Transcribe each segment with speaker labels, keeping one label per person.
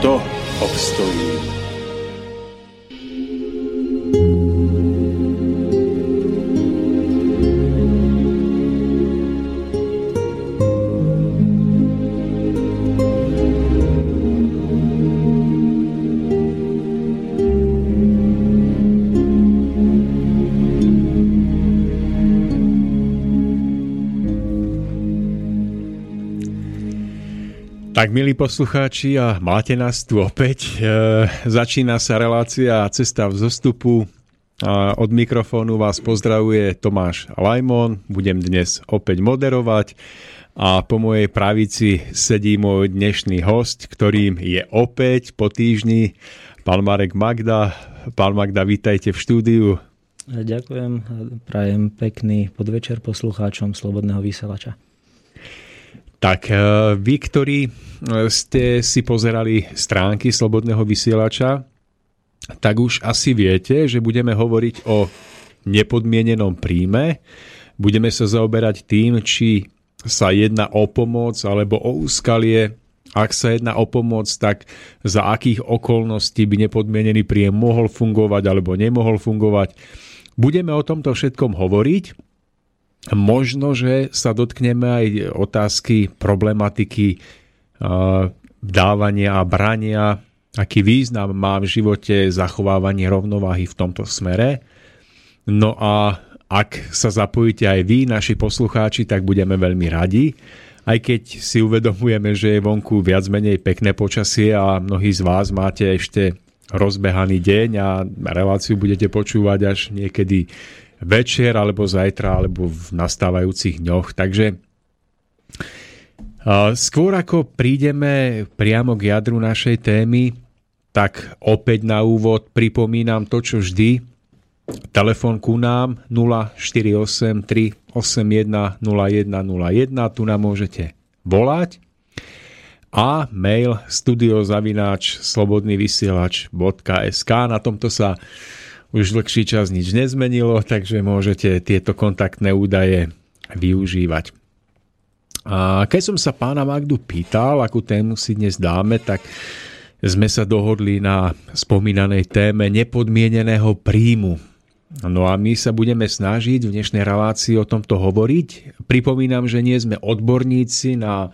Speaker 1: kto obstojí.
Speaker 2: Tak, milí poslucháči, a máte nás tu opäť. E, začína sa relácia Cesta v zostupu. A od mikrofónu vás pozdravuje Tomáš Lajmon. Budem dnes opäť moderovať. A po mojej pravici sedí môj dnešný host, ktorým je opäť po týždni pán Marek Magda. Pán Magda, vítajte v štúdiu.
Speaker 3: Ďakujem. Prajem pekný podvečer poslucháčom Slobodného vysielača.
Speaker 2: Tak e, vy, ktorí ste si pozerali stránky Slobodného vysielača, tak už asi viete, že budeme hovoriť o nepodmienenom príjme. Budeme sa zaoberať tým, či sa jedná o pomoc alebo o úskalie. Ak sa jedná o pomoc, tak za akých okolností by nepodmienený príjem mohol fungovať alebo nemohol fungovať. Budeme o tomto všetkom hovoriť. Možno, že sa dotkneme aj otázky problematiky dávania a brania, aký význam má v živote zachovávanie rovnováhy v tomto smere. No a ak sa zapojíte aj vy, naši poslucháči, tak budeme veľmi radi. Aj keď si uvedomujeme, že je vonku viac menej pekné počasie a mnohí z vás máte ešte rozbehaný deň a reláciu budete počúvať až niekedy večer alebo zajtra alebo v nastávajúcich dňoch. Takže Skôr ako prídeme priamo k jadru našej témy, tak opäť na úvod pripomínam to, čo vždy. Telefón ku nám 048 381 0101, tu nám môžete volať a mail studiozavináč slobodnyvysielač.sk Na tomto sa už dlhší čas nič nezmenilo, takže môžete tieto kontaktné údaje využívať. A keď som sa pána Magdu pýtal, akú tému si dnes dáme, tak sme sa dohodli na spomínanej téme nepodmieneného príjmu. No a my sa budeme snažiť v dnešnej relácii o tomto hovoriť. Pripomínam, že nie sme odborníci na,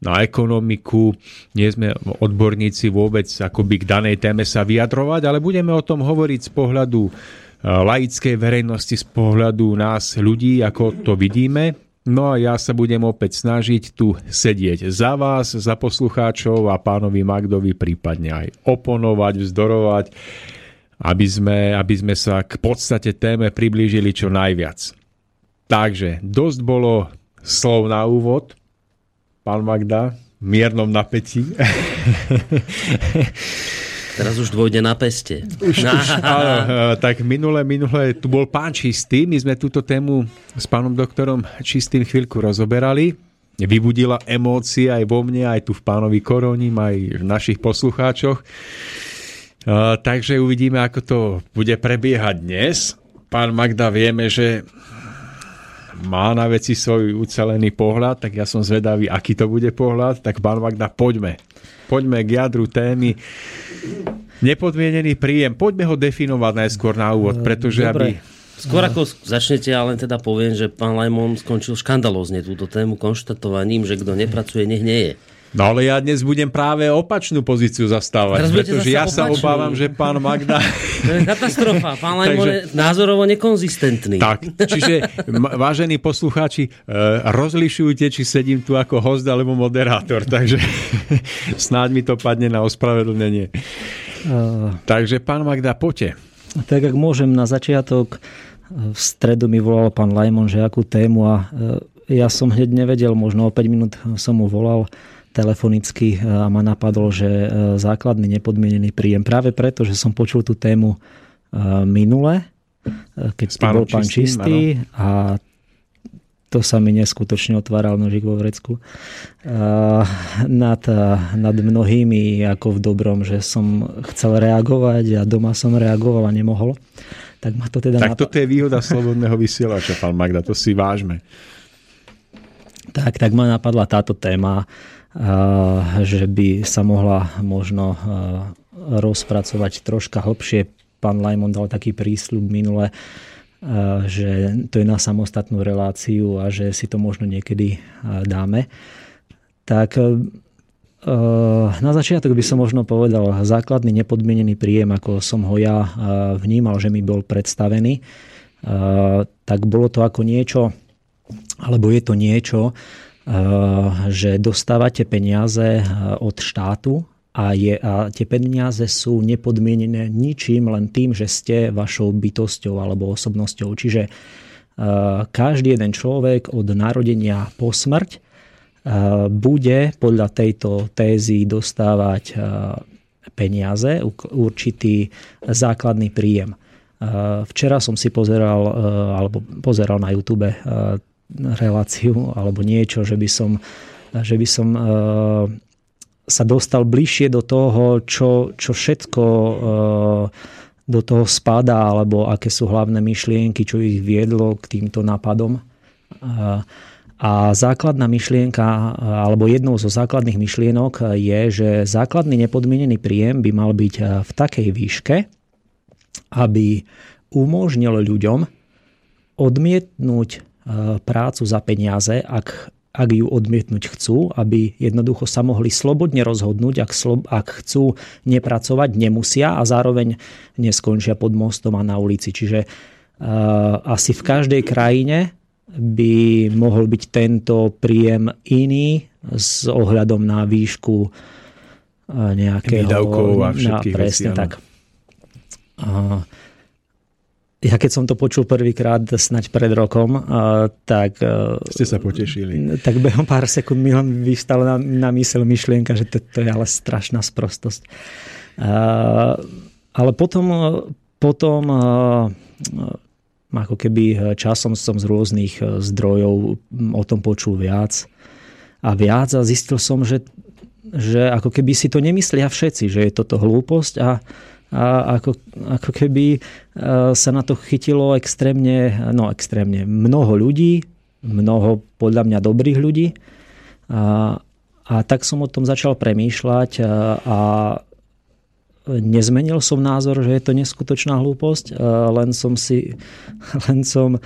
Speaker 2: na ekonomiku, nie sme odborníci vôbec akoby k danej téme sa vyjadrovať, ale budeme o tom hovoriť z pohľadu eh, laickej verejnosti, z pohľadu nás ľudí, ako to vidíme. No a ja sa budem opäť snažiť tu sedieť za vás, za poslucháčov a pánovi Magdovi prípadne aj oponovať, vzdorovať, aby sme, aby sme sa k podstate téme priblížili čo najviac. Takže dosť bolo slov na úvod. Pán Magda, v miernom napätí.
Speaker 3: Teraz už dôjde na peste.
Speaker 2: Už, už, áno, tak minule, minule tu bol pán Čistý, my sme túto tému s pánom doktorom Čistým chvíľku rozoberali. Vybudila emócie aj vo mne, aj tu v pánovi Koroním, aj v našich poslucháčoch. Takže uvidíme, ako to bude prebiehať dnes. Pán Magda, vieme, že má na veci svoj ucelený pohľad, tak ja som zvedavý, aký to bude pohľad. Tak pán Magda, poďme. Poďme k jadru témy. Nepodmienený príjem, poďme ho definovať najskôr na úvod, pretože Dobre. aby...
Speaker 3: Skôr ako začnete, ja len teda poviem, že pán Lajmon skončil škandalózne túto tému konštatovaním, že kto nepracuje, nech nie je.
Speaker 2: No ale ja dnes budem práve opačnú pozíciu zastávať, pretože ja sa opačnú. obávam, že pán Magda...
Speaker 3: To je katastrofa. Pán Lajmon Takže... je názorovo nekonzistentný.
Speaker 2: Tak, čiže vážení poslucháči, e, rozlišujte, či sedím tu ako host alebo moderátor, takže snáď mi to padne na ospravedlnenie. Uh... Takže pán Magda, poďte.
Speaker 3: Tak ak môžem na začiatok, v stredu mi volal pán Lajmon, že akú tému a e, ja som hneď nevedel, možno o 5 minút som mu volal telefonicky e, a ma napadlo, že e, základný nepodmienený príjem. Práve preto, že som počul tú tému e, minule, keď tu bol pán Čistý, a to sa mi neskutočne otváral nožík vo vrecku. Nad, nad mnohými ako v dobrom, že som chcel reagovať a doma som reagoval a nemohol. Tak ma to teda...
Speaker 2: Tak toto je výhoda slobodného vysielača, pán Magda, to si vážme.
Speaker 3: Tak, tak ma napadla táto téma že by sa mohla možno rozpracovať troška hlbšie. Pán Lajmon dal taký prísľub minule, že to je na samostatnú reláciu a že si to možno niekedy dáme. Tak na začiatok by som možno povedal základný nepodmienený príjem, ako som ho ja vnímal, že mi bol predstavený, tak bolo to ako niečo, alebo je to niečo, že dostávate peniaze eh, od štátu a, je, a tie peniaze sú nepodmienené ničím, len tým, že ste vašou bytosťou alebo osobnosťou. Čiže eh, každý jeden človek od narodenia po smrť bude podľa tejto tézy dostávať peniaze, určitý základný príjem. Včera som si pozeral, alebo pozeral na YouTube reláciu alebo niečo, že by som, že by som e, sa dostal bližšie do toho, čo, čo všetko e, do toho spadá, alebo aké sú hlavné myšlienky, čo ich viedlo k týmto nápadom. A základná myšlienka, alebo jednou zo základných myšlienok je, že základný nepodmienený príjem by mal byť v takej výške, aby umožnil ľuďom odmietnúť E, prácu za peniaze, ak, ak ju odmietnúť chcú, aby jednoducho sa mohli slobodne rozhodnúť, ak, slob, ak chcú nepracovať, nemusia a zároveň neskončia pod mostom a na ulici. Čiže uh, asi v každej krajine by mohol byť tento príjem iný s ohľadom na výšku nejakého...
Speaker 2: Výdavkov a všetkých
Speaker 3: na, presne vecí, tak. Uh, ja keď som to počul prvýkrát snať pred rokom, tak... E,
Speaker 2: Ste sa potešili.
Speaker 3: Tak behom pár sekúnd mi len vystala na, na mysel myšlienka, že to, to je ale strašná sprostosť. Ale potom, potom ako keby časom som z rôznych e, zdrojov o tom počul viac a viac a zistil som, že, že ako keby si to nemyslia všetci, že je toto hlúposť a a ako, ako keby e, sa na to chytilo extrémne, no extrémne, mnoho ľudí, mnoho podľa mňa dobrých ľudí. A, a tak som o tom začal premýšľať a, a nezmenil som názor, že je to neskutočná hlúposť, len som si, len som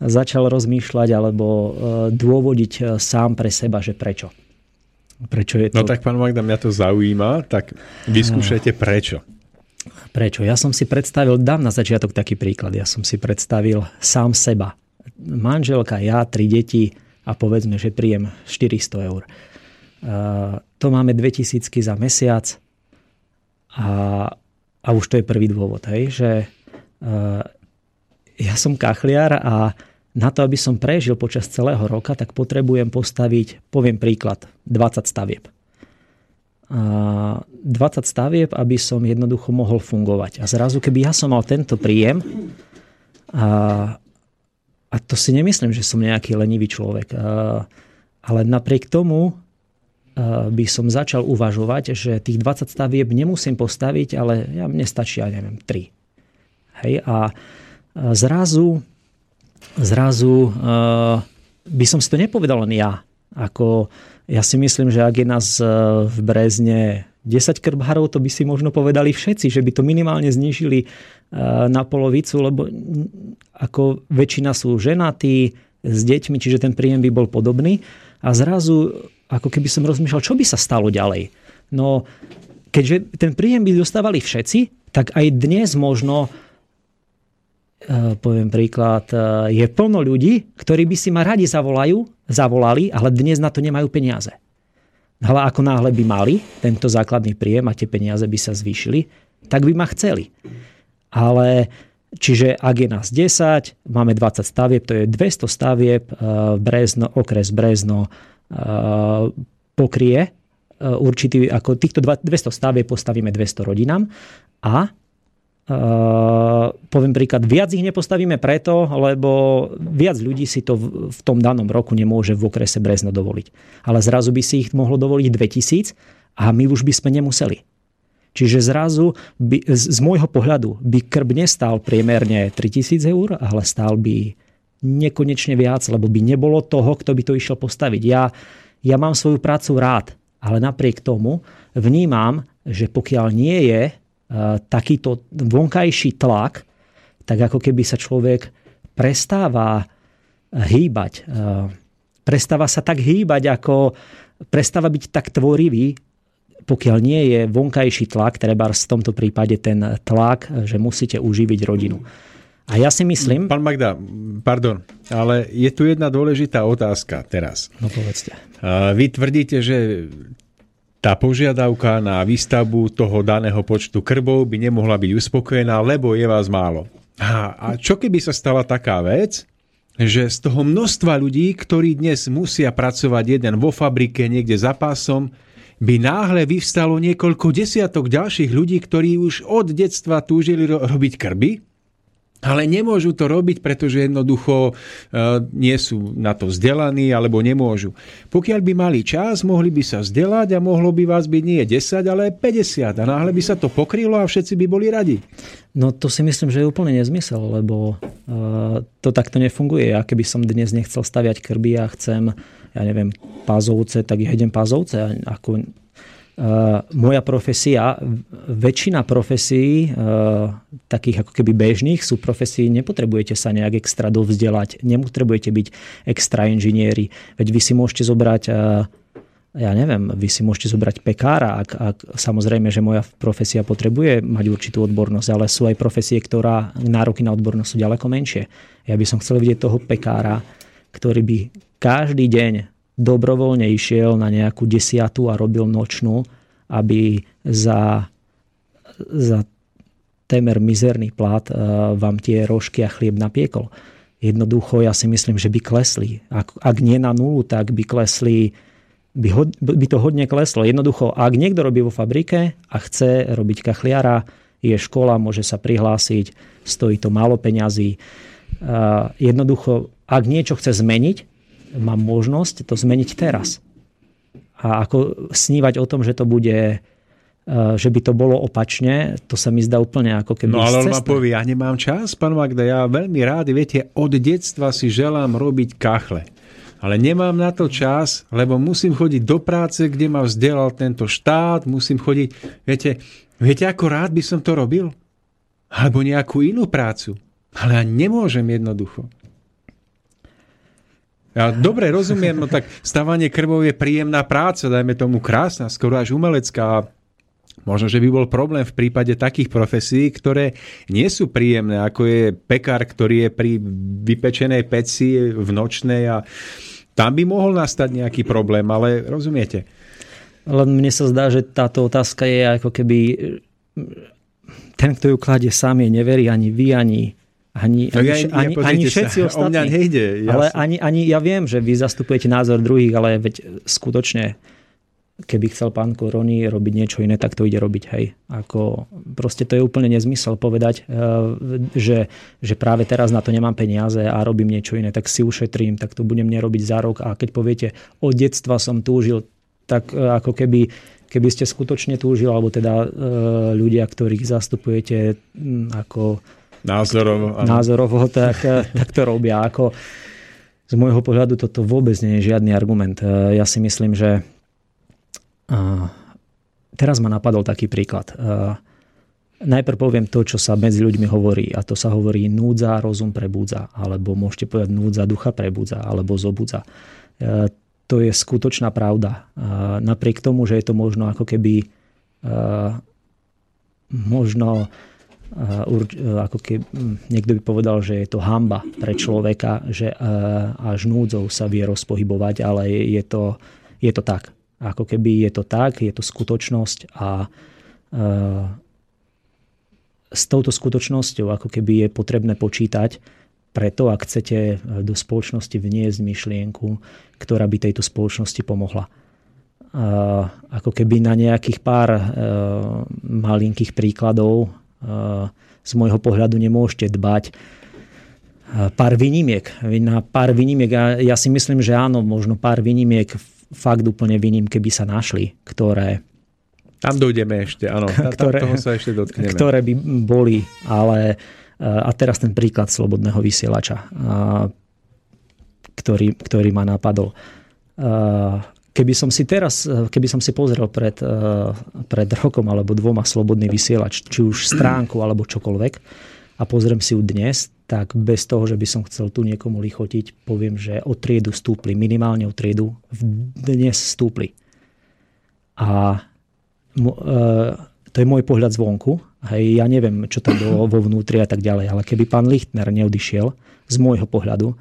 Speaker 3: začal rozmýšľať alebo e, dôvodiť e, sám pre seba, že prečo.
Speaker 2: Prečo je no to... No tak pán Magda, mňa to zaujíma, tak vyskúšajte prečo.
Speaker 3: Prečo? Ja som si predstavil, dám na začiatok taký príklad, ja som si predstavil sám seba. Manželka, ja, tri deti a povedzme, že príjem 400 eur. Uh, to máme 2000 za mesiac a, a už to je prvý dôvod, hej, že uh, ja som kachliar a na to, aby som prežil počas celého roka, tak potrebujem postaviť, poviem príklad, 20 stavieb. 20 stavieb, aby som jednoducho mohol fungovať. A zrazu, keby ja som mal tento príjem, a, a to si nemyslím, že som nejaký lenivý človek, a, ale napriek tomu by som začal uvažovať, že tých 20 stavieb nemusím postaviť, ale ja, mne stačí, ja neviem, 3. Hej, a zrazu, zrazu by som si to nepovedal len ja, ako ja si myslím, že ak je nás e, v Brezne 10 krbharov, to by si možno povedali všetci, že by to minimálne znížili e, na polovicu, lebo ako väčšina sú ženatí s deťmi, čiže ten príjem by bol podobný. A zrazu ako keby som rozmýšľal, čo by sa stalo ďalej. No, keďže ten príjem by dostávali všetci, tak aj dnes možno e, poviem príklad, e, je plno ľudí, ktorí by si ma radi zavolajú, zavolali, ale dnes na to nemajú peniaze. Ale ako náhle by mali tento základný príjem a tie peniaze by sa zvýšili, tak by ma chceli. Ale čiže ak je nás 10, máme 20 stavieb, to je 200 stavieb, e, Brezno, okres Brezno pokrie určitý, ako týchto 200 stavie postavíme 200 rodinám a Uh, poviem príklad, viac ich nepostavíme preto, lebo viac ľudí si to v, tom danom roku nemôže v okrese Brezno dovoliť. Ale zrazu by si ich mohlo dovoliť 2000 a my už by sme nemuseli. Čiže zrazu by, z, z môjho pohľadu by krb nestal priemerne 3000 eur, ale stál by nekonečne viac, lebo by nebolo toho, kto by to išiel postaviť. Ja, ja mám svoju prácu rád ale napriek tomu vnímam, že pokiaľ nie je takýto vonkajší tlak, tak ako keby sa človek prestáva hýbať. Prestáva sa tak hýbať, ako prestáva byť tak tvorivý, pokiaľ nie je vonkajší tlak, treba v tomto prípade ten tlak, že musíte uživiť rodinu. A ja si myslím...
Speaker 2: Pán Magda, pardon, ale je tu jedna dôležitá otázka teraz.
Speaker 3: No povedzte.
Speaker 2: Vy tvrdíte, že tá požiadavka na výstavbu toho daného počtu krbov by nemohla byť uspokojená, lebo je vás málo. A čo keby sa stala taká vec, že z toho množstva ľudí, ktorí dnes musia pracovať jeden vo fabrike niekde za pásom, by náhle vyvstalo niekoľko desiatok ďalších ľudí, ktorí už od detstva túžili ro- robiť krby ale nemôžu to robiť, pretože jednoducho e, nie sú na to vzdelaní alebo nemôžu. Pokiaľ by mali čas, mohli by sa vzdelať a mohlo by vás byť nie 10, ale 50 a náhle by sa to pokrylo a všetci by boli radi.
Speaker 3: No to si myslím, že je úplne nezmysel, lebo uh, to takto nefunguje. Ja keby som dnes nechcel staviať krby a chcem, ja neviem, pázovce, tak ja idem pázovce. Ako moja profesia, väčšina profesí, eh, takých ako keby bežných, sú profesí, nepotrebujete sa nejak extra dovzdelať, nepotrebujete byť extra inžinieri. Veď vy si môžete zobrať eh, ja neviem, vy si môžete zobrať pekára, ak, ak samozrejme, že moja profesia potrebuje mať určitú odbornosť, ale sú aj profesie, ktorá nároky na odbornosť sú ďaleko menšie. Ja by som chcel vidieť toho pekára, ktorý by každý deň dobrovoľne išiel na nejakú desiatu a robil nočnú, aby za, za temer mizerný plat eh, vám tie rožky a chlieb napiekol. Jednoducho ja si myslím, že by klesli. Ak, ak nie na nulu, tak by klesli by, ho, by to hodne kleslo. Jednoducho, ak niekto robí vo fabrike a chce robiť kachliara, je škola, môže sa prihlásiť, stojí to málo peňazí. Eh, jednoducho, ak niečo chce zmeniť, mám možnosť to zmeniť teraz. A ako snívať o tom, že to bude e, že by to bolo opačne, to sa mi zdá úplne ako keby
Speaker 2: No ale on ma povie, ja nemám čas, pán Magda, ja veľmi rád, viete, od detstva si želám robiť kachle. Ale nemám na to čas, lebo musím chodiť do práce, kde ma vzdelal tento štát, musím chodiť, viete, viete, ako rád by som to robil? Alebo nejakú inú prácu. Ale ja nemôžem jednoducho. Ja dobre rozumiem, no tak stavanie krvov je príjemná práca, dajme tomu krásna, skoro až umelecká. Možno, že by bol problém v prípade takých profesí, ktoré nie sú príjemné, ako je pekár, ktorý je pri vypečenej peci v nočnej a tam by mohol nastať nejaký problém, ale rozumiete?
Speaker 3: Len mne sa zdá, že táto otázka je ako keby ten, kto ju kladie sám, je neverí ani vy, ani ani,
Speaker 2: ani, ja, ani, ja, ani všetci sa, ostatní. O mňa nejde.
Speaker 3: Ale ani, ani ja viem, že vy zastupujete názor druhých, ale veď skutočne keby chcel pán Koroni robiť niečo iné, tak to ide robiť. Hej. Ako, proste to je úplne nezmysel povedať, eh, že, že práve teraz na to nemám peniaze a robím niečo iné, tak si ušetrím, tak to budem nerobiť za rok. A keď poviete, od detstva som túžil, tak eh, ako keby keby ste skutočne túžil, alebo teda eh, ľudia, ktorých zastupujete hm, ako
Speaker 2: názorovo,
Speaker 3: názorovo tak, tak to robia. Ako, z môjho pohľadu toto vôbec nie je žiadny argument. Ja si myslím, že teraz ma napadol taký príklad. Najprv poviem to, čo sa medzi ľuďmi hovorí a to sa hovorí núdza, rozum prebúdza, alebo môžete povedať núdza, ducha prebúdza, alebo zobudza. to je skutočná pravda. Napriek tomu, že je to možno ako keby možno ako keby niekto by povedal, že je to hamba pre človeka, že až núdzou sa vie rozpohybovať, ale je to, je to tak. Ako keby je to tak, je to skutočnosť a s touto skutočnosťou ako keby je potrebné počítať, preto ak chcete do spoločnosti vniesť myšlienku, ktorá by tejto spoločnosti pomohla. Ako keby na nejakých pár malinkých príkladov z môjho pohľadu nemôžete dbať e, pár výnimiek. Na pár výnimiek, ja, ja si myslím, že áno, možno pár výnimiek, fakt úplne výnimky by sa našli, ktoré
Speaker 2: tam dojdeme ešte, áno. Ktoré, toho sa ešte dotkneme.
Speaker 3: Ktoré by boli, ale a teraz ten príklad slobodného vysielača, ktorý, ktorý ma napadol. Keby som si teraz, keby som si pozrel pred, pred rokom alebo dvoma slobodný vysielač, či už stránku alebo čokoľvek, a pozriem si ju dnes, tak bez toho, že by som chcel tu niekomu lichotiť, poviem, že o triedu stúpli, minimálne o triedu dnes stúpli. A to je môj pohľad zvonku. Hej, ja neviem, čo tam bolo vo vnútri a tak ďalej, ale keby pán Lichtner neodišiel z môjho pohľadu,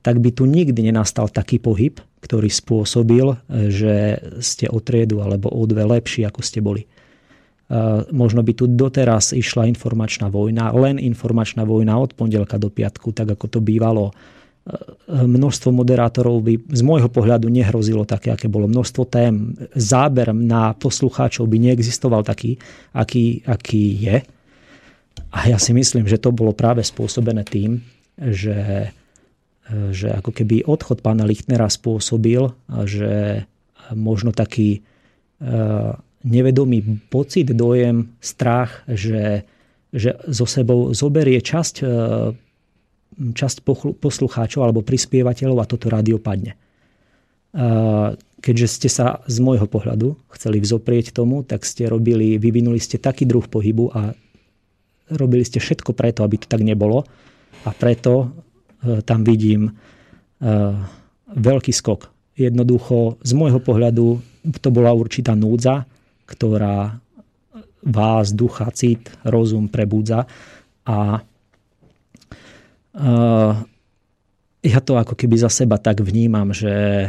Speaker 3: tak by tu nikdy nenastal taký pohyb, ktorý spôsobil, že ste o triedu alebo o dve lepší, ako ste boli. Možno by tu doteraz išla informačná vojna, len informačná vojna od pondelka do piatku, tak ako to bývalo množstvo moderátorov by z môjho pohľadu nehrozilo také, aké bolo množstvo tém. Záber na poslucháčov by neexistoval taký, aký, aký je. A ja si myslím, že to bolo práve spôsobené tým, že, že ako keby odchod pána Lichtnera spôsobil, že možno taký e, nevedomý pocit, dojem, strach, že, že zo sebou zoberie časť e, časť poslucháčov alebo prispievateľov a toto rádio padne. Keďže ste sa z môjho pohľadu chceli vzoprieť tomu, tak ste robili, vyvinuli ste taký druh pohybu a robili ste všetko preto, aby to tak nebolo. A preto e, tam vidím e, veľký skok. Jednoducho, z môjho pohľadu, to bola určitá núdza, ktorá vás, ducha, cit, rozum prebudza a ja to ako keby za seba tak vnímam, že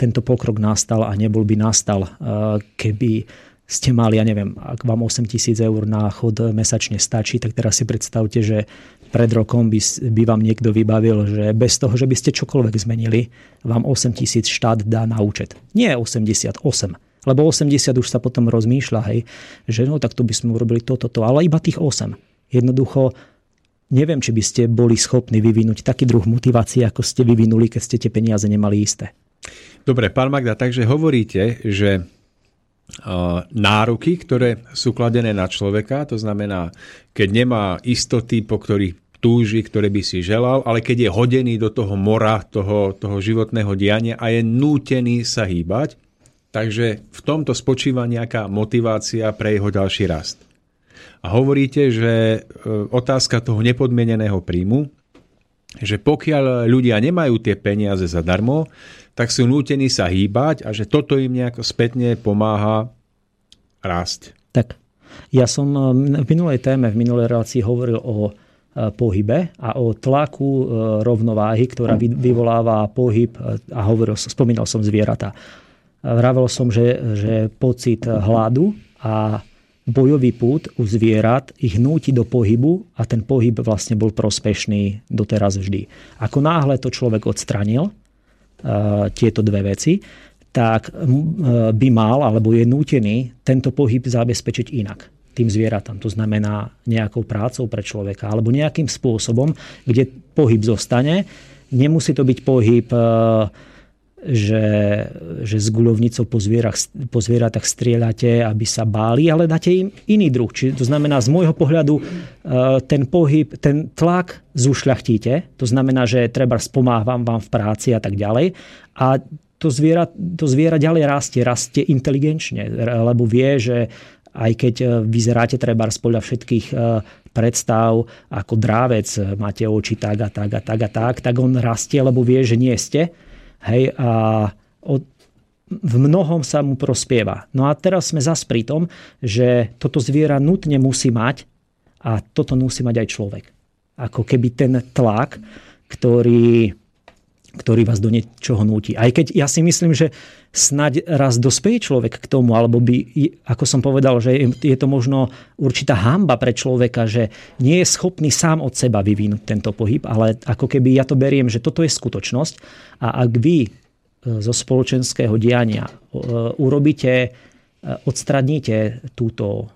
Speaker 3: tento pokrok nastal a nebol by nastal, keby ste mali, ja neviem, ak vám 8 tisíc eur na chod mesačne stačí, tak teraz si predstavte, že pred rokom by, by vám niekto vybavil, že bez toho, že by ste čokoľvek zmenili, vám 8 tisíc štát dá na účet. Nie 88, lebo 80 už sa potom rozmýšľa, hej, že no tak to by sme urobili toto, to, ale iba tých 8. Jednoducho neviem, či by ste boli schopní vyvinúť taký druh motivácie, ako ste vyvinuli, keď ste tie peniaze nemali isté.
Speaker 2: Dobre, pán Magda, takže hovoríte, že nároky, ktoré sú kladené na človeka, to znamená, keď nemá istoty, po ktorých túži, ktoré by si želal, ale keď je hodený do toho mora, toho, toho životného diania a je nútený sa hýbať, takže v tomto spočíva nejaká motivácia pre jeho ďalší rast. A hovoríte, že e, otázka toho nepodmieneného príjmu, že pokiaľ ľudia nemajú tie peniaze zadarmo, tak sú nútení sa hýbať a že toto im nejako spätne pomáha rásť.
Speaker 3: Tak, ja som e, v minulej téme, v minulej relácii hovoril o e, pohybe a o tlaku rovnováhy, ktorá vyvoláva pohyb a hovoril, spomínal som zvieratá. Vravel som, že, že pocit hladu a bojový pút u zvierat ich núti do pohybu a ten pohyb vlastne bol prospešný doteraz vždy. Ako náhle to človek odstranil, uh, tieto dve veci, tak uh, by mal alebo je nútený tento pohyb zabezpečiť inak tým zvieratám. To znamená nejakou prácou pre človeka alebo nejakým spôsobom, kde pohyb zostane. Nemusí to byť pohyb uh, že, že s guľovnicou po, po zvieratách strieľate, aby sa báli, ale dáte im iný druh. Čiže to znamená, z môjho pohľadu e, ten pohyb, ten tlak zušľachtíte, to znamená, že treba spomávam vám v práci a tak ďalej. A to zviera, to zviera ďalej rastie, rastie inteligenčne, lebo vie, že aj keď e, vyzeráte treba podľa všetkých e, predstav, ako drávec, máte oči tak a tak a tak a tak, tak on rastie, lebo vie, že nie ste Hej, a od, v mnohom sa mu prospieva. No a teraz sme zas pri tom, že toto zviera nutne musí mať a toto musí mať aj človek. Ako keby ten tlak, ktorý, ktorý vás do niečoho núti. Aj keď ja si myslím, že snaď raz dospeje človek k tomu, alebo by, ako som povedal, že je to možno určitá hamba pre človeka, že nie je schopný sám od seba vyvinúť tento pohyb, ale ako keby ja to beriem, že toto je skutočnosť a ak vy zo spoločenského diania. Urobíte, e, odstradníte túto,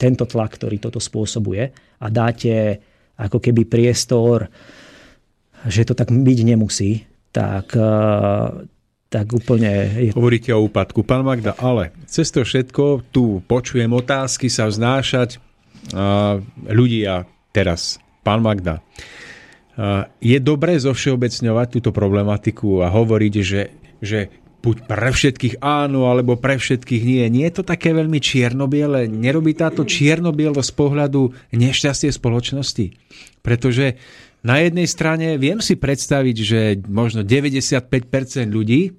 Speaker 3: tento tlak, ktorý toto spôsobuje a dáte ako keby priestor, že to tak byť nemusí, tak, e, tak úplne...
Speaker 2: Je... Hovoríte o úpadku. Pán Magda, ale cez to všetko tu počujem otázky sa vznášať. Ľudia teraz, pán Magda, je dobré zovšeobecňovať túto problematiku a hovoriť, že, že buď pre všetkých áno, alebo pre všetkých nie. Nie je to také veľmi čiernobiele. Nerobí táto čiernobielo z pohľadu nešťastie spoločnosti. Pretože na jednej strane viem si predstaviť, že možno 95% ľudí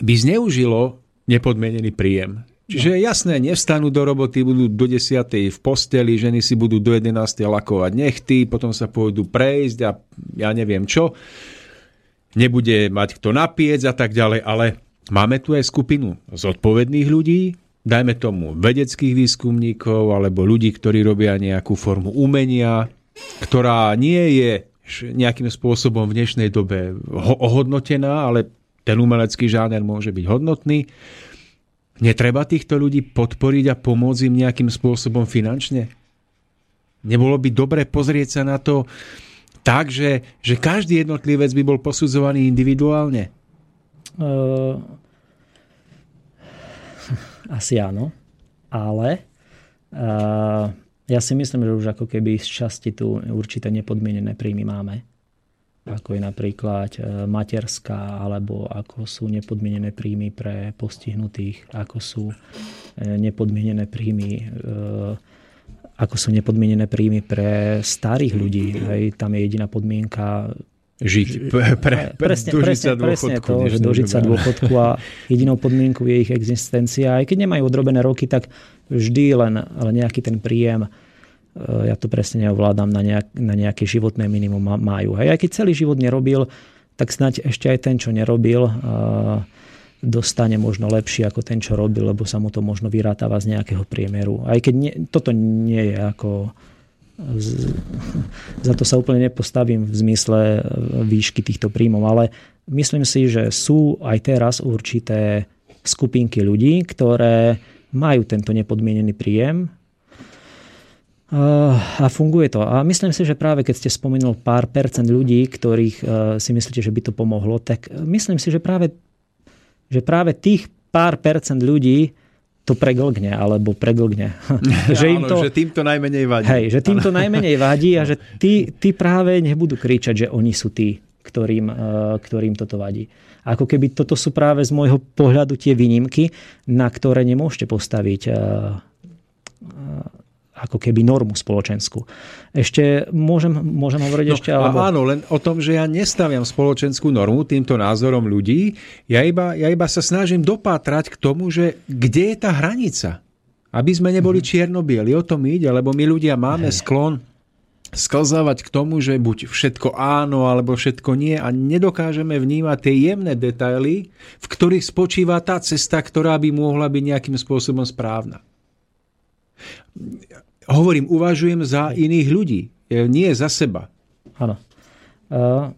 Speaker 2: by zneužilo nepodmienený príjem. Čiže je jasné, nevstanú do roboty, budú do 10. v posteli, ženy si budú do 11. lakovať nechty, potom sa pôjdu prejsť a ja neviem čo. Nebude mať kto napiec a tak ďalej, ale máme tu aj skupinu zodpovedných ľudí, dajme tomu vedeckých výskumníkov alebo ľudí, ktorí robia nejakú formu umenia, ktorá nie je nejakým spôsobom v dnešnej dobe ohodnotená, ale ten umelecký žáner môže byť hodnotný. Netreba týchto ľudí podporiť a pomôcť im nejakým spôsobom finančne? Nebolo by dobre pozrieť sa na to tak, že, že každý jednotlivec by bol posudzovaný individuálne? Uh,
Speaker 3: asi áno, ale uh, ja si myslím, že už ako keby z časti tu určité nepodmienené príjmy máme ako je napríklad e, materská, alebo ako sú nepodmienené príjmy pre postihnutých, ako sú e, nepodmienené príjmy e, ako sú nepodmienené príjmy pre starých ľudí. Hej, tam je jediná podmienka
Speaker 2: žiť, pre, pre,
Speaker 3: presne, dožiť presne, sa dôchodku. Presne to, že dožiť sa dôchodku a jedinou podmienkou je ich existencia. Aj keď nemajú odrobené roky, tak vždy len, nejaký ten príjem ja to presne neovládam, na, nejak, na nejaké životné minimum majú. Hej, aj keď celý život nerobil, tak snať ešte aj ten, čo nerobil, dostane možno lepšie ako ten, čo robil, lebo sa mu to možno vyrátava z nejakého priemeru. Aj keď nie, toto nie je ako... Z, za to sa úplne nepostavím v zmysle výšky týchto príjmov, ale myslím si, že sú aj teraz určité skupinky ľudí, ktoré majú tento nepodmienený príjem, a funguje to. A myslím si, že práve keď ste spomenul pár percent ľudí, ktorých e, si myslíte, že by to pomohlo, tak myslím si, že práve, že práve tých pár percent ľudí to preglgne, alebo preglgne.
Speaker 2: že, im to, že tým to najmenej vadí.
Speaker 3: Hej, že tým to najmenej vadí a že tí, tí práve nebudú kričať, že oni sú tí, ktorým, e, ktorým toto vadí. Ako keby toto sú práve z môjho pohľadu tie výnimky, na ktoré nemôžete postaviť e, ako keby normu spoločenskú. Ešte môžem, môžem hovoriť
Speaker 2: no,
Speaker 3: ešte? Alebo...
Speaker 2: Áno, len o tom, že ja nestaviam spoločenskú normu týmto názorom ľudí. Ja iba, ja iba sa snažím dopátrať k tomu, že kde je tá hranica. Aby sme neboli mm-hmm. čierno-bieli. O tom ide, lebo my ľudia máme Hej. sklon sklzávať k tomu, že buď všetko áno, alebo všetko nie a nedokážeme vnímať tie jemné detaily, v ktorých spočíva tá cesta, ktorá by mohla byť nejakým spôsobom správna hovorím, uvažujem za iných ľudí, e, nie za seba.
Speaker 3: Áno. Uh,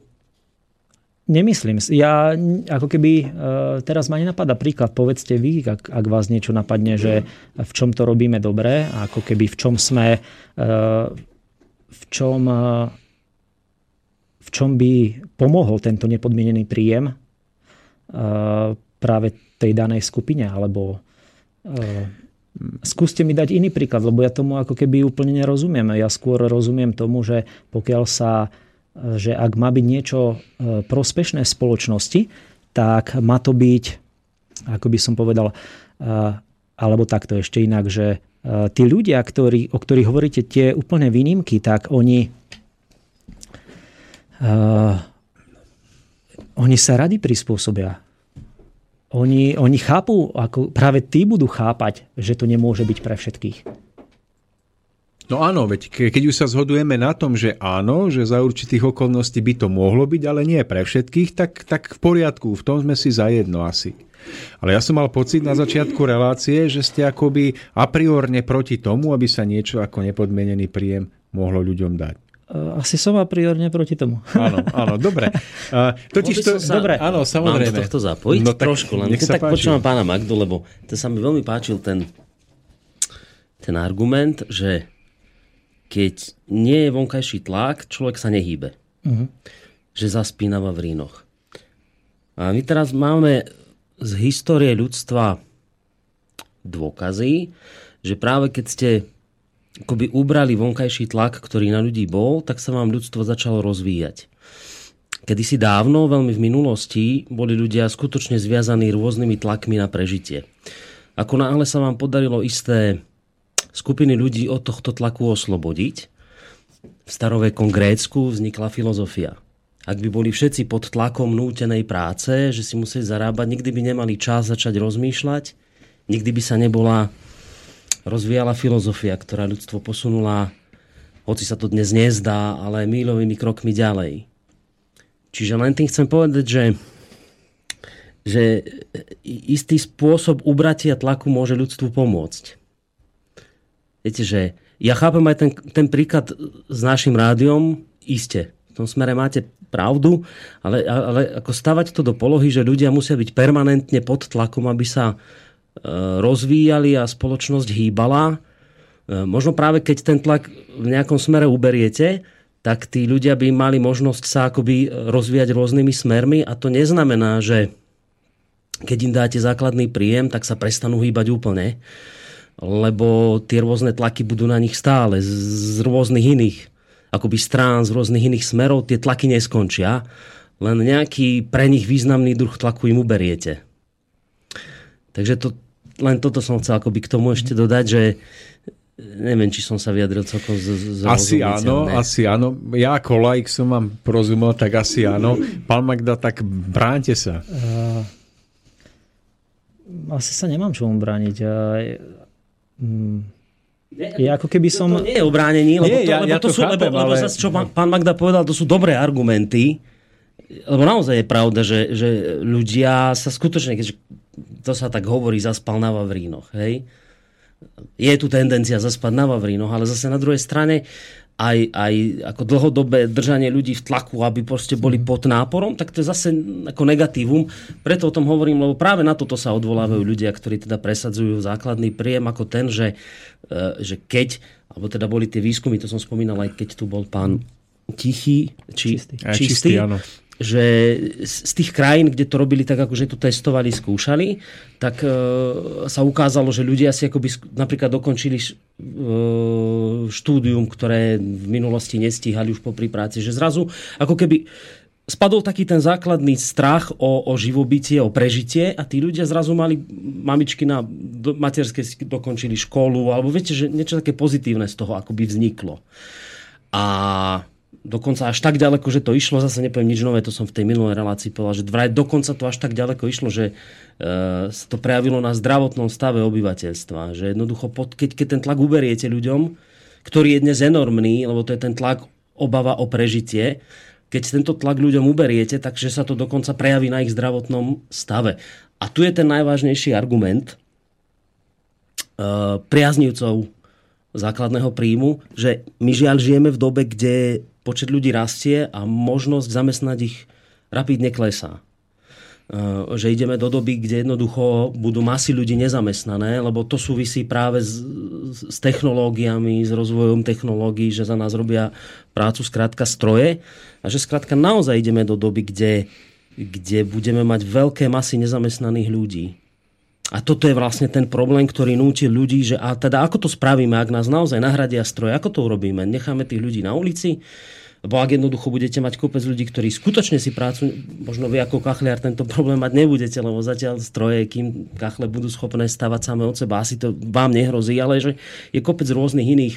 Speaker 3: nemyslím. Ja ako keby, uh, teraz ma nenapadá príklad, povedzte vy, ak, ak vás niečo napadne, že v čom to robíme dobre, ako keby v čom sme, v čom, uh, v čom by pomohol tento nepodmienený príjem uh, práve tej danej skupine, alebo uh, Skúste mi dať iný príklad, lebo ja tomu ako keby úplne nerozumiem. Ja skôr rozumiem tomu, že pokiaľ sa, že ak má byť niečo e, prospešné spoločnosti, tak má to byť, ako by som povedal, e, alebo takto ešte inak, že e, tí ľudia, ktorí, o ktorých hovoríte tie úplne výnimky, tak oni oni sa radi prispôsobia. Oni, oni chápu, ako práve tí budú chápať, že to nemôže byť pre všetkých.
Speaker 2: No áno, veď keď už sa zhodujeme na tom, že áno, že za určitých okolností by to mohlo byť, ale nie pre všetkých, tak, tak v poriadku, v tom sme si zajedno asi. Ale ja som mal pocit na začiatku relácie, že ste akoby a priorne proti tomu, aby sa niečo ako nepodmenený príjem mohlo ľuďom dať.
Speaker 3: Eh, asi som a priorne proti tomu.
Speaker 2: Áno, áno, dobre. Uh, totiž to,
Speaker 4: sa,
Speaker 2: dobre, áno, samozrejme.
Speaker 4: Mám do tohto zapojiť no, trošku, len nech sa tak páči. počúvam pána Magdu, lebo to sa mi veľmi páčil ten, ten argument, že keď nie je vonkajší tlak, človek sa nehýbe. Uh-huh. Že zaspínava v rínoch. A my teraz máme z histórie ľudstva dôkazy, že práve keď ste akoby ubrali vonkajší tlak, ktorý na ľudí bol, tak sa vám ľudstvo začalo rozvíjať. Kedysi dávno, veľmi v minulosti, boli ľudia skutočne zviazaní rôznymi tlakmi na prežitie. Ako náhle sa vám podarilo isté skupiny ľudí od tohto tlaku oslobodiť, v starovekom Grécku vznikla filozofia. Ak by boli všetci pod tlakom nútenej práce, že si museli zarábať, nikdy by nemali čas začať rozmýšľať, nikdy by sa nebola rozvíjala filozofia, ktorá ľudstvo posunula, hoci sa to dnes nezdá, ale mílovými krokmi ďalej. Čiže len tým chcem povedať, že, že istý spôsob ubratia tlaku môže ľudstvu pomôcť. Viete, že ja chápem aj ten, ten príklad s našim rádiom, iste. V tom smere máte pravdu, ale, ale ako stavať to do polohy, že ľudia musia byť permanentne pod tlakom, aby sa E, rozvíjali a spoločnosť hýbala. E, možno práve keď ten tlak v nejakom smere uberiete, tak tí ľudia by mali možnosť sa akoby rozvíjať rôznymi smermi a to neznamená, že keď im dáte základný príjem, tak sa prestanú hýbať úplne, lebo tie rôzne tlaky budú na nich stále z, rôznych iných akoby strán, z rôznych iných smerov, tie tlaky neskončia, len nejaký pre nich významný druh tlaku im uberiete. Takže to, len toto som chcel akoby k tomu ešte dodať, že neviem, či som sa vyjadril celkom z, z
Speaker 2: Asi áno, ne? asi áno. Ja ako laik som vám porozumel, tak asi áno. Pán Magda, tak bránte sa. Uh,
Speaker 3: asi sa nemám čomu brániť. Uh, je ako keby som...
Speaker 4: To, to nie je obránení, lebo, nie, to, ja, lebo, ja to, to sú, chápem, lebo, ale... lebo zase, čo pán, pán Magda povedal, to sú dobré argumenty, lebo naozaj je pravda, že, že ľudia sa skutočne, keďže to sa tak hovorí, zaspal na Vavrínoch. Hej? Je tu tendencia zaspať na Vavrínoch, ale zase na druhej strane aj, aj ako dlhodobé držanie ľudí v tlaku, aby proste boli pod náporom, tak to je zase ako negatívum. Preto o tom hovorím, lebo práve na toto sa odvolávajú ľudia, ktorí teda presadzujú základný príjem ako ten, že, e, že keď, alebo teda boli tie výskumy, to som spomínal aj keď tu bol pán Tichý, či, čistý, čistý, čistý. áno že z tých krajín, kde to robili tak, akože to testovali, skúšali, tak e, sa ukázalo, že ľudia si akoby napríklad dokončili š, e, štúdium, ktoré v minulosti nestíhali už po práci, že zrazu ako keby spadol taký ten základný strach o, o živobytie, o prežitie a tí ľudia zrazu mali mamičky na do, materskej dokončili školu, alebo viete, že niečo také pozitívne z toho akoby vzniklo. A dokonca až tak ďaleko, že to išlo, zase nepoviem nič nové, to som v tej minulej relácii povedal, že vraj dokonca to až tak ďaleko išlo, že e, sa to prejavilo na zdravotnom stave obyvateľstva. Že jednoducho, pod, keď, keď ten tlak uberiete ľuďom, ktorý je dnes enormný, lebo to je ten tlak obava o prežitie, keď tento tlak ľuďom uberiete, takže sa to dokonca prejaví na ich zdravotnom stave. A tu je ten najvážnejší argument e, priaznivcov základného príjmu, že my žiaľ žijeme v dobe, kde počet ľudí rastie a možnosť zamestnať ich rapidne klesá. E, že ideme do doby, kde jednoducho budú masy ľudí nezamestnané, lebo to súvisí práve s, s technológiami, s rozvojom technológií, že za nás robia prácu skrátka stroje a že skrátka naozaj ideme do doby, kde, kde budeme mať veľké masy nezamestnaných ľudí. A toto je vlastne ten problém, ktorý núti ľudí, že a teda ako to spravíme, ak nás naozaj nahradia stroje, ako to urobíme? Necháme tých ľudí na ulici? Lebo ak jednoducho budete mať kopec ľudí, ktorí skutočne si prácu, možno vy ako kachliar tento problém mať nebudete, lebo zatiaľ stroje, kým kachle budú schopné stavať samé od seba, asi to vám nehrozí, ale že je kopec rôznych iných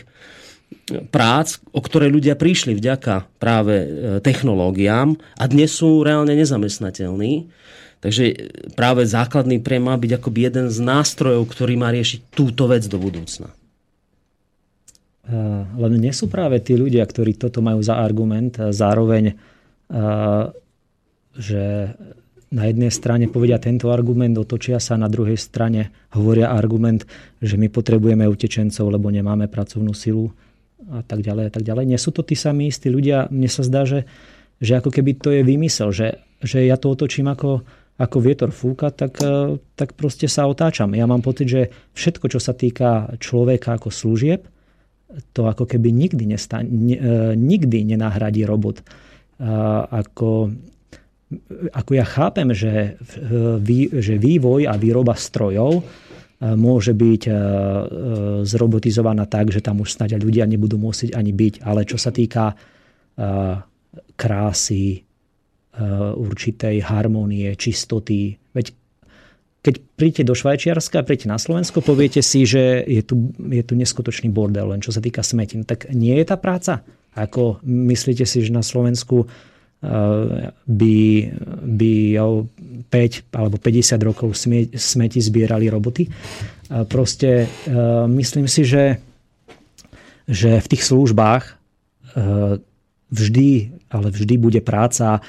Speaker 4: prác, o ktoré ľudia prišli vďaka práve e, technológiám a dnes sú reálne nezamestnateľní. Takže práve základný pre má byť akoby jeden z nástrojov, ktorý má riešiť túto vec do budúcna.
Speaker 3: Len nie sú práve tí ľudia, ktorí toto majú za argument, zároveň, že na jednej strane povedia tento argument, otočia sa, na druhej strane hovoria argument, že my potrebujeme utečencov, lebo nemáme pracovnú silu a tak ďalej a tak ďalej. Nie sú to tí samí istí ľudia. Mne sa zdá, že, že ako keby to je vymysel, že, že ja to otočím ako, ako vietor fúka, tak, e, tak proste sa otáčam. Ja mám pocit, že všetko, čo sa týka človeka ako služieb, to ako keby nikdy, nesta- ne, e, nikdy nenahradí robot. Ako, ako ja chápem, že, že vývoj a výroba strojov môže byť e, zrobotizovaná tak, že tam už snáď ľudia nebudú musieť ani byť. Ale čo sa týka krásy, určitej harmónie, čistoty, veď keď príjete do Švajčiarska, príjete na Slovensko, poviete si, že je tu, je tu neskutočný bordel, len čo sa týka smetín. Tak nie je tá práca? Ako myslíte si, že na Slovensku uh, by, by 5 alebo 50 rokov smeti zbierali roboty? Proste uh, myslím si, že, že v tých službách vždy, ale vždy bude práca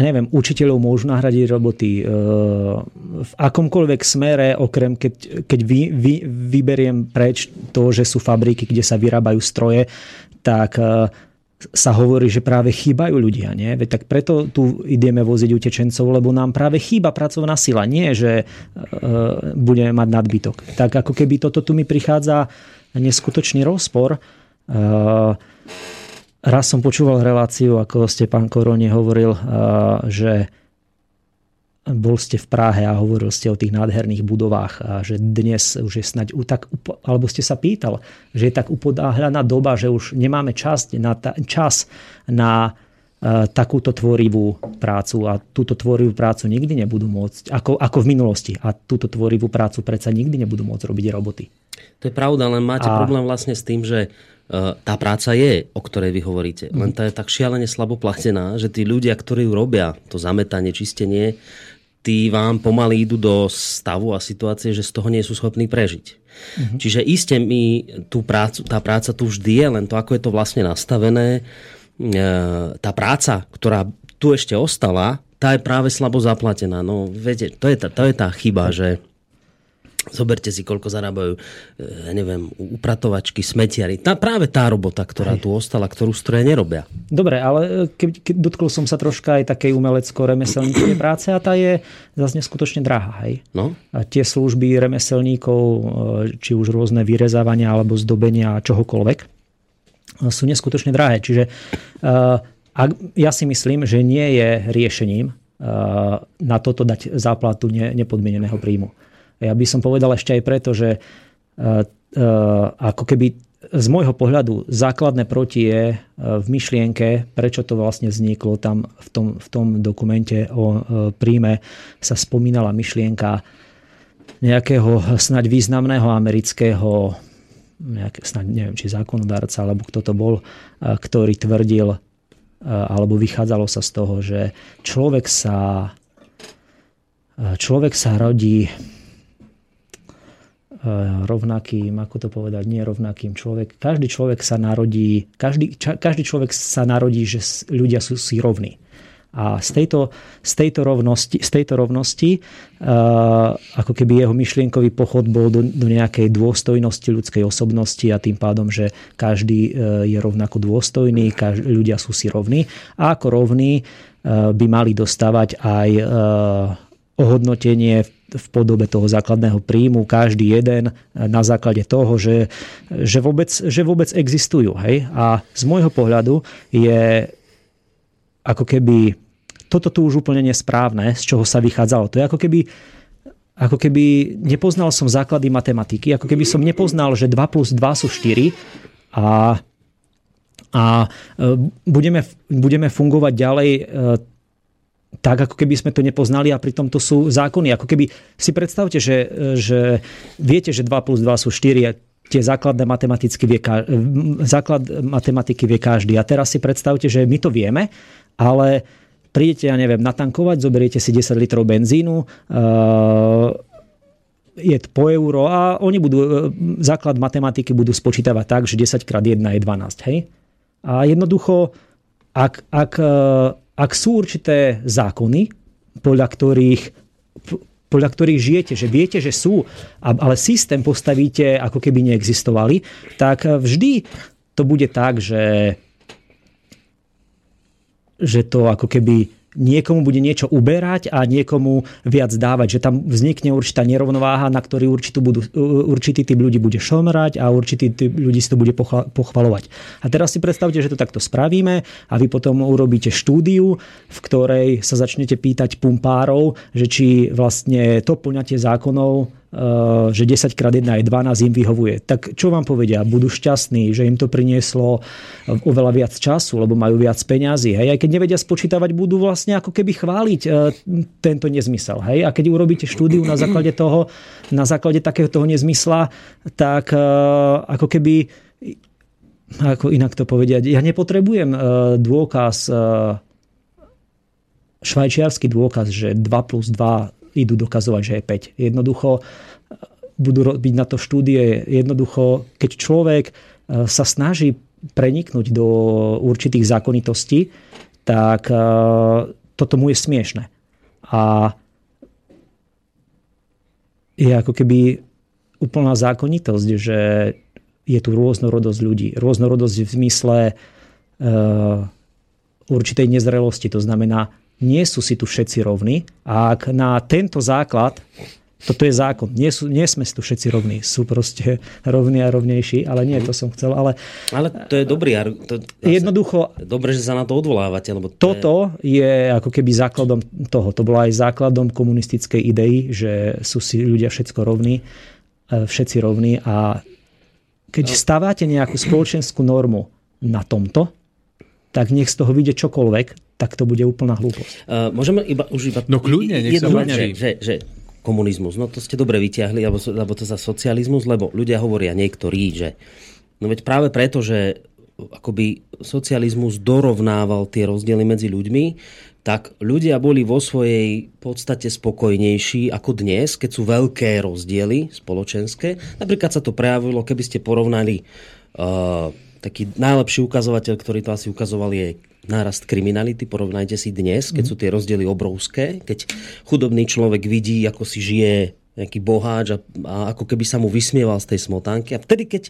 Speaker 3: neviem, učiteľov môžu nahradiť roboty e, v akomkoľvek smere, okrem keď, keď vy, vy, vyberiem preč to, že sú fabriky, kde sa vyrábajú stroje, tak e, sa hovorí, že práve chýbajú ľudia. Nie? Veď tak preto tu ideme voziť utečencov, lebo nám práve chýba pracovná sila. Nie, že e, budeme mať nadbytok. Tak ako keby toto tu mi prichádza neskutočný rozpor. Raz som počúval reláciu, ako ste pán Korone hovoril, že bol ste v Prahe a hovoril ste o tých nádherných budovách a že dnes už je snať tak, alebo ste sa pýtal, že je tak upodáhľaná doba, že už nemáme čas na, čas na takúto tvorivú prácu a túto tvorivú prácu nikdy nebudú môcť, ako, ako v minulosti. A túto tvorivú prácu predsa nikdy nebudú môcť robiť roboty.
Speaker 4: To je pravda, len máte a... problém vlastne s tým, že tá práca je, o ktorej vy hovoríte. Len tá je tak šialene slabo platená, že tí ľudia, ktorí ju robia, to zametanie, čistenie, tí vám pomaly idú do stavu a situácie, že z toho nie sú schopní prežiť. Uh-huh. Čiže iste mi tú prácu, tá práca tu vždy je, len to, ako je to vlastne nastavené, e, tá práca, ktorá tu ešte ostala, tá je práve slabo zaplatená. No, viete, to je tá, to je tá chyba, že Zoberte si, koľko zarábajú, ja e, neviem, upratovačky, smetiari. Tá, práve tá robota, ktorá tu ostala, ktorú stroje nerobia.
Speaker 3: Dobre, ale keď, keď dotkol som sa troška aj takej umelecko-remeselníckej práce a tá je zase neskutočne drahá. Hej?
Speaker 4: No?
Speaker 3: A tie služby remeselníkov, e, či už rôzne vyrezávania alebo zdobenia čohokoľvek, sú neskutočne drahé. Čiže ak, ja si myslím, že nie je riešením na toto dať záplatu nepodmieneného príjmu. Ja by som povedal ešte aj preto, že e, e, ako keby z môjho pohľadu základné proti je e, v myšlienke, prečo to vlastne vzniklo tam v tom, v tom dokumente o príjme sa spomínala myšlienka nejakého snaď významného amerického nejaké, snaď neviem, či zákonodárca, alebo kto to bol, ktorý tvrdil, alebo vychádzalo sa z toho, že človek sa človek sa rodí rovnakým, ako to povedať, nie rovnakým človek. Každý človek sa narodí, každý, každý človek sa narodí, že ľudia sú si rovní. A z tejto, z tejto rovnosti, z tejto rovnosti uh, ako keby jeho myšlienkový pochod bol do, do nejakej dôstojnosti ľudskej osobnosti a tým pádom, že každý uh, je rovnako dôstojný, každý, ľudia sú si rovní a ako rovní uh, by mali dostávať aj ohodnotenie v podobe toho základného príjmu, každý jeden na základe toho, že, že, vôbec, že vôbec existujú. Hej? A z môjho pohľadu je ako keby toto tu už úplne nesprávne, z čoho sa vychádzalo. To je ako keby ako keby nepoznal som základy matematiky, ako keby som nepoznal, že 2 plus 2 sú 4 a, a e, budeme, budeme fungovať ďalej e, tak, ako keby sme to nepoznali a pritom to sú zákony. Ako keby si predstavte, že, že viete, že 2 plus 2 sú 4 tie základné matematiky vie, základ matematiky vie každý. A teraz si predstavte, že my to vieme, ale prídete, ja neviem, natankovať, zoberiete si 10 litrov benzínu, je po euro a oni budú, základ matematiky budú spočítavať tak, že 10 krát 1 je 12. Hej? A jednoducho, ak, ak, ak sú určité zákony, podľa ktorých podľa ktorých žijete, že viete, že sú, ale systém postavíte, ako keby neexistovali, tak vždy to bude tak, že, že to ako keby niekomu bude niečo uberať a niekomu viac dávať. Že tam vznikne určitá nerovnováha, na ktorý určitý, budú, určitý typ ľudí bude šomrať a určitý typ ľudí si to bude pochvalovať. A teraz si predstavte, že to takto spravíme a vy potom urobíte štúdiu, v ktorej sa začnete pýtať pumpárov, že či vlastne to plňatie zákonov že 10 krát 1 je 12 im vyhovuje. Tak čo vám povedia? Budú šťastní, že im to prinieslo eh, oveľa viac času, lebo majú viac peňazí. Hej? Aj keď nevedia spočítavať, budú vlastne ako keby chváliť eh, tento nezmysel. Hej? A keď urobíte štúdiu na základe toho, na základe takého nezmysla, tak ako keby ako inak to povedať, ja nepotrebujem dôkaz švajčiarsky dôkaz, že 2 plus 2 idú dokazovať, že je 5. Jednoducho e, budú robiť na to štúdie. Jednoducho, keď človek e, sa snaží preniknúť do určitých zákonitostí, tak e, toto mu je smiešne. A je ako keby úplná zákonitosť, že je tu rôznorodosť ľudí. Rôznorodosť v zmysle určitej nezrelosti. To znamená, nie sú si tu všetci rovní a ak na tento základ toto je zákon. Nie, sú, nie sme tu všetci rovní. Sú proste rovní a rovnejší, ale nie, to som chcel. Ale,
Speaker 4: ale to je dobrý to,
Speaker 3: Jednoducho...
Speaker 4: Dobre, že sa na to odvolávate. Lebo to
Speaker 3: toto je... je ako keby základom toho. To bolo aj základom komunistickej idei, že sú si ľudia všetko rovní, e, všetci rovní a keď no. stávate nejakú spoločenskú normu na tomto, tak nech z toho vyjde čokoľvek, tak to bude úplná hlúposť.
Speaker 4: Uh, môžeme iba, už iba...
Speaker 2: No kľudne, nech sa
Speaker 4: že, že, že komunizmus, no to ste dobre vyťahli, alebo, alebo to za socializmus, lebo ľudia hovoria niektorí, že no veď práve preto, že akoby socializmus dorovnával tie rozdiely medzi ľuďmi, tak ľudia boli vo svojej podstate spokojnejší ako dnes, keď sú veľké rozdiely spoločenské. Napríklad sa to prejavilo, keby ste porovnali uh, taký najlepší ukazovateľ, ktorý to asi ukazoval, je nárast kriminality. Porovnajte si dnes, keď sú tie rozdiely obrovské, keď chudobný človek vidí, ako si žije nejaký boháč a, a ako keby sa mu vysmieval z tej smotánky. A vtedy, keď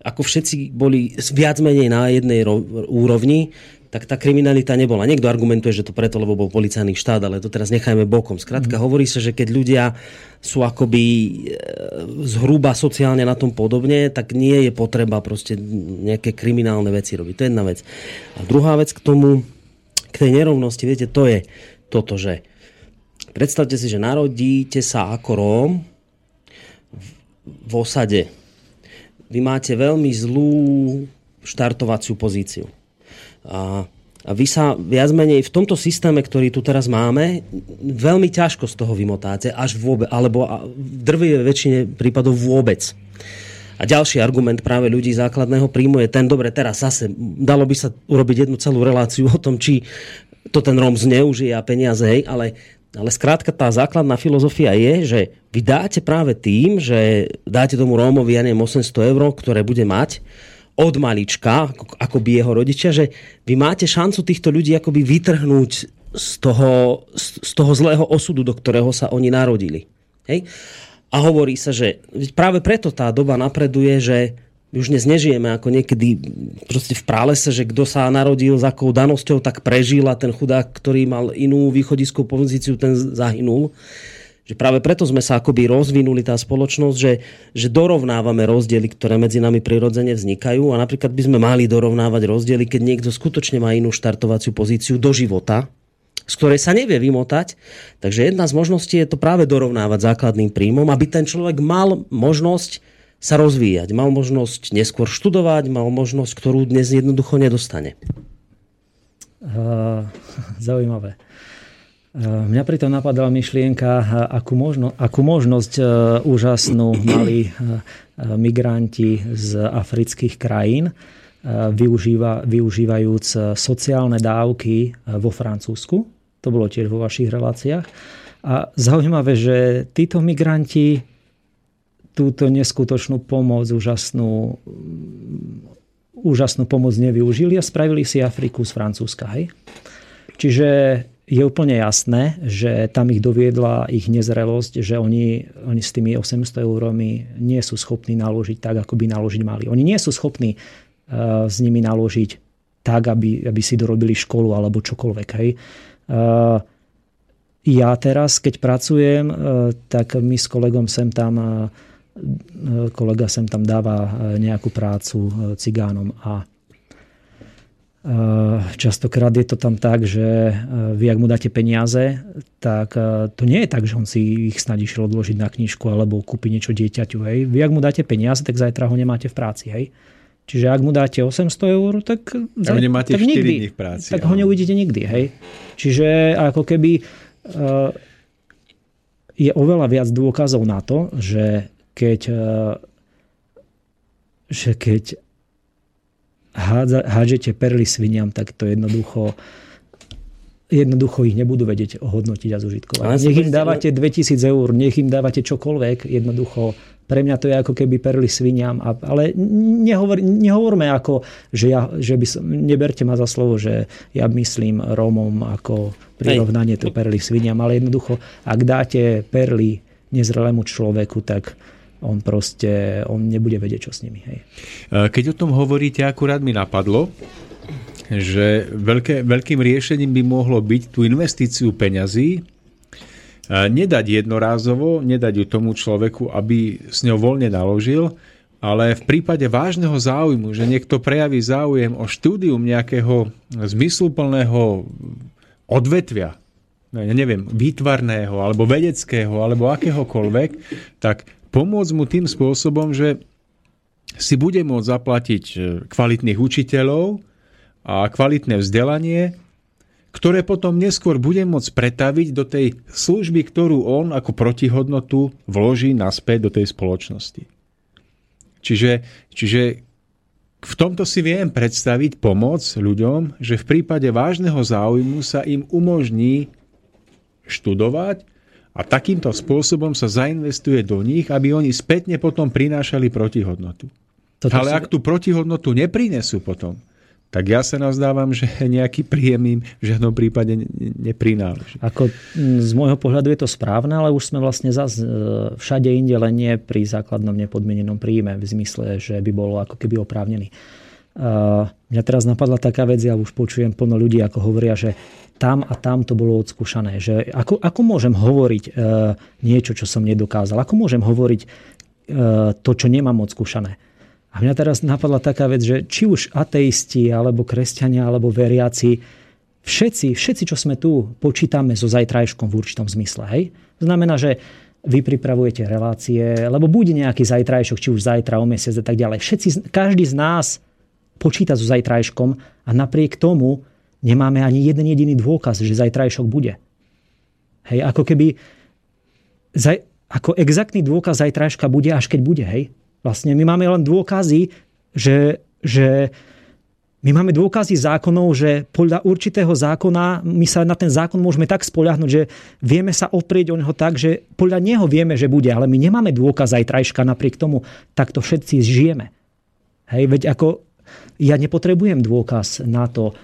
Speaker 4: ako všetci boli viac menej na jednej ro- úrovni, tak tá kriminalita nebola. Niekto argumentuje, že to preto, lebo bol policajný štát, ale to teraz nechajme bokom. Skrátka, mm. hovorí sa, že keď ľudia sú akoby e, zhruba sociálne na tom podobne, tak nie je potreba proste nejaké kriminálne veci robiť. To je jedna vec. A druhá vec k tomu, k tej nerovnosti, viete, to je toto, že predstavte si, že narodíte sa ako Róm v, v osade. Vy máte veľmi zlú štartovaciu pozíciu a, a vy sa viac menej v tomto systéme, ktorý tu teraz máme, veľmi ťažko z toho vymotáte, až vôbec, alebo v drvivej väčšine prípadov vôbec. A ďalší argument práve ľudí základného príjmu je ten, dobre, teraz zase dalo by sa urobiť jednu celú reláciu o tom, či to ten Rom zneužije a peniaze, hej, ale, ale skrátka tá základná filozofia je, že vy dáte práve tým, že dáte tomu Rómovi, ja neviem, 800 eur, ktoré bude mať, od malička, ako, ako by jeho rodičia, že vy máte šancu týchto ľudí akoby vytrhnúť z toho, z toho zlého osudu, do ktorého sa oni narodili. Hej? A hovorí sa, že práve preto tá doba napreduje, že my už dnes nežijeme ako niekedy proste v prálese, že kto sa narodil s akou danosťou, tak prežil a ten chudák, ktorý mal inú východiskú pozíciu, ten zahynul že práve preto sme sa akoby rozvinuli tá spoločnosť, že, že dorovnávame rozdiely, ktoré medzi nami prirodzene vznikajú a napríklad by sme mali dorovnávať rozdiely, keď niekto skutočne má inú štartovaciu pozíciu do života, z ktorej sa nevie vymotať. Takže jedna z možností je to práve dorovnávať základným príjmom, aby ten človek mal možnosť sa rozvíjať, mal možnosť neskôr študovať, mal možnosť, ktorú dnes jednoducho nedostane.
Speaker 3: Uh, zaujímavé. Mňa pritom napadala myšlienka, akú, možno, akú možnosť úžasnú mali migranti z afrických krajín, využíva, využívajúc sociálne dávky vo Francúzsku. To bolo tiež vo vašich reláciách. A zaujímavé, že títo migranti túto neskutočnú pomoc, úžasnú, úžasnú pomoc nevyužili a spravili si Afriku z Francúzska. Hej? Čiže je úplne jasné, že tam ich doviedla ich nezrelosť, že oni, oni s tými 800 eurami nie sú schopní naložiť tak, ako by naložiť mali. Oni nie sú schopní uh, s nimi naložiť tak, aby, aby si dorobili školu alebo čokoľvek. Hej. Uh, ja teraz, keď pracujem, uh, tak my s kolegom sem tam kolega sem tam dáva nejakú prácu cigánom a častokrát je to tam tak, že eh, vy, ak mu dáte peniaze, tak eh, to nie je tak, že on si ich snad išiel odložiť na knižku alebo kúpiť niečo dieťaťu. Hej. Vy, ak mu dáte peniaze, tak zajtra ho nemáte v práci. Hej. Čiže ak mu dáte 800 eur, tak,
Speaker 2: tak, nemáte
Speaker 3: tak nikdy,
Speaker 2: dní v práci.
Speaker 3: Tak ale... ho neuvidíte nikdy. Hej. Čiže ako keby uh, je oveľa viac dôkazov na to, že keď, uh, že keď hádžete perly sviniam, tak to jednoducho jednoducho ich nebudú vedieť ohodnotiť a zužitkovať. Ale nech im dávate 2000 eur, nech im dávate čokoľvek, jednoducho pre mňa to je ako keby perly sviniam. A, ale nehovor, nehovorme ako, že, ja, že by som, neberte ma za slovo, že ja myslím Rómom ako prirovnanie to perly sviniam, ale jednoducho, ak dáte perly nezrelému človeku, tak on proste, on nebude vedieť, čo s nimi. Hej.
Speaker 2: Keď o tom hovoríte, akurát mi napadlo, že veľké, veľkým riešením by mohlo byť tú investíciu peňazí nedať jednorázovo, nedať ju tomu človeku, aby s ňou voľne naložil, ale v prípade vážneho záujmu, že niekto prejaví záujem o štúdium nejakého zmysluplného odvetvia, neviem, výtvarného, alebo vedeckého, alebo akéhokoľvek, tak pomôcť mu tým spôsobom, že si bude môcť zaplatiť e, kvalitných učiteľov a kvalitné vzdelanie, ktoré potom neskôr bude môcť pretaviť do tej služby, ktorú on ako protihodnotu vloží naspäť do tej spoločnosti. Čiže, čiže v tomto si viem predstaviť pomoc ľuďom, že v prípade vážneho záujmu sa im umožní študovať a takýmto spôsobom sa zainvestuje do nich, aby oni spätne potom prinášali protihodnotu. Toto Ale si... ak tú protihodnotu neprinesú potom, tak ja sa nazdávam, že nejaký príjem im v žiadnom prípade neprináleží.
Speaker 3: Ako z môjho pohľadu je to správne, ale už sme vlastne zase všade inde len nie pri základnom nepodmienenom príjme v zmysle, že by bolo ako keby oprávnený. Mňa teraz napadla taká vec, ja už počujem plno ľudí, ako hovoria, že tam a tam to bolo odskúšané. Že ako, ako môžem hovoriť e, niečo, čo som nedokázal? Ako môžem hovoriť e, to, čo nemám odskúšané? A mňa teraz napadla taká vec, že či už ateisti, alebo kresťania, alebo veriaci, všetci, všetci, čo sme tu, počítame so zajtrajškom v určitom zmysle. Hej? Znamená, že vy pripravujete relácie, lebo bude nejaký zajtrajšok, či už zajtra, o mesiac a tak ďalej. Všetci, každý z nás počíta so zajtrajškom a napriek tomu nemáme ani jeden jediný dôkaz, že zajtrajšok bude. Hej, ako keby zaj, ako exaktný dôkaz zajtrajška bude, až keď bude. Hej. Vlastne my máme len dôkazy, že, že my máme dôkazy zákonov, že podľa určitého zákona my sa na ten zákon môžeme tak spoľahnúť, že vieme sa oprieť o neho tak, že podľa neho vieme, že bude, ale my nemáme dôkaz zajtrajška, napriek tomu takto všetci žijeme. Hej, veď ako ja nepotrebujem dôkaz na to,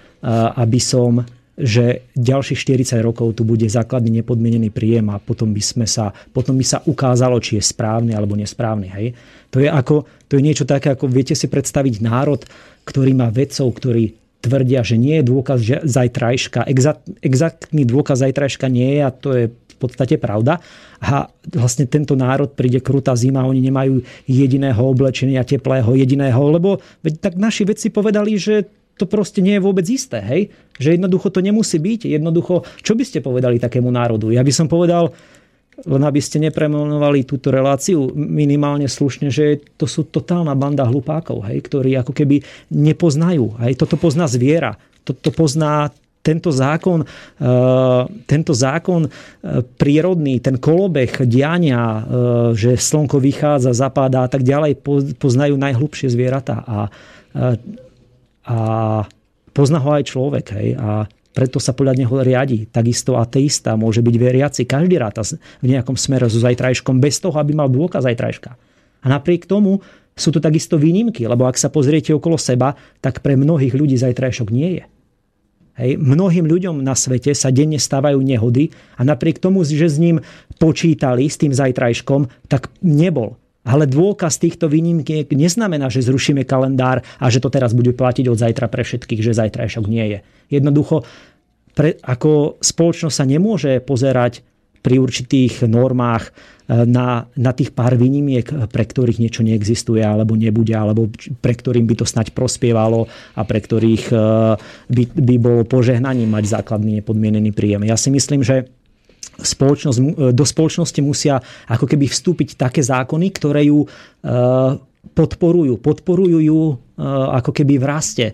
Speaker 3: aby som že ďalších 40 rokov tu bude základný nepodmienený príjem a potom by, sme sa, potom by sa ukázalo, či je správny alebo nesprávny. Hej? To, je ako, to je niečo také, ako viete si predstaviť národ, ktorý má vedcov, ktorí tvrdia, že nie je dôkaz že zajtrajška. Exakt, exaktný dôkaz zajtrajška nie je a to je v podstate pravda. A vlastne tento národ príde krutá zima, oni nemajú jediného oblečenia teplého, jediného, lebo tak naši vedci povedali, že to proste nie je vôbec isté, hej? Že jednoducho to nemusí byť. Jednoducho, čo by ste povedali takému národu? Ja by som povedal, len aby ste nepremenovali túto reláciu minimálne slušne, že to sú totálna banda hlupákov, hej, ktorí ako keby nepoznajú. Hej, toto pozná zviera, toto pozná tento zákon, tento zákon prírodný, ten kolobeh diania, že slnko vychádza, zapadá a tak ďalej, poznajú najhlubšie zvieratá. A, a pozná ho aj človek. Hej, a preto sa podľa neho riadi. Takisto ateista môže byť veriaci. Každý ráta v nejakom smere so zajtrajškom bez toho, aby mal dôkaz zajtrajška. A napriek tomu sú to takisto výnimky, lebo ak sa pozriete okolo seba, tak pre mnohých ľudí zajtrajšok nie je. Hej. Mnohým ľuďom na svete sa denne stávajú nehody a napriek tomu, že s ním počítali, s tým zajtrajškom, tak nebol. Ale dôkaz týchto výnimiek neznamená, že zrušíme kalendár a že to teraz bude platiť od zajtra pre všetkých, že zajtrajšok nie je. Jednoducho, pre, ako spoločnosť sa nemôže pozerať pri určitých normách e, na, na tých pár výnimiek, pre ktorých niečo neexistuje alebo nebude, alebo pre ktorým by to snať prospievalo a pre ktorých e, by, by bolo požehnaním mať základný nepodmienený príjem. Ja si myslím, že spoločnosť, do spoločnosti musia ako keby vstúpiť také zákony, ktoré ju podporujú. Podporujú ju ako keby v raste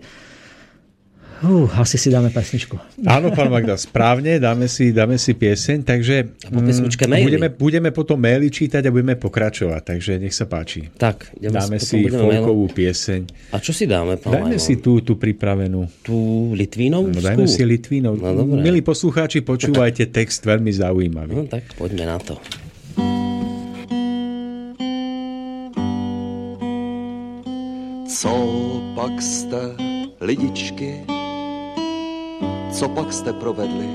Speaker 3: Uh, asi si dáme pesničku.
Speaker 2: Áno, pán Magda, správne, dáme si, dáme si pieseň, takže
Speaker 4: mm,
Speaker 2: budeme, budeme potom maily čítať a budeme pokračovať, takže nech sa páči.
Speaker 4: Tak,
Speaker 2: dáme si folkovú pieseň.
Speaker 4: A čo si dáme,
Speaker 2: pán Dajme Majman? si tú, tú pripravenú.
Speaker 4: Tú Litvínovú?
Speaker 2: No, dajme si Litvínov. No, Milí poslucháči, počúvajte text veľmi zaujímavý.
Speaker 4: No tak poďme na to.
Speaker 5: Co pak jste, lidičky, co pak jste provedli?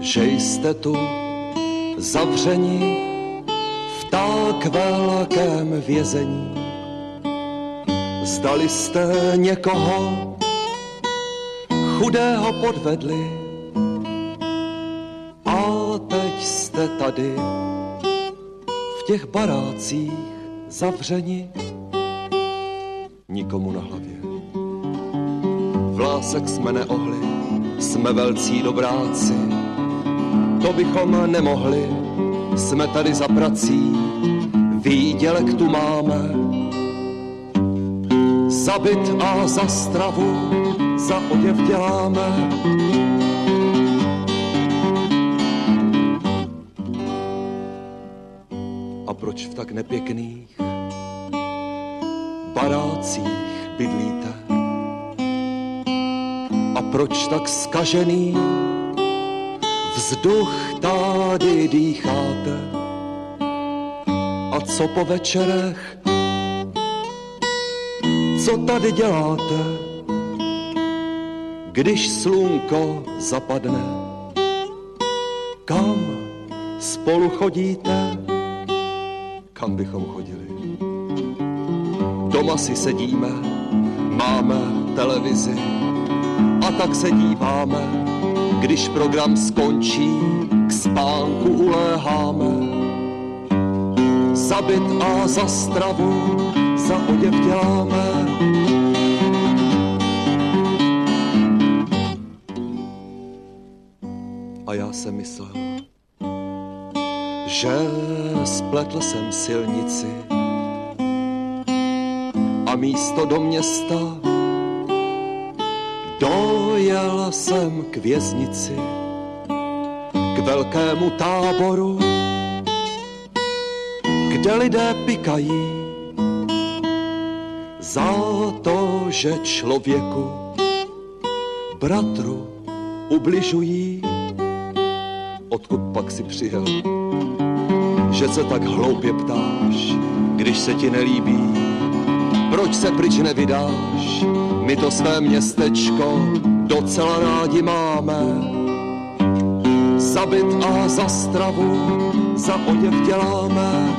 Speaker 5: Že jste tu zavřeni v tak velkém vězení. Zdali jste někoho chudého podvedli a teď jste tady v těch barácích zavřeni nikomu na hlavě vlásek jsme neohli, jsme velcí dobráci. To bychom nemohli, jsme tady za prací, výdělek tu máme. Za byt a za stravu, za oděv děláme. A proč v tak nepěkných barácích bydlíte? Proč tak skažený vzduch tady dýcháte? A co po večerech, co tady děláte, když slunko zapadne? Kam spolu chodíte? Kam bychom chodili? Doma si sedíme, máme televizi, a tak se díváme, když program skončí, k spánku uléháme. Za byt a za stravu, za oděv děláme. A já jsem myslel, že spletl jsem silnici a místo do města Dojel jsem k věznici, k velkému táboru, kde lidé pikají za to, že člověku, bratru, ubližují. Odkud pak si přijel, že se tak hloupě ptáš, když se ti nelíbí, proč se pryč nevydáš? My to své městečko docela rádi máme. Za byt a za stravu, za oděv děláme.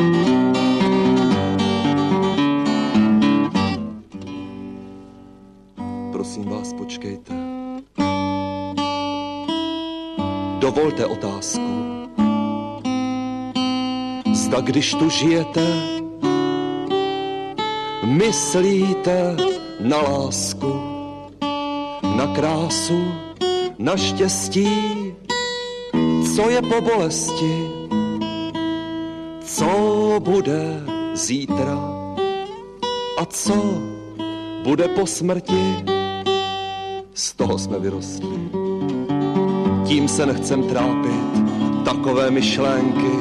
Speaker 5: Prosím vás, počkejte. Dovolte otázku. Zda když tu žijete, myslíte na lásku, na krásu, na štěstí, co je po bolesti, co bude zítra? A co bude po smrti. z toho jsme vyrostli. Tím se nechcem trápit, takové myšlenky.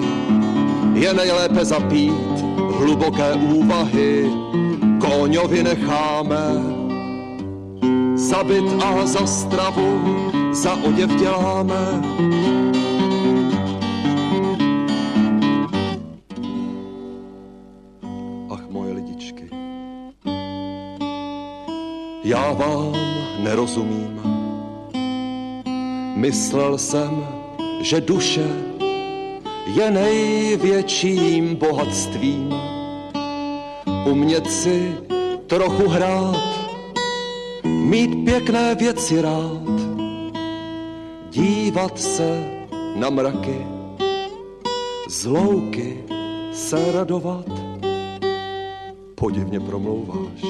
Speaker 5: Je nejlépe zapít hluboké úvahy, koňovi necháme zabit a za stravu, za oděv děláme. Ach moje lidičky, já vám nerozumím. Myslel jsem, že duše je největším bohatstvím. Umět si trochu hrát, mít pěkné věci rád, dívat se na mraky, z louky se radovat. Podivně promlouváš,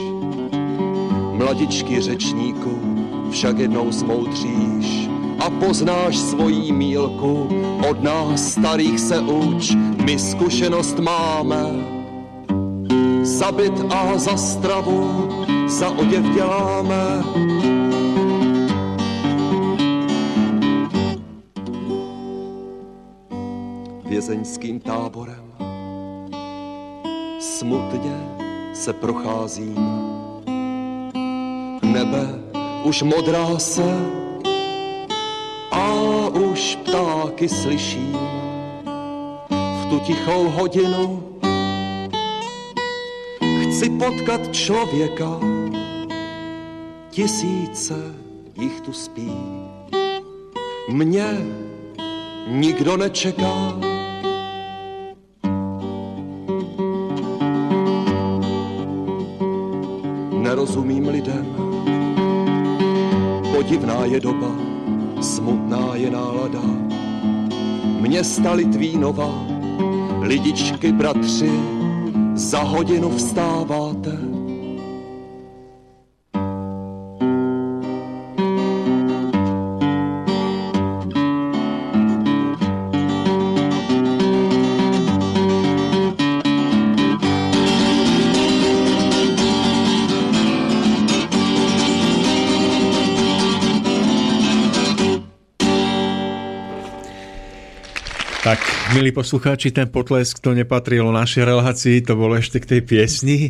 Speaker 5: mladičky řečníku, však jednou zmoudříš a poznáš svojí mílku. Od nás starých se uč, my zkušenost máme. Zabit a za stravu, za oděv děláme. Vězeňským táborem smutně se procházím. Nebe už modrá se a už ptáky slyším. V tu tichou hodinu chci potkat člověka, tisíce jich tu spí. Mě nikdo nečeká. Nerozumím lidem, podivná je doba, smutná je nálada. Města Litvínova, lidičky bratři, za hodinu vstáváte.
Speaker 2: Milí poslucháči, ten potlesk to nepatrilo našej relácii, to bolo ešte k tej piesni.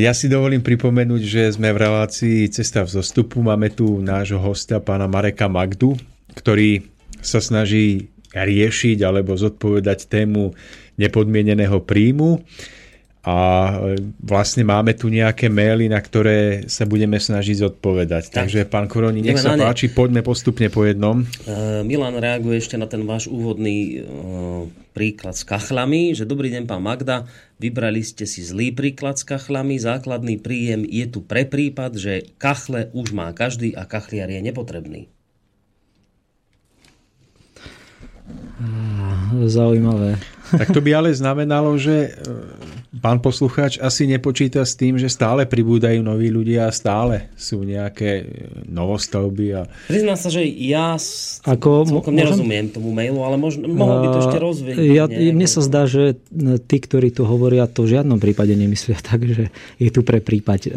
Speaker 2: Ja si dovolím pripomenúť, že sme v relácii Cesta v zostupu. Máme tu nášho hosta, pána Mareka Magdu, ktorý sa snaží riešiť alebo zodpovedať tému nepodmieneného príjmu a e, vlastne máme tu nejaké maily, na ktoré sa budeme snažiť zodpovedať. Tak. Takže pán Koroni, nech sa páči, poďme postupne po jednom.
Speaker 4: Uh, Milan reaguje ešte na ten váš úvodný uh, príklad s kachlami, že dobrý deň pán Magda, vybrali ste si zlý príklad s kachlami, základný príjem je tu pre prípad, že kachle už má každý a kachliar je nepotrebný.
Speaker 3: Zaujímavé.
Speaker 2: Tak to by ale znamenalo, že pán poslucháč asi nepočíta s tým, že stále pribúdajú noví ľudia a stále sú nejaké novostavby. A...
Speaker 4: Priznám sa, že ja Ako, celkom môžem? nerozumiem tomu mailu, ale možno, mohol by to ešte rozvieť.
Speaker 3: Ja, mne sa zdá, že tí, ktorí tu hovoria, to v žiadnom prípade nemyslia tak, že je tu pre prípad,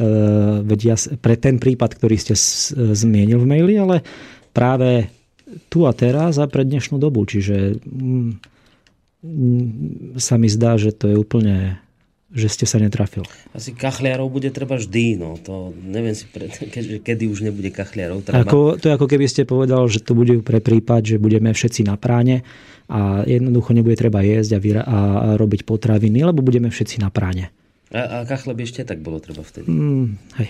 Speaker 3: veď ja, pre ten prípad, ktorý ste zmienil v maili, ale práve tu a teraz a pre dnešnú dobu. Čiže mm, mm, sa mi zdá, že to je úplne že ste sa netrafil.
Speaker 4: Asi kachliarov bude treba vždy, no to neviem si, pre, ke, kedy už nebude kachliarov treba.
Speaker 3: Ako, to je ako keby ste povedal, že to bude pre prípad, že budeme všetci na práne a jednoducho nebude treba jesť a, vyra- a robiť potraviny, lebo budeme všetci na práne.
Speaker 4: A, a kachle by ešte tak bolo treba vtedy.
Speaker 3: Mm, hej.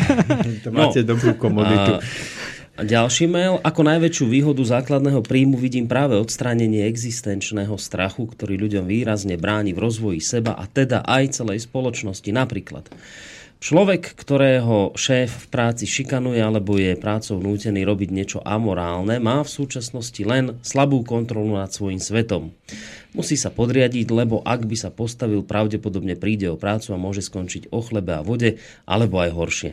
Speaker 2: to máte no, dobrú komoditu. A,
Speaker 4: ďalší mail. Ako najväčšiu výhodu základného príjmu vidím práve odstránenie existenčného strachu, ktorý ľuďom výrazne bráni v rozvoji seba a teda aj celej spoločnosti. Napríklad Človek, ktorého šéf v práci šikanuje alebo je prácou nútený robiť niečo amorálne, má v súčasnosti len slabú kontrolu nad svojim svetom. Musí sa podriadiť, lebo ak by sa postavil, pravdepodobne príde o prácu a môže skončiť o chlebe a vode, alebo aj horšie.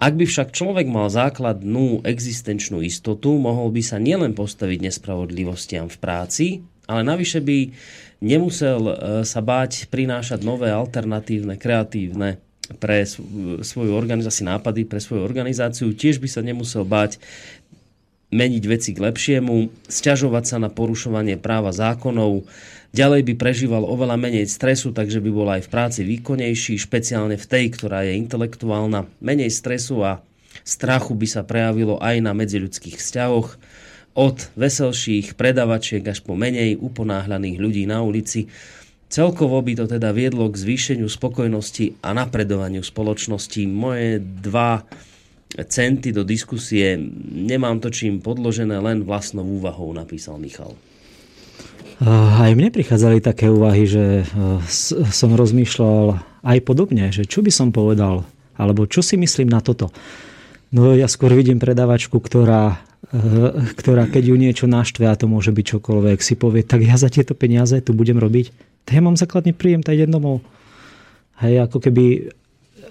Speaker 4: Ak by však človek mal základnú existenčnú istotu, mohol by sa nielen postaviť nespravodlivostiam v práci, ale navyše by nemusel e, sa báť prinášať nové alternatívne, kreatívne pre svoju organizáciu, nápady pre svoju organizáciu. Tiež by sa nemusel báť meniť veci k lepšiemu, sťažovať sa na porušovanie práva zákonov, ďalej by prežíval oveľa menej stresu, takže by bol aj v práci výkonnejší, špeciálne v tej, ktorá je intelektuálna. Menej stresu a strachu by sa prejavilo aj na medziľudských vzťahoch, od veselších predavačiek až po menej uponáhľaných ľudí na ulici. Celkovo by to teda viedlo k zvýšeniu spokojnosti a napredovaniu spoločnosti. Moje dva centy do diskusie nemám to čím podložené, len vlastnou úvahou, napísal Michal.
Speaker 3: Aj mne prichádzali také úvahy, že som rozmýšľal aj podobne, že čo by som povedal, alebo čo si myslím na toto. No ja skôr vidím predavačku, ktorá Eh, ktorá keď ju niečo naštve, a to môže byť čokoľvek, si povie, tak ja za tieto peniaze tu budem robiť, ja mám základný príjem, idem domov. Hej, ako keby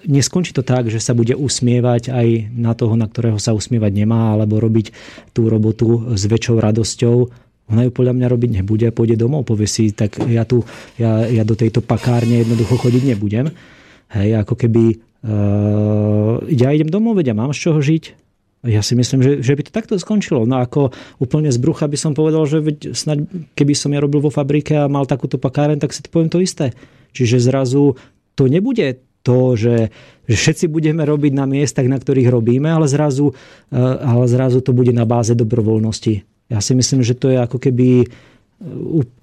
Speaker 3: neskončí to tak, že sa bude usmievať aj na toho, na ktorého sa usmievať nemá, alebo robiť tú robotu s väčšou radosťou. Ona ju podľa mňa robiť nebude pôjde domov, povie si, tak ja, tu, ja, ja do tejto pakárne jednoducho chodiť nebudem. Hej, ako keby uh, ja idem domov, veď ja mám z čoho žiť, ja si myslím, že, že by to takto skončilo. No ako úplne z brucha by som povedal, že snaď, keby som ja robil vo fabrike a mal takúto pakáren, tak si to poviem to isté. Čiže zrazu to nebude to, že, že všetci budeme robiť na miestach, na ktorých robíme, ale zrazu, eh, ale zrazu to bude na báze dobrovoľnosti. Ja si myslím, že to je ako keby eh,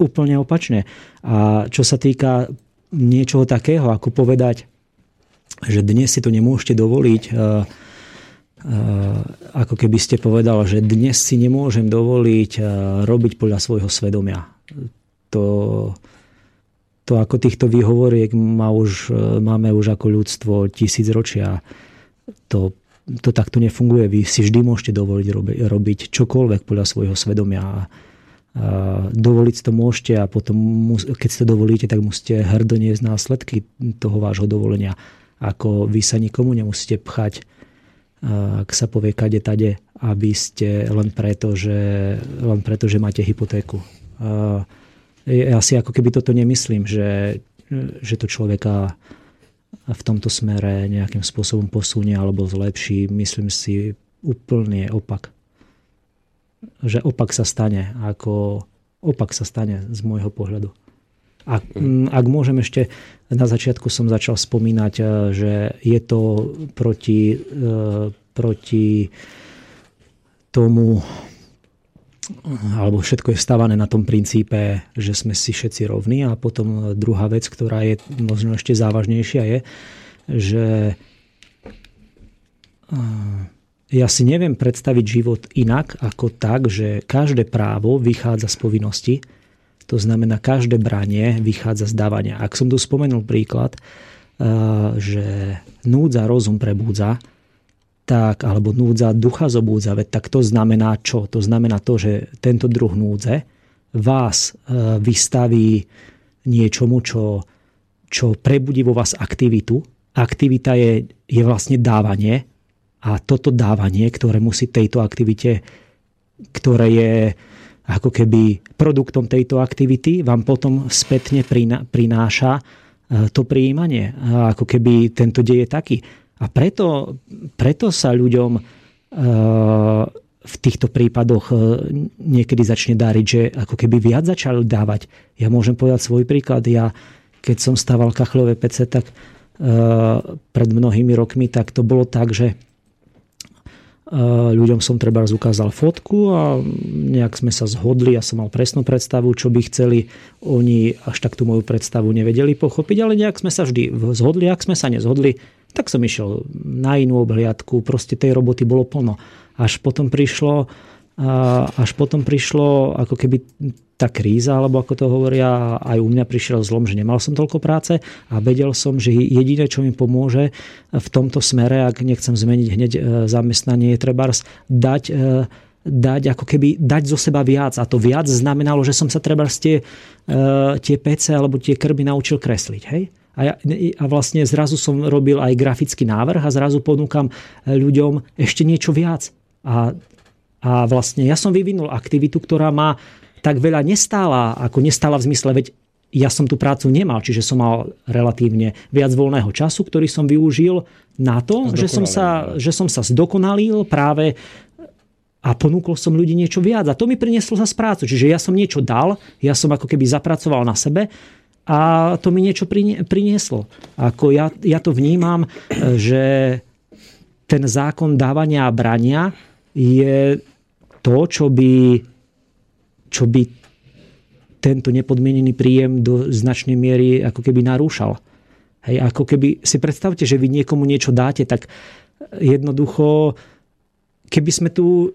Speaker 3: úplne opačne. A čo sa týka niečoho takého, ako povedať, že dnes si to nemôžete dovoliť, Eh, ako keby ste povedal, že dnes si nemôžem dovoliť eh, robiť podľa svojho svedomia. To, to ako týchto výhovoriek má už, eh, máme už ako ľudstvo tisíc ročia. To, to takto nefunguje. Vy si vždy môžete dovoliť robiť čokoľvek podľa svojho svedomia. Dovoliť to môžete a potom, keď si to dovolíte, tak musíte hrdo niesť následky toho vášho dovolenia. Ako vy sa nikomu nemusíte pchať ak sa povie kade tade, aby ste len preto, že, len preto, že máte hypotéku. Ja si ako keby toto nemyslím, že, že to človeka v tomto smere nejakým spôsobom posunie alebo zlepší. Myslím si úplne opak. Že opak sa stane, ako opak sa stane z môjho pohľadu. Ak, ak môžem ešte, na začiatku som začal spomínať, e, že je to proti, e, proti tomu, alebo všetko je stavané na tom princípe, že sme si všetci rovní. A potom druhá vec, ktorá je možno ešte závažnejšia je, že ja si neviem predstaviť život inak ako tak, že každé právo vychádza z povinnosti to znamená, každé branie vychádza z dávania. Ak som tu spomenul príklad, eh, že núdza rozum prebúdza, tak, alebo núdza ducha zobúdza, tak to znamená čo? To znamená to, že tento druh núdze vás eh, vystaví niečomu, čo, čo prebudí vo vás aktivitu. Aktivita je, je vlastne dávanie a toto dávanie, ktoré musí tejto aktivite, ktoré je ako keby produktom tejto aktivity vám potom spätne prináša e, to prijímanie. Ako keby tento dej je taký. A preto, preto sa ľuďom e, v týchto prípadoch e, niekedy začne dáriť, že ako keby viac začali dávať. Ja môžem povedať svoj príklad. Ja, keď som stával kachlové pece, tak pred mnohými rokmi, tak to bolo tak, že ľuďom som treba ukázal fotku a nejak sme sa zhodli, ja som mal presnú predstavu, čo by chceli. Oni až tak tú moju predstavu nevedeli pochopiť, ale nejak sme sa vždy zhodli. Ak sme sa nezhodli, tak som išiel na inú obhliadku. Proste tej roboty bolo plno. Až potom prišlo až potom prišlo ako keby tá kríza, alebo ako to hovoria, aj u mňa prišiel zlom, že nemal som toľko práce a vedel som, že jediné, čo mi pomôže v tomto smere, ak nechcem zmeniť hneď e, zamestnanie, je trebárs dať e, dať ako keby dať zo seba viac. A to viac znamenalo, že som sa treba tie, e, tie PC alebo tie krby naučil kresliť. Hej? A, ja, a vlastne zrazu som robil aj grafický návrh a zrazu ponúkam ľuďom ešte niečo viac. A a vlastne ja som vyvinul aktivitu, ktorá má tak veľa nestála, ako nestála v zmysle, veď ja som tú prácu nemal, čiže som mal relatívne viac voľného času, ktorý som využil na to, že som, sa, že som sa zdokonalil práve a ponúkol som ľudí niečo viac. A to mi prinieslo zase prácu. Čiže ja som niečo dal, ja som ako keby zapracoval na sebe a to mi niečo prinieslo. Ako ja, ja to vnímam, že ten zákon dávania a brania je to, čo by, čo by tento nepodmienený príjem do značnej miery ako keby narúšal. Hej, ako keby si predstavte, že vy niekomu niečo dáte, tak jednoducho, keby sme tu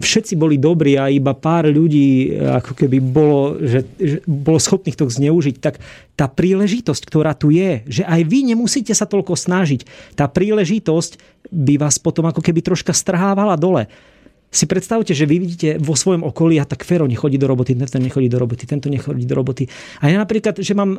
Speaker 3: všetci boli dobrí a iba pár ľudí ako keby bolo, že, že bolo schopných to zneužiť, tak tá príležitosť, ktorá tu je, že aj vy nemusíte sa toľko snažiť, tá príležitosť by vás potom ako keby troška strhávala dole si predstavte, že vy vidíte vo svojom okolí a tak Fero nechodí do roboty, tento nechodí do roboty, tento nechodí do roboty. A ja napríklad, že mám e,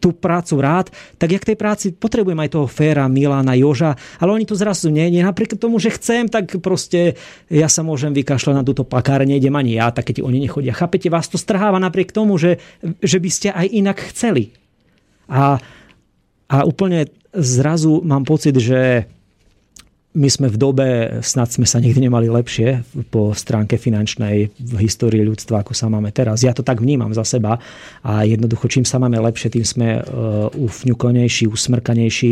Speaker 3: tú prácu rád, tak ja k tej práci potrebujem aj toho Féra, Milana, Joža, ale oni tu zrazu nie, nie. Napriek tomu, že chcem, tak proste ja sa môžem vykašľať na túto pakáre, nejdem ani ja, tak keď oni nechodia. Chápete, vás to strháva napriek tomu, že, že by ste aj inak chceli. A, a úplne zrazu mám pocit, že my sme v dobe, snad sme sa nikdy nemali lepšie po stránke finančnej v histórii ľudstva, ako sa máme teraz. Ja to tak vnímam za seba a jednoducho, čím sa máme lepšie, tým sme uh, ufňukonejší, usmrkanejší.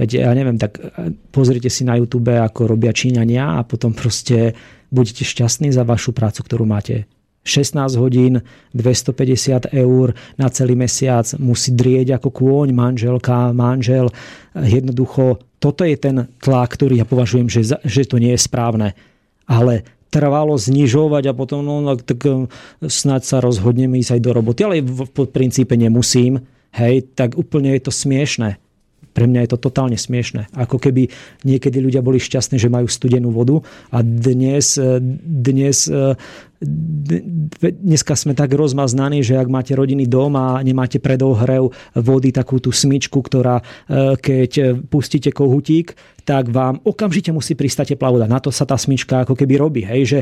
Speaker 3: Veď ja neviem, tak uh, pozrite si na YouTube, ako robia Číňania a potom proste budete šťastní za vašu prácu, ktorú máte 16 hodín, 250 eur na celý mesiac, musí drieť ako kôň, manželka, manžel. Jednoducho toto je ten tlak, ktorý ja považujem, že, že to nie je správne. Ale trvalo znižovať a potom no, no tak um, snáď sa rozhodneme ísť aj do roboty, ale v, v princípe nemusím. Hej, tak úplne je to smiešne. Pre mňa je to totálne smiešne. Ako keby niekedy ľudia boli šťastní, že majú studenú vodu a dnes, e, dnes e, dneska sme tak rozmaznaní, že ak máte rodinný dom a nemáte predohrev vody, takú tú smyčku, ktorá e, keď pustíte kohutík, tak vám okamžite musí pristať teplá voda. Na to sa tá smyčka ako keby robí. Hej? Že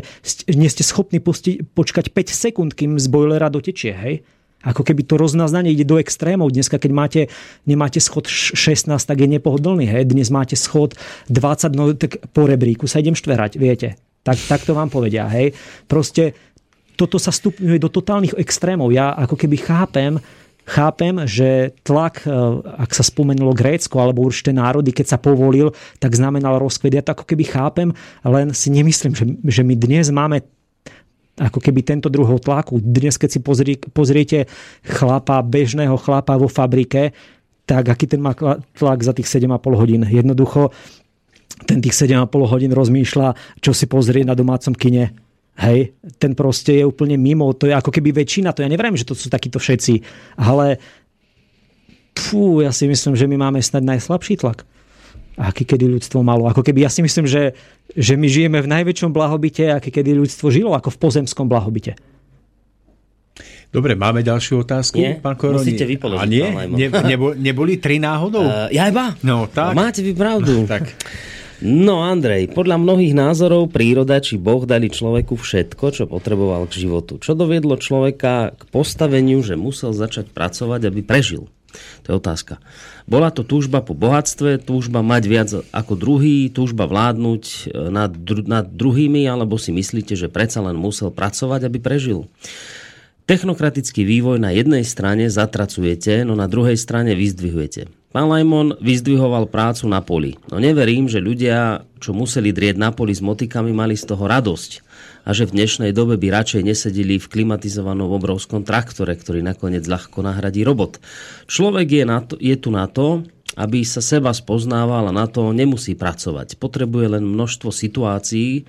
Speaker 3: nie ste schopní pustiť, počkať 5 sekúnd, kým z bojlera dotečie. Hej? Ako keby to roznaznanie ide do extrémov. Dneska, keď máte, nemáte schod 16, tak je nepohodlný. Hej? Dnes máte schod 20, no tak po rebríku sa idem štverať, viete. Tak, tak to vám povedia. Hej? Proste toto sa stupňuje do totálnych extrémov. Ja ako keby chápem, chápem, že tlak, e, ak sa spomenulo Grécko alebo určité národy, keď sa povolil, tak znamenal rozkvet. Ja to ako keby chápem, len si nemyslím, že, že my dnes máme ako keby tento druhov tlaku. Dnes, keď si pozri, pozriete chlapa, bežného chlapa vo fabrike, tak aký ten má tlak za tých 7,5 hodín. Jednoducho, ten tých 7,5 hodín rozmýšľa, čo si pozrie na domácom kine. Hej, ten proste je úplne mimo, to je ako keby väčšina, to ja neviem, že to sú takíto všetci, ale fú, ja si myslím, že my máme snad najslabší tlak aký kedy ľudstvo malo. Ako keby ja si myslím, že, že my žijeme v najväčšom blahobite, aký kedy ľudstvo žilo, ako v pozemskom blahobite.
Speaker 2: Dobre, máme ďalšiu otázku,
Speaker 4: nie, pán Koroni. Musíte vypoložiť,
Speaker 2: A nie? Ne, nebo, neboli tri náhodou?
Speaker 4: Uh, ja iba?
Speaker 2: No, tak.
Speaker 4: Máte vy pravdu.
Speaker 2: tak.
Speaker 4: No Andrej, podľa mnohých názorov príroda či Boh dali človeku všetko, čo potreboval k životu. Čo doviedlo človeka k postaveniu, že musel začať pracovať, aby prežil? To je otázka. Bola to túžba po bohatstve, túžba mať viac ako druhý, túžba vládnuť e, nad, dru- nad druhými, alebo si myslíte, že predsa len musel pracovať, aby prežil? Technokratický vývoj na jednej strane zatracujete, no na druhej strane vyzdvihujete. Pán Lajmon vyzdvihoval prácu na poli. No neverím, že ľudia, čo museli drieť na poli s motikami, mali z toho radosť a že v dnešnej dobe by radšej nesedeli v klimatizovanom obrovskom traktore, ktorý nakoniec ľahko nahradí robot. Človek je, na to, je tu na to, aby sa seba spoznával a na to nemusí pracovať. Potrebuje len množstvo situácií,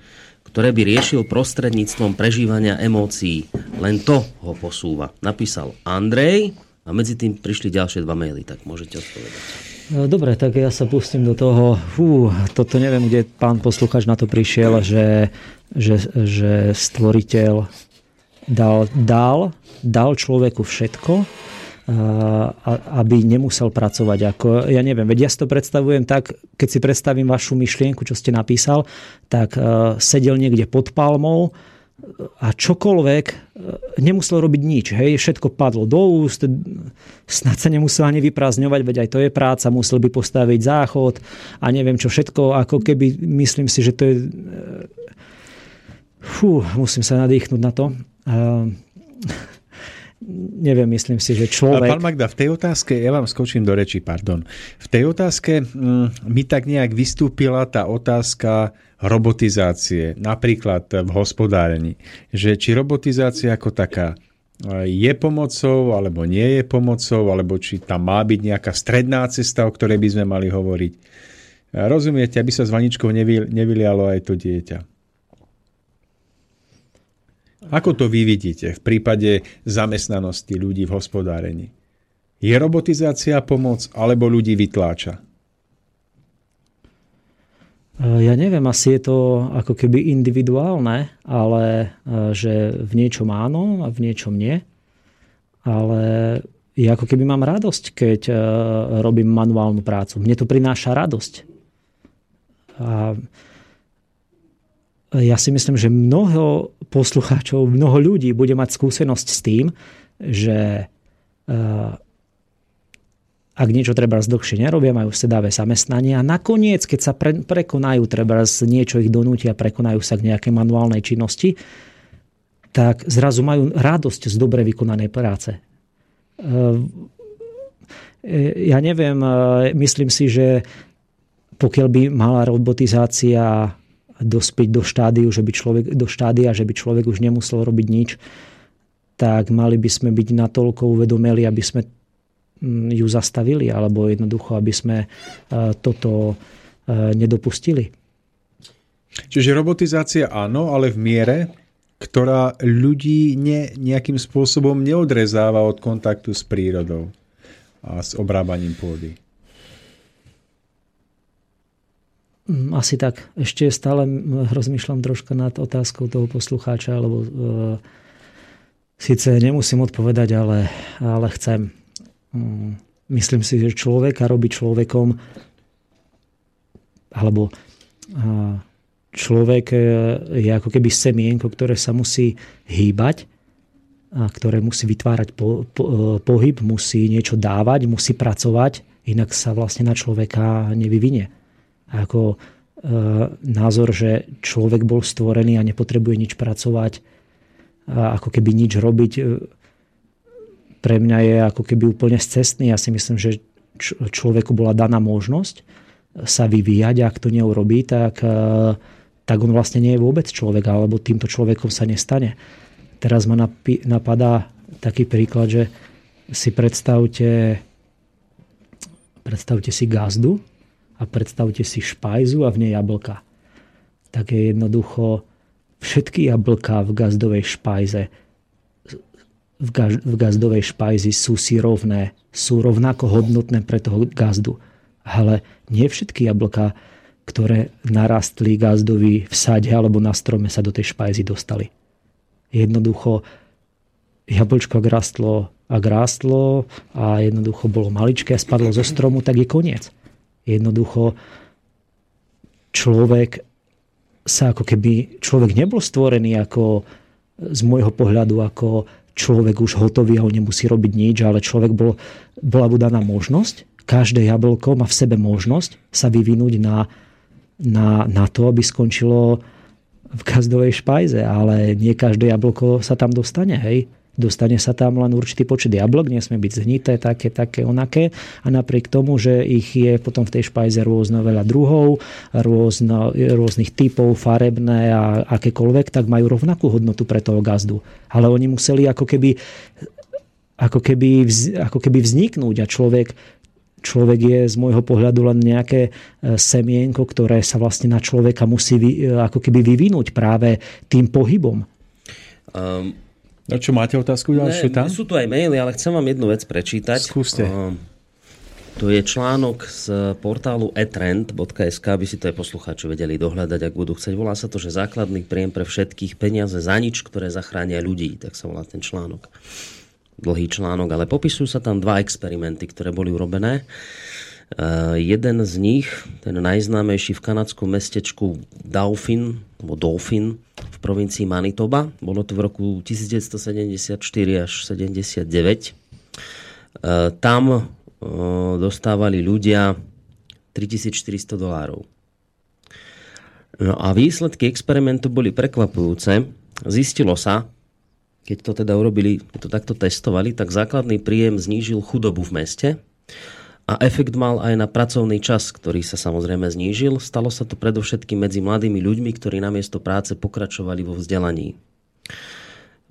Speaker 4: ktoré by riešil prostredníctvom prežívania emócií. Len to ho posúva. Napísal Andrej a medzi tým prišli ďalšie dva maily, tak môžete odpovedať.
Speaker 3: Dobre, tak ja sa pustím do toho. Fú, toto neviem, kde pán posluchač na to prišiel, že že, že stvoriteľ dal, dal, dal človeku všetko, aby nemusel pracovať. Ako, ja neviem, veď ja si to predstavujem tak, keď si predstavím vašu myšlienku, čo ste napísal, tak sedel niekde pod palmou a čokoľvek, nemusel robiť nič. Hej, všetko padlo do úst, snad sa nemusel ani vyprázdňovať, veď aj to je práca, musel by postaviť záchod a neviem čo všetko, ako keby, myslím si, že to je... Fú, musím sa nadýchnuť na to. Uh, neviem, myslím si, že človek...
Speaker 2: Pán Magda, v tej otázke, ja vám skočím do reči, pardon. V tej otázke mm, mi tak nejak vystúpila tá otázka robotizácie, napríklad v hospodárení. Že či robotizácia ako taká e, je pomocou, alebo nie je pomocou, alebo či tam má byť nejaká stredná cesta, o ktorej by sme mali hovoriť. E, rozumiete, aby sa s vaničkou nevylialo aj to dieťa. Ako to vy vidíte v prípade zamestnanosti ľudí v hospodárení? Je robotizácia pomoc, alebo ľudí vytláča?
Speaker 3: Eh, ja neviem, asi je to ako keby individuálne, ale eh, že v niečom áno a v niečom nie. Ale ja ako keby mám radosť, keď eh, robím manuálnu prácu. Mne to prináša radosť. A ja si myslím, že mnoho poslucháčov, mnoho ľudí bude mať skúsenosť s tým, že ak niečo treba dlhšie nerobia, majú sedavé zamestnanie a nakoniec, keď sa pre, prekonajú, treba niečo ich donútia, prekonajú sa k nejakej manuálnej činnosti, tak zrazu majú radosť z dobre vykonanej práce. Ehm, e, ja neviem, e, myslím si, že pokiaľ by mala robotizácia dospiť do štádiu, že by človek, do štádia, že by človek už nemusel robiť nič, tak mali by sme byť natoľko uvedomeli, aby sme Mm, ju zastavili, alebo jednoducho, aby sme e, toto e, nedopustili.
Speaker 2: Čiže robotizácia áno, ale v miere, ktorá ľudí ne, nejakým spôsobom neodrezáva od kontaktu s prírodou a s obrábaním pôdy.
Speaker 3: Mm, asi tak. Ešte stále rozmýšľam troška nad otázkou toho poslucháča, lebo e, síce nemusím odpovedať, ale, ale chcem. Mm, myslím si, že človeka robí človekom alebo človek e, je ako keby semienko, ktoré sa musí hýbať, a ktoré musí vytvárať po, po, e, pohyb, musí niečo dávať, musí pracovať, inak sa vlastne na človeka nevyvinie. Ako e, názor, že človek bol stvorený a nepotrebuje nič pracovať, a ako keby nič robiť, e, pre mňa je ako keby úplne cestný. Ja si myslím, že človeku bola daná možnosť sa vyvíjať a ak to neurobí, tak, e, tak on vlastne nie je vôbec človek, alebo týmto človekom sa nestane. Teraz ma napadá taký príklad, že si predstavte, predstavte si gazdu a predstavte si špajzu a v nej jablka. Tak je jednoducho všetky jablka v gazdovej špajze v, v gazdovej špajzi sú si rovné, sú rovnako hodnotné pre toho gazdu. Ale nie všetky jablka, ktoré narastli gazdovi v sade alebo na strome sa do tej špajzy dostali. Jednoducho jablčko ak rastlo, ak rástlo a jednoducho bolo maličké a spadlo zo stromu, tak je koniec. Jednoducho človek sa ako keby, človek nebol stvorený ako z môjho pohľadu ako človek už hotový a on nemusí robiť nič, ale človek bol, bola mu daná možnosť, každé jablko má v sebe možnosť sa vyvinúť na, na, na to, aby skončilo v gazdovej špajze, ale nie každé jablko sa tam dostane, hej dostane sa tam len určitý počet jablok, nesmie byť zhnité, také, také, onaké. A napriek tomu, že ich je potom v tej špajze rôzno veľa druhov, rôzno, rôznych typov, farebné a akékoľvek, tak majú rovnakú hodnotu pre toho gazdu. Ale oni museli ako keby, ako keby, ako keby vzniknúť a človek človek je z môjho pohľadu len nejaké e, semienko, ktoré sa vlastne na človeka musí vy, e, ako keby vyvinúť práve tým pohybom.
Speaker 2: Um, No čo, máte otázku ďalšiu tam?
Speaker 4: Sú tu aj maily, ale chcem vám jednu vec prečítať.
Speaker 2: Skúste. Uh,
Speaker 4: to je článok z portálu etrend.sk, aby si to aj poslucháči vedeli dohľadať, ak budú chcieť. Volá sa to, že základný príjem pre všetkých peniaze za nič, ktoré zachránia ľudí. Tak sa volá ten článok. Dlhý článok, ale popisujú sa tam dva experimenty, ktoré boli urobené. Jeden z nich, ten najznámejší v kanadskom mestečku Dauphin, alebo Dauphin v provincii Manitoba, bolo to v roku 1974 až 79. Tam dostávali ľudia 3400 dolárov. No a výsledky experimentu boli prekvapujúce. Zistilo sa, keď to teda urobili, keď to takto testovali, tak základný príjem znížil chudobu v meste a efekt mal aj na pracovný čas, ktorý sa samozrejme znížil. Stalo sa to predovšetkým medzi mladými ľuďmi, ktorí namiesto práce pokračovali vo vzdelaní.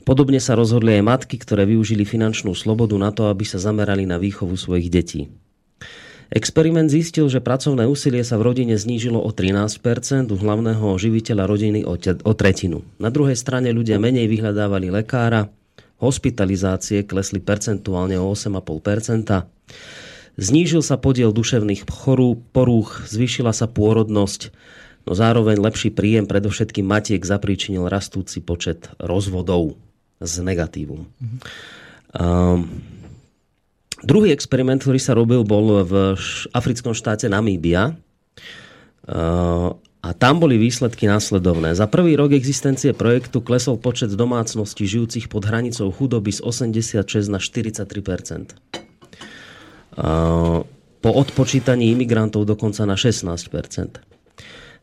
Speaker 4: Podobne sa rozhodli aj matky, ktoré využili finančnú slobodu na to, aby sa zamerali na výchovu svojich detí. Experiment zistil, že pracovné úsilie sa v rodine znížilo o 13%, u hlavného živiteľa rodiny o tretinu. Na druhej strane ľudia menej vyhľadávali lekára, hospitalizácie klesli percentuálne o 8,5%, znížil sa podiel duševných chorú, porúch, zvýšila sa pôrodnosť, no zároveň lepší príjem predovšetkým matiek zapríčinil rastúci počet rozvodov z negatívum. Mm-hmm. Um, Druhý experiment, ktorý sa robil, bol v africkom štáte Namíbia. A tam boli výsledky následovné. Za prvý rok existencie projektu klesol počet domácností žijúcich pod hranicou chudoby z 86 na 43 Po odpočítaní imigrantov dokonca na 16%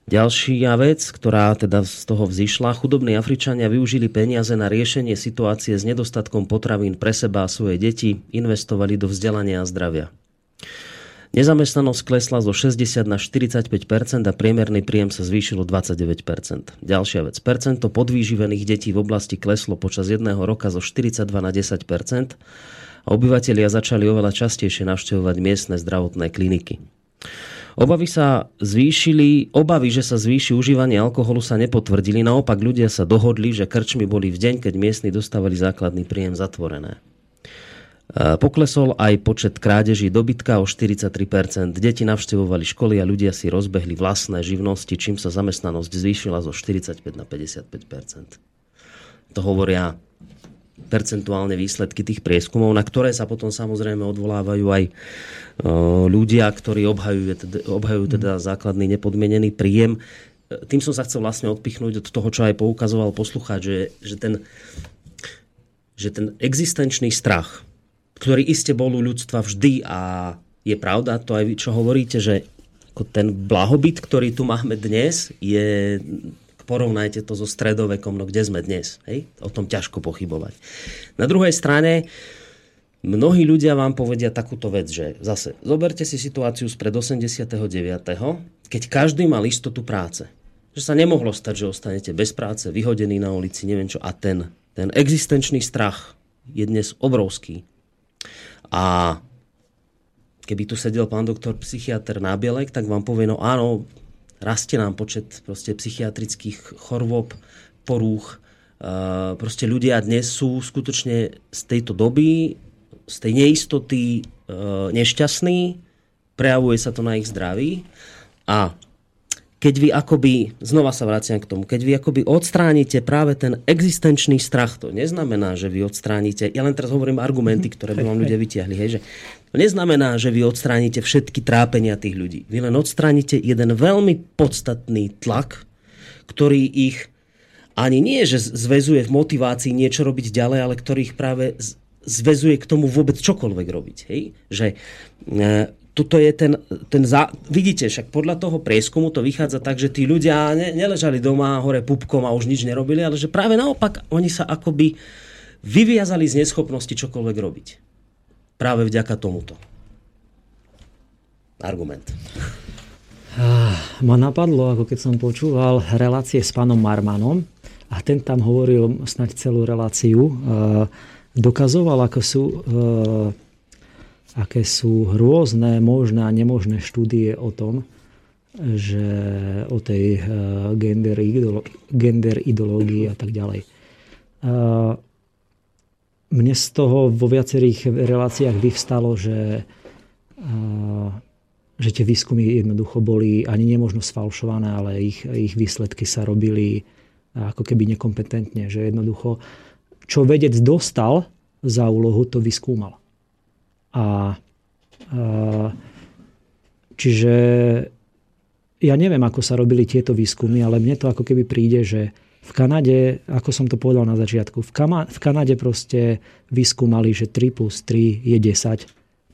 Speaker 4: Ďalšia vec, ktorá teda z toho vzýšla, chudobní Afričania využili peniaze na riešenie situácie s nedostatkom potravín pre seba a svoje deti, investovali do vzdelania a zdravia. Nezamestnanosť klesla zo 60 na 45% a priemerný príjem sa zvýšil o 29% Ďalšia vec. Percento podvýživených detí v oblasti kleslo počas jedného roka zo 42 na 10 a obyvatelia začali oveľa častejšie navštevovať miestne zdravotné kliniky. Obavy sa zvýšili, obavy, že sa zvýši užívanie alkoholu sa nepotvrdili. Naopak ľudia sa dohodli, že krčmy boli v deň, keď miestni dostávali základný príjem zatvorené. E, poklesol aj počet krádeží dobytka o 43%. Deti navštevovali školy a ľudia si rozbehli vlastné živnosti, čím sa zamestnanosť zvýšila zo 45 na 55%. To hovoria percentuálne výsledky tých prieskumov, na ktoré sa potom samozrejme odvolávajú aj ľudia, ktorí obhajujú, teda, obhajujú teda základný nepodmienený príjem. Tým som sa chcel vlastne odpichnúť od toho, čo aj poukazoval poslucháč, že, že, ten, že ten existenčný strach, ktorý iste bol u ľudstva vždy a je pravda to aj vy, čo hovoríte, že ten blahobyt, ktorý tu máme dnes, je porovnajte to so stredovekom, no kde sme dnes. Hej? O tom ťažko pochybovať. Na druhej strane, Mnohí ľudia vám povedia takúto vec, že zase zoberte si situáciu spred 89., keď každý mal istotu práce. Že sa nemohlo stať, že ostanete bez práce, vyhodený na ulici, neviem čo. A ten, ten existenčný strach je dnes obrovský. A keby tu sedel pán doktor psychiatr Nábielek, tak vám povie, no áno, rastie nám počet proste psychiatrických chorôb, porúch. Uh, proste ľudia dnes sú skutočne z tejto doby z tej neistoty e, nešťastný, prejavuje sa to na ich zdraví a keď vy akoby, znova sa vraciam k tomu, keď vy akoby odstránite práve ten existenčný strach, to neznamená, že vy odstránite, ja len teraz hovorím argumenty, ktoré by vám ľudia vytiahli, hej, že to neznamená, že vy odstránite všetky trápenia tých ľudí. Vy len odstránite jeden veľmi podstatný tlak, ktorý ich ani nie, že zväzuje v motivácii niečo robiť ďalej, ale ktorý ich práve zväzuje k tomu vôbec čokoľvek robiť. Hej? Že e, toto je ten, ten za... vidíte, však podľa toho prieskumu to vychádza tak, že tí ľudia ne, neležali doma hore pupkom a už nič nerobili, ale že práve naopak oni sa akoby vyviazali z neschopnosti čokoľvek robiť. Práve vďaka tomuto. Argument.
Speaker 3: Ah, ma napadlo, ako keď som počúval relácie s pánom Marmanom a ten tam hovoril snáď celú reláciu uh, dokazoval, ako sú, uh, aké sú rôzne možné a nemožné štúdie o tom, že o tej uh, gender, ideolo- gender ideológii a tak ďalej. Uh, mne z toho vo viacerých reláciách vyvstalo, že, uh, že tie výskumy jednoducho boli ani nemožno sfalšované, ale ich, ich výsledky sa robili ako keby nekompetentne, že jednoducho čo vedec dostal za úlohu, to vyskúmal. A, Čiže ja neviem, ako sa robili tieto výskumy, ale mne to ako keby príde, že v Kanade, ako som to povedal na začiatku, v, Kama, v Kanade proste vyskúmali, že 3 plus 3 je 10.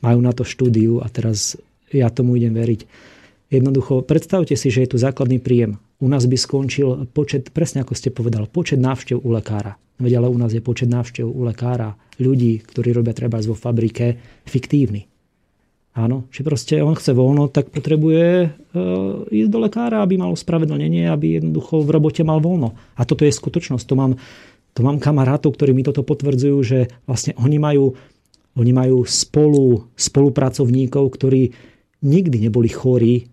Speaker 3: Majú na to štúdiu a teraz ja tomu idem veriť. Jednoducho, predstavte si, že je tu základný príjem. U nás by skončil počet, presne ako ste povedal, počet návštev u lekára. Veď ale u nás je počet návštev u lekára ľudí, ktorí robia treba vo fabrike, fiktívny. Áno, že proste on chce voľno, tak potrebuje e, ísť do lekára, aby mal spravedlnenie, aby jednoducho v robote mal voľno. A toto je skutočnosť. To mám, to mám kamarátov, ktorí mi toto potvrdzujú, že vlastne oni majú, oni majú spolu, spolupracovníkov, ktorí nikdy neboli chorí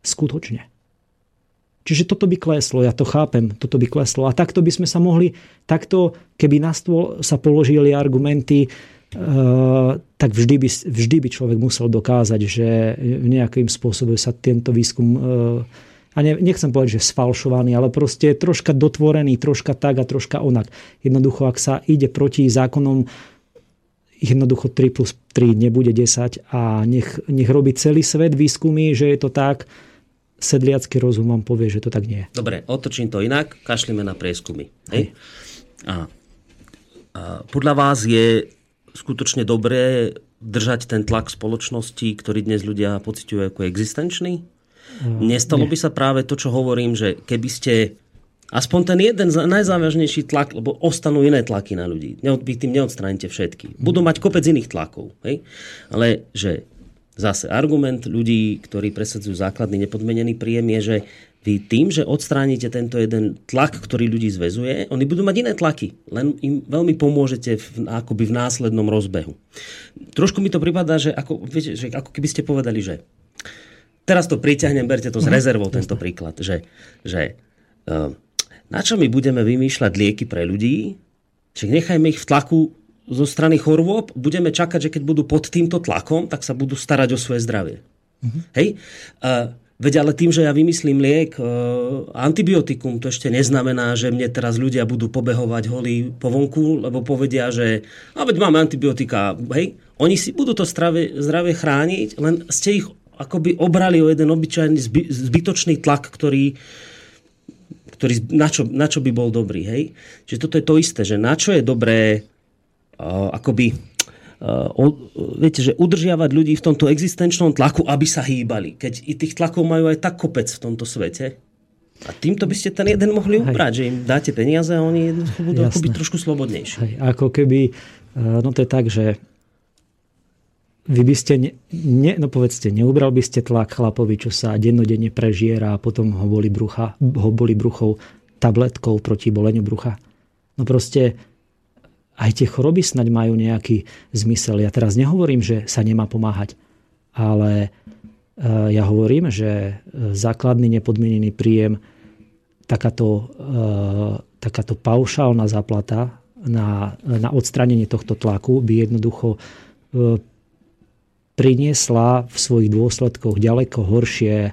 Speaker 3: skutočne. Čiže toto by kleslo, ja to chápem, toto by kleslo. A takto by sme sa mohli, takto keby na stôl sa položili argumenty, Eh, tak vždy by, vždy by človek musel dokázať, že nejakým spôsobom sa tento výskum eh, a ne, nechcem povedať, že sfalšovaný, ale proste troška dotvorený, troška tak a troška onak. Jednoducho, ak sa ide proti zákonom, jednoducho 3 plus 3 nebude 10 a nech, nech robí celý svet výskumy, že je to tak, sedliacký rozum vám povie, že to tak nie
Speaker 4: je. Dobre, otočím to inak, kašlíme na prieskumy. Hej. A, a podľa vás je skutočne dobré držať ten tlak spoločnosti, ktorý dnes ľudia pociťujú ako existenčný? Mm, Nestalo nie. by sa práve to, čo hovorím, že keby ste aspoň ten jeden najzávažnejší tlak, lebo ostanú iné tlaky na ľudí. Vy tým neodstránite všetky. Budú mať kopec iných tlakov. Hej? Ale že zase argument ľudí, ktorí presadzujú základný nepodmenený príjem je, že vy tým, že odstránite tento jeden tlak, ktorý ľudí zväzuje, oni budú mať iné tlaky, len im veľmi pomôžete v, akoby v následnom rozbehu. Trošku mi to prípada, že ako, viete, že ako keby ste povedali, že teraz to priťahnem, berte to s mhm. rezervou, tento príklad, že, že uh, na čo my budeme vymýšľať lieky pre ľudí, že nechajme ich v tlaku zo strany chorôb, budeme čakať, že keď budú pod týmto tlakom, tak sa budú starať o svoje zdravie. Uh-huh. Hej? Uh, Veď ale tým, že ja vymyslím liek, e, antibiotikum, to ešte neznamená, že mne teraz ľudia budú pobehovať holí po vonku, lebo povedia, že a veď máme antibiotika, hej. Oni si budú to zdravie, zdravie chrániť, len ste ich akoby obrali o jeden obyčajný zby, zbytočný tlak, ktorý, ktorý na, čo, na čo by bol dobrý. Hej? Čiže toto je to isté, že na čo je dobré uh, akoby viete, že udržiavať ľudí v tomto existenčnom tlaku, aby sa hýbali. Keď i tých tlakov majú aj tak kopec v tomto svete. A týmto by ste ten jeden mohli ubrať, že im dáte peniaze a oni budú byť trošku slobodnejší.
Speaker 3: Hej. Ako keby, no to je tak, že vy by ste, ne, ne, no povedzte, neubral by ste tlak chlapovi, čo sa dennodenne prežiera a potom ho boli, brucha, ho boli bruchou tabletkou proti boleniu brucha. No proste aj tie choroby snaď majú nejaký zmysel. Ja teraz nehovorím, že sa nemá pomáhať, ale e, ja hovorím, že e, základný nepodmienený príjem, takáto, e, takáto paušálna záplata na, na odstranenie tohto tlaku by jednoducho priniesla v svojich dôsledkoch ďaleko horšie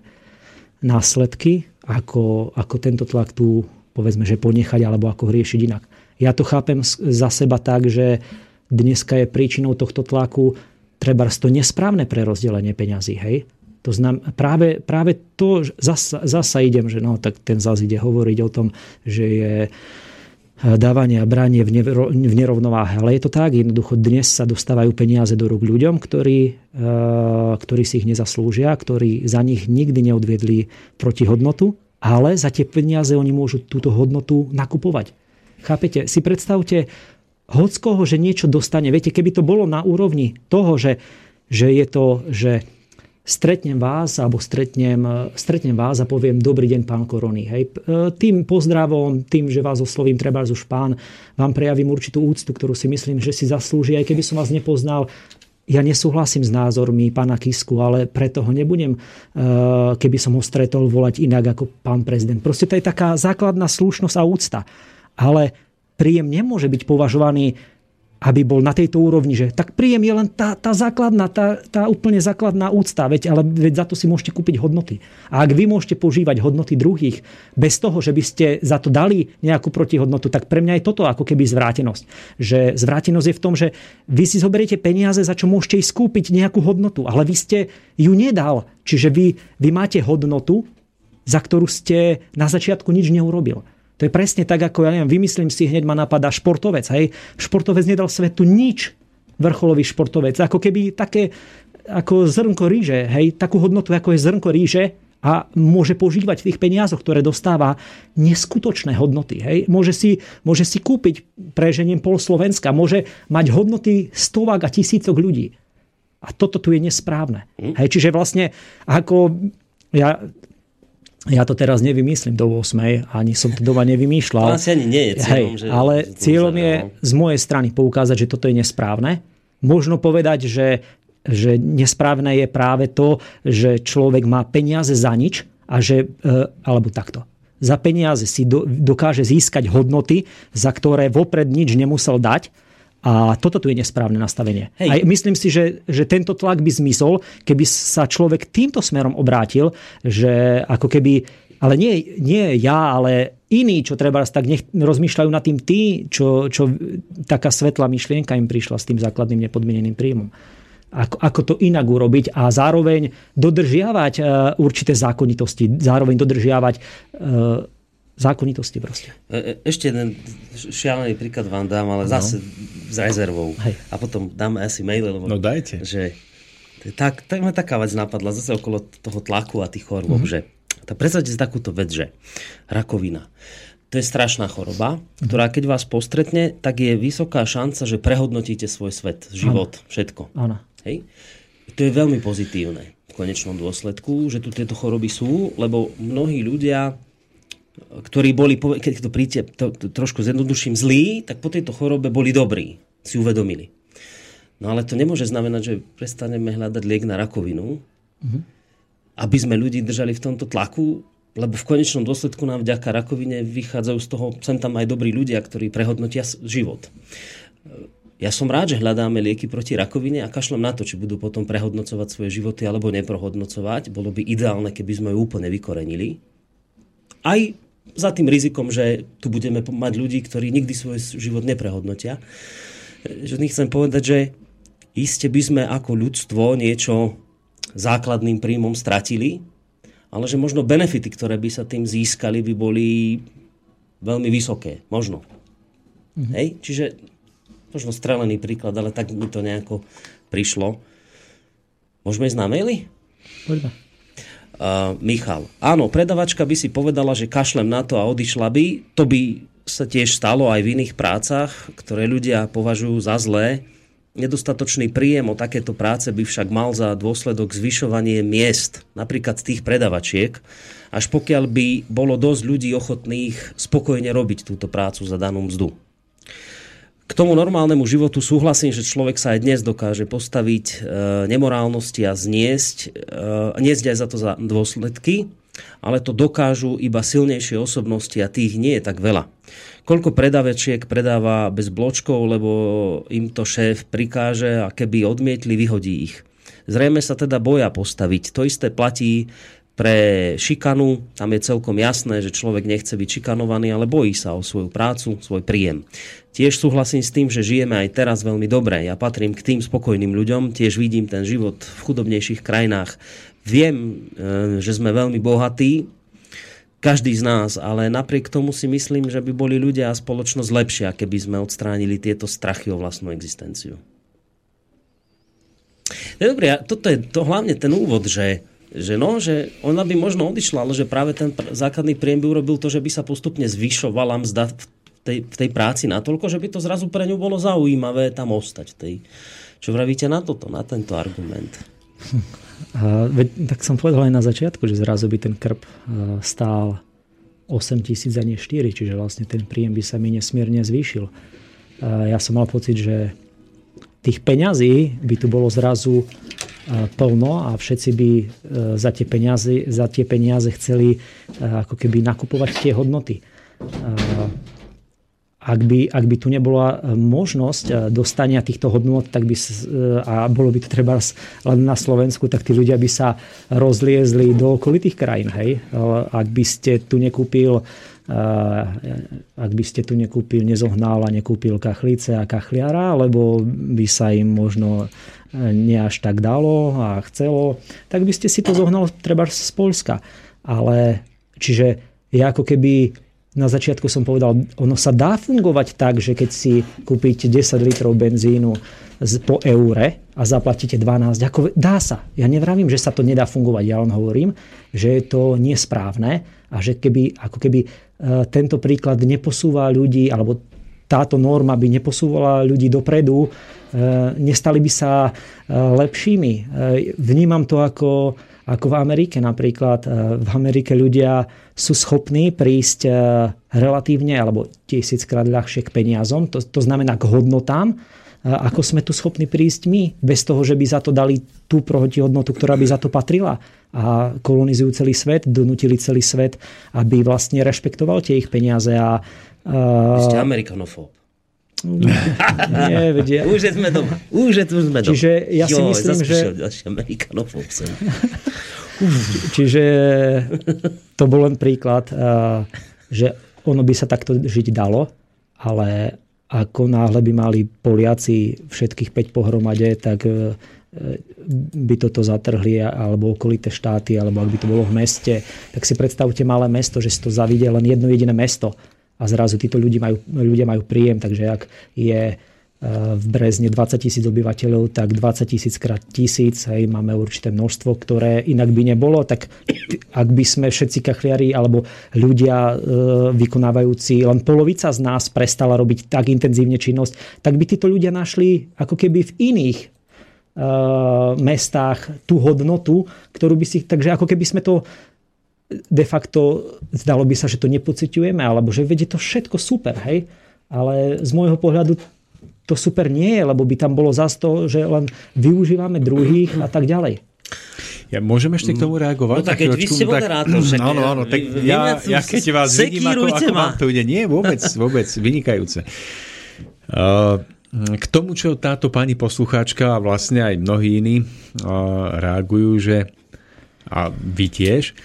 Speaker 3: následky, ako, ako tento tlak tu povedzme, že ponechať alebo ako riešiť inak. Ja to chápem za seba tak, že dneska je príčinou tohto tlaku treba to nesprávne prerozdelenie peňazí. Hej? To znam, práve, práve to, zasa, zasa idem, že no, tak ten zase ide hovoriť o tom, že je e, dávanie a branie v, nevro, v nerovnováhe. Ale je to tak, jednoducho dnes sa dostávajú peniaze do rúk ľuďom, ktorí, e, ktorí si ich nezaslúžia, ktorí za nich nikdy neodviedli protihodnotu, ale za tie peniaze oni môžu túto hodnotu nakupovať. Chápete? Si predstavte hockoho, že niečo dostane. Viete, keby to bolo na úrovni toho, že, že je to, že stretnem vás, alebo stretnem, stretnem vás a poviem dobrý deň, pán Korony. Hej. Tým pozdravom, tým, že vás oslovím, treba už pán, vám prejavím určitú úctu, ktorú si myslím, že si zaslúži, aj keby som vás nepoznal, ja nesúhlasím s názormi pána Kisku, ale preto ho nebudem, keby som ho stretol, volať inak ako pán prezident. Proste to je taká základná slušnosť a úcta ale príjem nemôže byť považovaný aby bol na tejto úrovni, že tak príjem je len tá, tá základná, tá, tá úplne základná úcta, veď, ale veď za to si môžete kúpiť hodnoty. A ak vy môžete používať hodnoty druhých bez toho, že by ste za to dali nejakú protihodnotu, tak pre mňa je toto ako keby zvrátenosť. Že zvrátenosť je v tom, že vy si zoberiete peniaze, za čo môžete ísť skúpiť nejakú hodnotu, ale vy ste ju nedal. Čiže vy, vy máte hodnotu, za ktorú ste na začiatku nič neurobil. To je presne tak, ako ja neviem, vymyslím si, hneď ma napadá športovec. Hej. Športovec nedal svetu nič. Vrcholový športovec. Ako keby také ako zrnko ríže, hej, takú hodnotu, ako je zrnko ríže, a môže používať v tých peniazoch, ktoré dostáva, neskutočné hodnoty. Hej. Môže, si, môže si kúpiť, preženiem pol Slovenska, môže mať hodnoty stovák a tisícok ľudí. A toto tu je nesprávne. Hm? Hej, čiže vlastne ako ja ja to teraz nevymyslím do 8, ani som to doma nevymýšľal.
Speaker 4: To asi ani nie je cieľom.
Speaker 3: Hej, že ale cieľom je z mojej strany poukázať, že toto je nesprávne. Možno povedať, že, že nesprávne je práve to, že človek má peniaze za nič a že, e, alebo takto. Za peniaze si do, dokáže získať hodnoty, za ktoré vopred nič nemusel dať a toto tu je nesprávne nastavenie. Hej. A myslím si, že, že tento tlak by zmizol, keby sa človek týmto smerom obrátil, že ako keby, ale nie, nie ja, ale iní, čo treba tak nech rozmýšľajú nad tým tí, čo, čo taká svetlá myšlienka im prišla s tým základným nepodmieneným príjmom. Ako, ako to inak urobiť a zároveň dodržiavať uh, určité zákonitosti, zároveň dodržiavať uh, zákonitosti proste.
Speaker 4: E, e, ešte jeden šialený príklad vám dám, ale no. zase s rezervou. Hej. A potom dáme asi mail, lebo...
Speaker 2: No dajte.
Speaker 4: Že, tak, tak ma taká vec napadla zase okolo toho tlaku a tých chorôb, mm-hmm. že tak predstavte si takúto vec, že rakovina. To je strašná choroba, mm-hmm. ktorá keď vás postretne, tak je vysoká šanca, že prehodnotíte svoj svet, život, ano. všetko.
Speaker 3: Áno.
Speaker 4: Hej? To je veľmi pozitívne v konečnom dôsledku, že tu tieto choroby sú, lebo mnohí ľudia ktorí boli, keď to príde to, to, trošku zjednoduším, zlí, tak po tejto chorobe boli dobrí, si uvedomili. No ale to nemôže znamenať, že prestaneme hľadať liek na rakovinu, mm-hmm. aby sme ľudí držali v tomto tlaku, lebo v konečnom dôsledku nám vďaka rakovine vychádzajú z toho sem tam aj dobrí ľudia, ktorí prehodnotia život. Ja som rád, že hľadáme lieky proti rakovine a kašlem na to, či budú potom prehodnocovať svoje životy alebo neprohodnocovať. Bolo by ideálne, keby sme ju úplne vykorenili. Aj za tým rizikom, že tu budeme mať ľudí, ktorí nikdy svoj život neprehodnotia. Že chcem povedať, že iste by sme ako ľudstvo niečo základným príjmom stratili, ale že možno benefity, ktoré by sa tým získali, by boli veľmi vysoké. Možno. Mhm. Hej? Čiže možno strelený príklad, ale tak mi to nejako prišlo. Môžeme ísť na maily?
Speaker 3: Poďme.
Speaker 4: Uh, Michal. Áno, predavačka by si povedala, že kašlem na to a odišla by. To by sa tiež stalo aj v iných prácach, ktoré ľudia považujú za zlé. Nedostatočný príjem o takéto práce by však mal za dôsledok zvyšovanie miest, napríklad tých predavačiek, až pokiaľ by bolo dosť ľudí ochotných spokojne robiť túto prácu za danú mzdu. K tomu normálnemu životu súhlasím, že človek sa aj dnes dokáže postaviť e, nemorálnosti a zniesť, e, niesť aj za to za dôsledky, ale to dokážu iba silnejšie osobnosti a tých nie je tak veľa. Koľko predavečiek predáva bez bločkov, lebo im to šéf prikáže a keby odmietli, vyhodí ich. Zrejme sa teda boja postaviť. To isté platí pre šikanu, tam je celkom jasné, že človek nechce byť šikanovaný, ale bojí sa o svoju prácu, svoj príjem. Tiež súhlasím s tým, že žijeme aj teraz veľmi dobre. Ja patrím k tým spokojným ľuďom, tiež vidím ten život v chudobnejších krajinách. Viem, e, že sme veľmi bohatí, každý z nás, ale napriek tomu si myslím, že by boli ľudia a spoločnosť lepšia, keby sme odstránili tieto strachy o vlastnú existenciu. Dobre, toto je to hlavne ten úvod, že že no, že ona by možno odišla, ale že práve ten pr- základný príjem by urobil to, že by sa postupne zvyšovala mzda v tej, v tej práci natoľko, že by to zrazu pre ňu bolo zaujímavé tam ostať. Tej. Čo vravíte na toto, na tento argument?
Speaker 3: A, tak som povedal aj na začiatku, že zrazu by ten krb stál 8 tisíc a nie 4, čiže vlastne ten príjem by sa mi nesmierne zvýšil. A ja som mal pocit, že tých peňazí by tu bolo zrazu plno a všetci by e, za tie peniaze, za tie peniaze chceli e, ako keby nakupovať tie hodnoty. Ak by, ak by tu nebola možnosť dostania týchto hodnot, tak by, a bolo by to treba len na Slovensku, tak tí ľudia by sa rozliezli do okolitých krajín. Hej? Ak by ste tu nekúpil ak by ste tu nekúpil, nezohnal a nekúpil kachlice a kachliara, lebo by sa im možno nie až tak dalo a chcelo, tak by ste si to zohnal treba z Polska. Ale čiže ja ako keby na začiatku som povedal, ono sa dá fungovať tak, že keď si kúpite 10 litrov benzínu po eure a zaplatíte 12, ako, dá sa. Ja nevravím, že sa to nedá fungovať, ja len hovorím, že je to nesprávne a že keby, ako keby e, tento príklad neposúva ľudí, alebo táto norma by neposúvala ľudí dopredu, e, nestali by sa e, lepšími. Vnímam to ako ako v Amerike napríklad. E, v Amerike ľudia sú schopní prísť e, relatívne alebo tisíckrát ľahšie k peniazom, to, to znamená k hodnotám, e, ako sme tu schopní prísť my, bez toho, že by za to dali tú protihodnotu, ktorá by za to patrila a kolonizujú celý svet, donutili celý svet, aby vlastne rešpektoval tie ich peniaze. A,
Speaker 4: uh, Vy ste amerikanofób.
Speaker 3: Nie, vedia.
Speaker 4: Už sme doma. Už sme doma.
Speaker 3: Čiže ja si jo, myslím, že... Čiže to bol len príklad, že ono by sa takto žiť dalo, ale ako náhle by mali Poliaci všetkých 5 pohromade, tak e, by toto zatrhli, alebo okolité štáty, alebo ak by to bolo v meste, tak si predstavte malé mesto, že si to zavidie len jedno jediné mesto a zrazu títo ľudí majú, ľudia majú príjem, takže ak je e, v Brezne 20 tisíc obyvateľov, tak 20 tisíc krát tisíc, hej, máme určité množstvo, ktoré inak by nebolo, tak ak by sme všetci kachliari alebo ľudia e, vykonávajúci, len polovica z nás prestala robiť tak intenzívne činnosť, tak by títo ľudia našli ako keby v iných e, mestách tú hodnotu, ktorú by si... Takže ako keby sme to de facto zdalo by sa, že to nepociťujeme, alebo že vedie to všetko super, hej? Ale z môjho pohľadu to super nie je, lebo by tam bolo zase to, že len využívame druhých a tak ďalej.
Speaker 2: Ja môžem ešte k tomu reagovať?
Speaker 4: No tak keď vy ste moderátor,
Speaker 2: tak, áno, áno, tak ja, ja keď vás vidím, ako, ako vám to ide, nie, vôbec, vôbec, vynikajúce. Uh, k tomu, čo táto pani poslucháčka a vlastne aj mnohí iní uh, reagujú, že a vy tiež,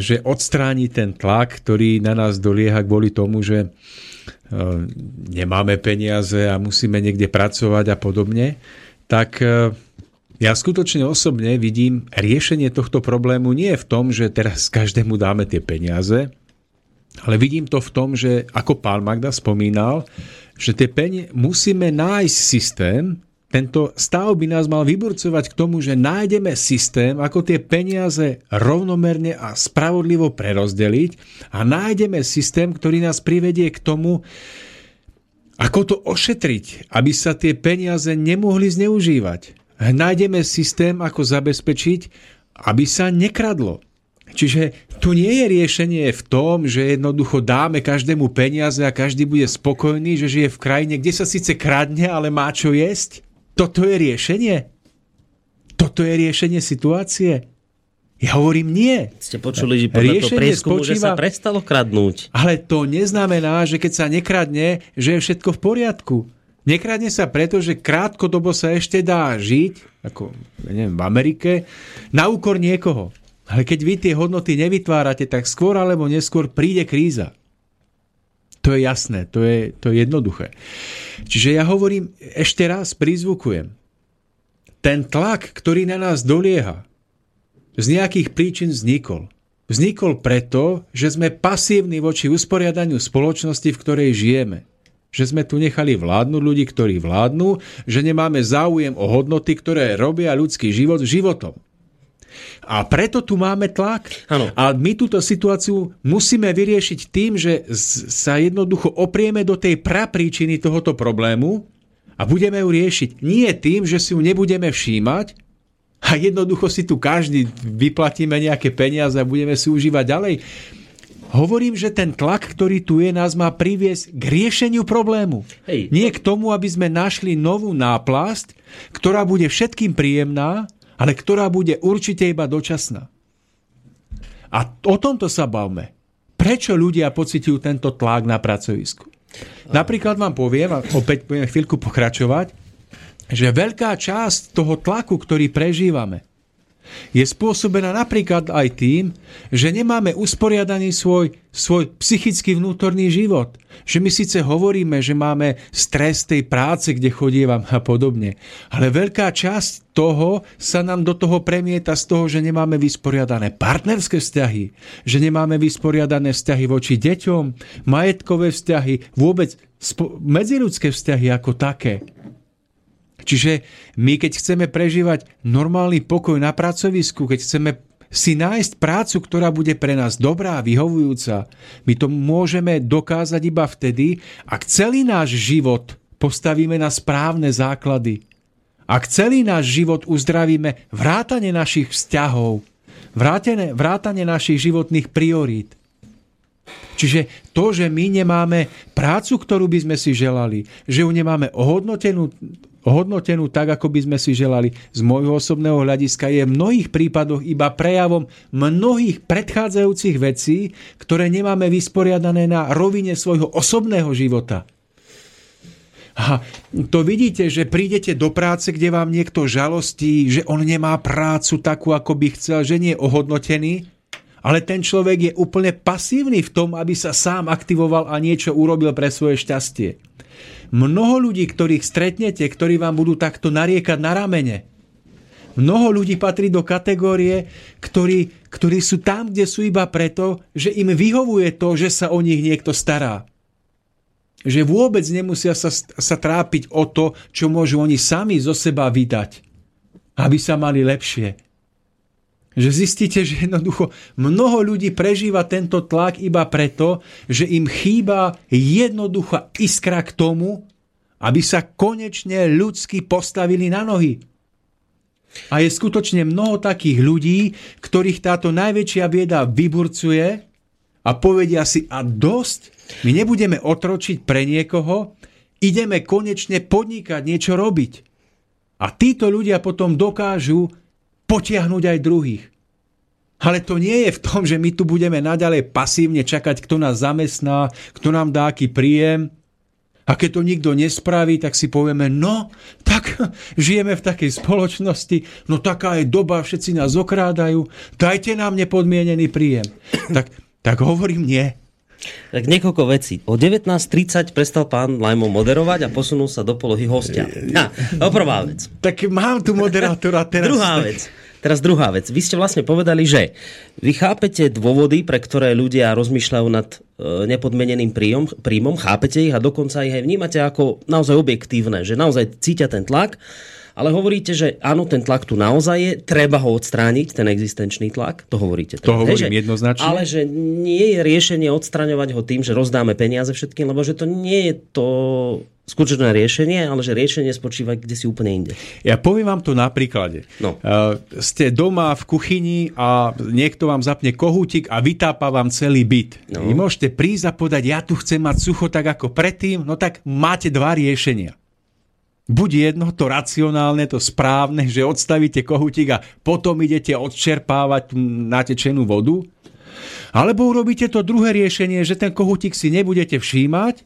Speaker 2: že odstráni ten tlak, ktorý na nás dolieha kvôli tomu, že e, nemáme peniaze a musíme niekde pracovať a podobne, tak e, ja skutočne osobne vidím riešenie tohto problému nie v tom, že teraz každému dáme tie peniaze, ale vidím to v tom, že ako pán Magda spomínal, že tie peniaze musíme nájsť systém, tento stav by nás mal vyburcovať k tomu, že nájdeme systém, ako tie peniaze rovnomerne a spravodlivo prerozdeliť a nájdeme systém, ktorý nás privedie k tomu, ako to ošetriť, aby sa tie peniaze nemohli zneužívať. Nájdeme systém, ako zabezpečiť, aby sa nekradlo. Čiže tu nie je riešenie v tom, že jednoducho dáme každému peniaze a každý bude spokojný, že žije v krajine, kde sa síce kradne, ale má čo jesť. Toto je riešenie? Toto je riešenie situácie? Ja hovorím nie.
Speaker 4: Ste počuli, že podľa toho prieskumu, spočíva, že sa prestalo kradnúť.
Speaker 2: Ale to neznamená, že keď sa nekradne, že je všetko v poriadku. Nekradne sa preto, že krátkodobo sa ešte dá žiť, ako ja neviem, v Amerike, na úkor niekoho. Ale keď vy tie hodnoty nevytvárate, tak skôr alebo neskôr príde kríza. To je jasné, to je, to je jednoduché. Čiže ja hovorím, ešte raz prizvukujem. Ten tlak, ktorý na nás dolieha, z nejakých príčin vznikol. Vznikol preto, že sme pasívni voči usporiadaniu spoločnosti, v ktorej žijeme. Že sme tu nechali vládnuť ľudí, ktorí vládnu, že nemáme záujem o hodnoty, ktoré robia ľudský život životom. A preto tu máme tlak. Ano. A my túto situáciu musíme vyriešiť tým, že sa jednoducho oprieme do tej prapríčiny tohoto problému a budeme ju riešiť nie tým, že si ju nebudeme všímať a jednoducho si tu každý vyplatíme nejaké peniaze a budeme si užívať ďalej. Hovorím, že ten tlak, ktorý tu je, nás má priviesť k riešeniu problému. Hej. Nie k tomu, aby sme našli novú náplast, ktorá bude všetkým príjemná, ale ktorá bude určite iba dočasná. A o tomto sa bavme. Prečo ľudia pociťujú tento tlak na pracovisku? Napríklad vám poviem, a opäť budem chvíľku pokračovať, že veľká časť toho tlaku, ktorý prežívame, je spôsobená napríklad aj tým, že nemáme usporiadaný svoj, svoj psychický vnútorný život. Že my síce hovoríme, že máme stres tej práce, kde chodievam a podobne, ale veľká časť toho sa nám do toho premieta z toho, že nemáme vysporiadané partnerské vzťahy, že nemáme vysporiadané vzťahy voči deťom, majetkové vzťahy, vôbec medziludské vzťahy ako také. Čiže my, keď chceme prežívať normálny pokoj na pracovisku, keď chceme si nájsť prácu, ktorá bude pre nás dobrá, vyhovujúca, my to môžeme dokázať iba vtedy, ak celý náš život postavíme na správne základy. Ak celý náš život uzdravíme vrátane našich vzťahov, vrátane, vrátane našich životných priorít. Čiže to, že my nemáme prácu, ktorú by sme si želali, že ju nemáme ohodnotenú hodnotenú tak, ako by sme si želali, z môjho osobného hľadiska je v mnohých prípadoch iba prejavom mnohých predchádzajúcich vecí, ktoré nemáme vysporiadané na rovine svojho osobného života. A to vidíte, že prídete do práce, kde vám niekto žalostí, že on nemá prácu takú, ako by chcel, že nie je ohodnotený, ale ten človek je úplne pasívny v tom, aby sa sám aktivoval a niečo urobil pre svoje šťastie. Mnoho ľudí, ktorých stretnete, ktorí vám budú takto nariekať na ramene, mnoho ľudí patrí do kategórie, ktorí, ktorí sú tam, kde sú iba preto, že im vyhovuje to, že sa o nich niekto stará. Že vôbec nemusia sa, sa trápiť o to, čo môžu oni sami zo seba vydať, aby sa mali lepšie. Že zistíte, že jednoducho mnoho ľudí prežíva tento tlak iba preto, že im chýba jednoduchá iskra k tomu, aby sa konečne ľudsky postavili na nohy. A je skutočne mnoho takých ľudí, ktorých táto najväčšia bieda vyburcuje a povedia si, a dosť, my nebudeme otročiť pre niekoho, ideme konečne podnikať, niečo robiť. A títo ľudia potom dokážu potiahnuť aj druhých. Ale to nie je v tom, že my tu budeme naďalej pasívne čakať, kto nás zamestná, kto nám dá aký príjem. A keď to nikto nespraví, tak si povieme, no, tak žijeme v takej spoločnosti, no taká je doba, všetci nás okrádajú, dajte nám nepodmienený príjem. Tak, tak hovorím nie.
Speaker 4: Tak niekoľko vecí. O 19.30 prestal pán Lajmo moderovať a posunul sa do polohy hostia. Ha, to prvá vec.
Speaker 2: Tak mám tu moderátora teraz.
Speaker 4: Druhá vec. Teraz druhá vec. Vy ste vlastne povedali, že vy chápete dôvody, pre ktoré ľudia rozmýšľajú nad e, nepodmeneným príjom, príjmom, chápete ich a dokonca ich aj vnímate ako naozaj objektívne, že naozaj cítia ten tlak, ale hovoríte, že áno, ten tlak tu naozaj je, treba ho odstrániť, ten existenčný tlak, to hovoríte.
Speaker 2: To hovorím že, jednoznačne.
Speaker 4: Ale že nie je riešenie odstraňovať ho tým, že rozdáme peniaze všetkým, lebo že to nie je to skutočné riešenie, ale že riešenie spočíva kde si úplne inde.
Speaker 2: Ja poviem vám to na príklade. No. Uh, ste doma v kuchyni a niekto vám zapne kohútik a vytápa vám celý byt. No. Vy môžete prísť a povedať, ja tu chcem mať sucho tak ako predtým, no tak máte dva riešenia. Buď jedno, to racionálne, to správne, že odstavíte kohútik a potom idete odčerpávať natečenú vodu, alebo urobíte to druhé riešenie, že ten kohútik si nebudete všímať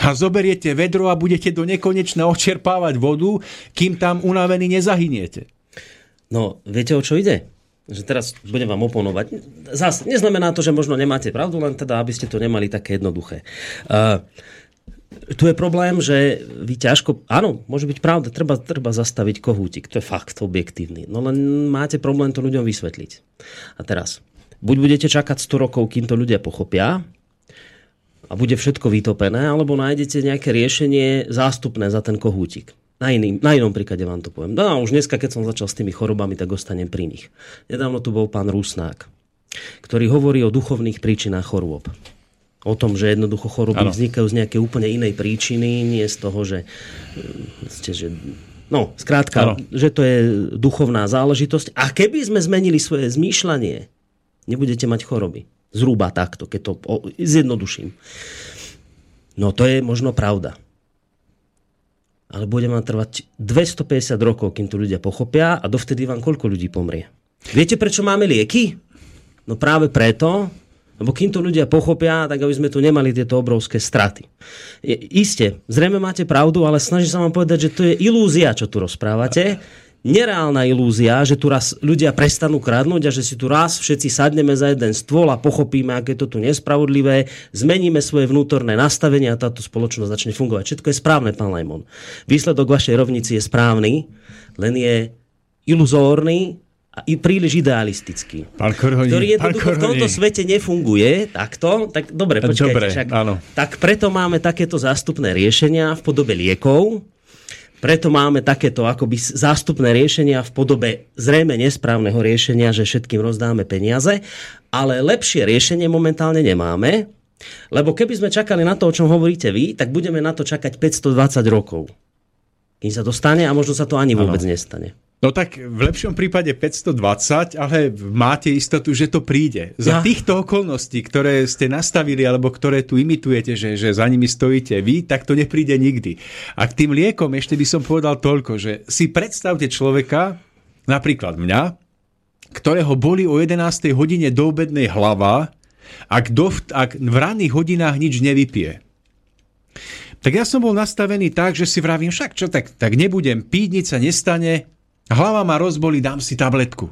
Speaker 2: a zoberiete vedro a budete do nekonečna očerpávať vodu, kým tam unavený nezahyniete.
Speaker 4: No, viete, o čo ide? Že teraz budem vám oponovať. Zas, neznamená to, že možno nemáte pravdu, len teda, aby ste to nemali také jednoduché. Uh, tu je problém, že vy ťažko... Áno, môže byť pravda, treba, treba zastaviť kohútik. To je fakt objektívny. No len máte problém to ľuďom vysvetliť. A teraz, buď budete čakať 100 rokov, kým to ľudia pochopia, a bude všetko vytopené, alebo nájdete nejaké riešenie zástupné za ten kohútik. Na, iný, na inom príklade vám to poviem. No už dneska, keď som začal s tými chorobami, tak ostanem pri nich. Nedávno tu bol pán Rusnák, ktorý hovorí o duchovných príčinách chorôb. O tom, že jednoducho choroby ano. vznikajú z nejakej úplne inej príčiny, nie z toho, že, ste, že No, skrátka, ano. že to je duchovná záležitosť. A keby sme zmenili svoje zmýšľanie, nebudete mať choroby. Zhruba takto, keď to zjednoduším. No to je možno pravda. Ale bude vám trvať 250 rokov, kým to ľudia pochopia a dovtedy vám koľko ľudí pomrie. Viete, prečo máme lieky? No práve preto, Lebo kým to ľudia pochopia, tak aby sme tu nemali tieto obrovské straty. Je, iste, zrejme máte pravdu, ale snažím sa vám povedať, že to je ilúzia, čo tu rozprávate nereálna ilúzia, že tu raz ľudia prestanú kradnúť a že si tu raz všetci sadneme za jeden stôl a pochopíme, aké to tu nespravodlivé, zmeníme svoje vnútorné nastavenie a táto spoločnosť začne fungovať. Všetko je správne, pán Lajmon. Výsledok vašej rovnici je správny, len je iluzórny i príliš idealistický.
Speaker 2: Pán Koroni,
Speaker 4: ktorý jednoducho v tomto svete nefunguje takto. Tak dobre, počkajte.
Speaker 2: Dobre,
Speaker 4: však,
Speaker 2: áno.
Speaker 4: Tak preto máme takéto zástupné riešenia v podobe liekov, preto máme takéto akoby zástupné riešenia v podobe zrejme nesprávneho riešenia, že všetkým rozdáme peniaze, ale lepšie riešenie momentálne nemáme, lebo keby sme čakali na to, o čom hovoríte vy, tak budeme na to čakať 520 rokov. Kým sa to stane a možno sa to ani vôbec ano. nestane.
Speaker 2: No tak v lepšom prípade 520, ale máte istotu, že to príde. Za ja. týchto okolností, ktoré ste nastavili, alebo ktoré tu imitujete, že, že za nimi stojíte vy, tak to nepríde nikdy. A k tým liekom ešte by som povedal toľko, že si predstavte človeka, napríklad mňa, ktorého boli o 11. hodine do obednej hlava, ak, do, ak v ranných hodinách nič nevypije. Tak ja som bol nastavený tak, že si vravím, však čo, tak, tak nebudem piť, nič sa nestane, Hlava ma rozbolí, dám si tabletku.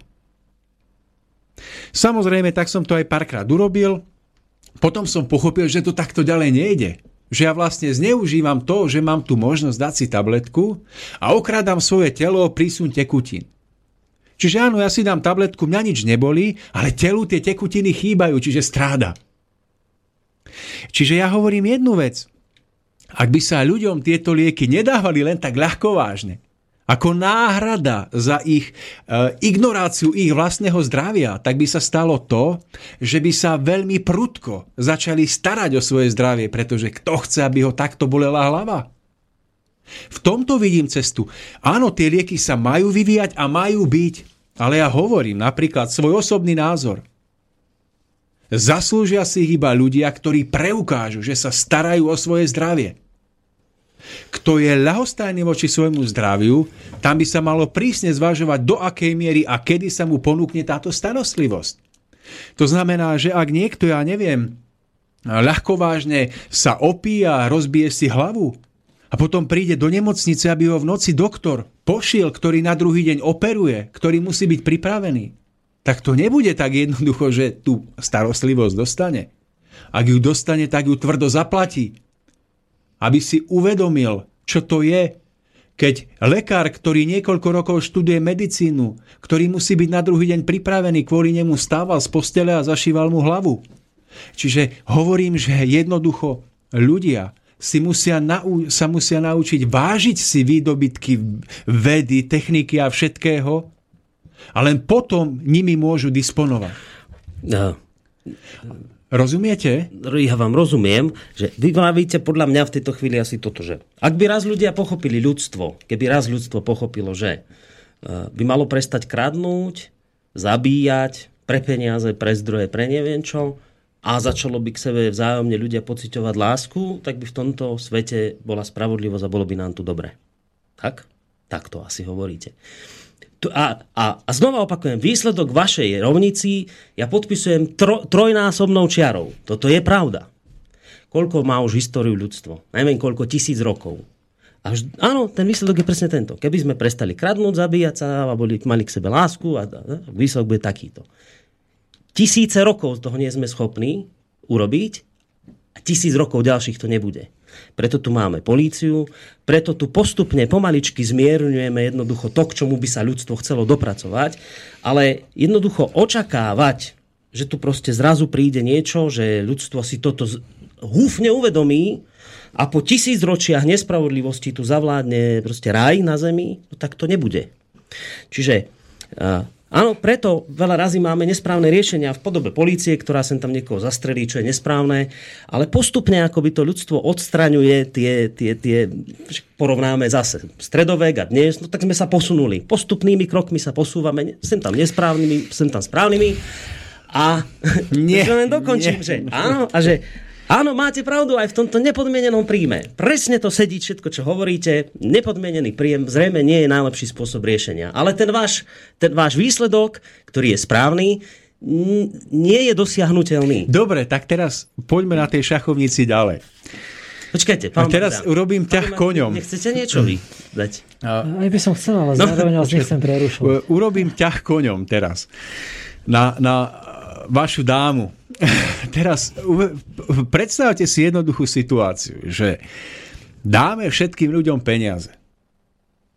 Speaker 2: Samozrejme, tak som to aj párkrát urobil. Potom som pochopil, že to takto ďalej nejde. Že ja vlastne zneužívam to, že mám tu možnosť dať si tabletku a okradám svoje telo o prísun tekutín. Čiže áno, ja si dám tabletku, mňa nič nebolí, ale telu tie tekutiny chýbajú, čiže stráda. Čiže ja hovorím jednu vec. Ak by sa ľuďom tieto lieky nedávali len tak ľahko vážne, ako náhrada za ich e, ignoráciu ich vlastného zdravia, tak by sa stalo to, že by sa veľmi prudko začali starať o svoje zdravie, pretože kto chce, aby ho takto bolela hlava? V tomto vidím cestu. Áno, tie lieky sa majú vyvíjať a majú byť, ale ja hovorím napríklad svoj osobný názor. Zaslúžia si iba ľudia, ktorí preukážu, že sa starajú o svoje zdravie. Kto je ľahostajný voči svojmu zdraviu, tam by sa malo prísne zvažovať, do akej miery a kedy sa mu ponúkne táto starostlivosť. To znamená, že ak niekto, ja neviem, ľahkovážne sa opíja rozbije si hlavu a potom príde do nemocnice, aby ho v noci doktor pošiel, ktorý na druhý deň operuje, ktorý musí byť pripravený, tak to nebude tak jednoducho, že tú starostlivosť dostane. Ak ju dostane, tak ju tvrdo zaplatí aby si uvedomil, čo to je, keď lekár, ktorý niekoľko rokov študuje medicínu, ktorý musí byť na druhý deň pripravený, kvôli nemu stával z postele a zašíval mu hlavu. Čiže hovorím, že jednoducho ľudia si musia nau- sa musia naučiť vážiť si výdobytky vedy, techniky a všetkého a len potom nimi môžu disponovať. No. Rozumiete?
Speaker 4: Ja vám rozumiem, že vy vravíte podľa mňa v tejto chvíli asi toto, že ak by raz ľudia pochopili ľudstvo, keby raz ľudstvo pochopilo, že e, by malo prestať kradnúť, zabíjať, pre peniaze, pre zdroje, pre neviem čo, a začalo by k sebe vzájomne ľudia pociťovať lásku, tak by v tomto svete bola spravodlivosť a bolo by nám tu dobre. Tak? Tak to asi hovoríte a, a, a znova opakujem, výsledok vašej rovnici ja podpisujem tro, trojnásobnou čiarou. Toto je pravda. Koľko má už históriu ľudstvo? Najmä koľko tisíc rokov. A áno, ten výsledok je presne tento. Keby sme prestali kradnúť, zabíjať sa a boli, mali k sebe lásku, a, a výsledok bude takýto. Tisíce rokov toho nie sme schopní urobiť a tisíc rokov ďalších to nebude. Preto tu máme políciu, preto tu postupne pomaličky zmierňujeme jednoducho to, k čomu by sa ľudstvo chcelo dopracovať, ale jednoducho očakávať, že tu proste zrazu príde niečo, že ľudstvo si toto húfne uvedomí a po tisíc ročiach nespravodlivosti tu zavládne proste raj na zemi, no tak to nebude. Čiže Áno, preto veľa razy máme nesprávne riešenia v podobe polície, ktorá sem tam niekoho zastrelí, čo je nesprávne, ale postupne ako by to ľudstvo odstraňuje tie, tie, tie porovnáme zase stredovek a dnes, no tak sme sa posunuli. Postupnými krokmi sa posúvame, sem tam nesprávnymi, sem tam správnymi a nie, len dokončím, nie. že áno, a že Áno, máte pravdu aj v tomto nepodmienenom príjme. Presne to sedí všetko, čo hovoríte. Nepodmienený príjem zrejme nie je najlepší spôsob riešenia. Ale ten váš, ten váš výsledok, ktorý je správny, nie je dosiahnutelný.
Speaker 2: Dobre, tak teraz poďme na tej šachovnici ďalej.
Speaker 4: Počkajte,
Speaker 2: A
Speaker 4: pán
Speaker 2: teraz
Speaker 4: Bogdan.
Speaker 2: urobím ťah
Speaker 4: Pán
Speaker 2: koňom.
Speaker 4: Nechcete niečo vy dať?
Speaker 3: Aj by som chcel, ale
Speaker 4: No,
Speaker 3: zároveň vás nechcem prerušovať.
Speaker 2: Urobím ťah koňom teraz. Na, na vašu dámu. Teraz predstavte si jednoduchú situáciu, že dáme všetkým ľuďom peniaze.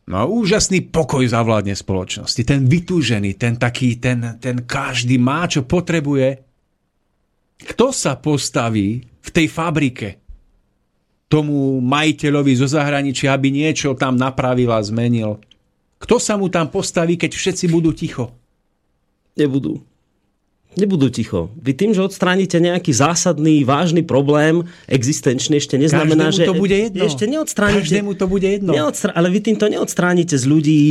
Speaker 2: No a úžasný pokoj zavládne spoločnosti. Ten vytúžený, ten taký, ten, ten každý má, čo potrebuje. Kto sa postaví v tej fabrike tomu majiteľovi zo zahraničia, aby niečo tam napravil a zmenil? Kto sa mu tam postaví, keď všetci budú ticho?
Speaker 4: Nebudú. Nebudú ticho. Vy tým, že odstránite nejaký zásadný, vážny problém, existenčný, ešte neznamená,
Speaker 2: Každému
Speaker 4: že...
Speaker 2: to bude jedno.
Speaker 4: Ešte neodstránite...
Speaker 2: Každému to bude jedno.
Speaker 4: Neodstra- ale vy týmto neodstránite z ľudí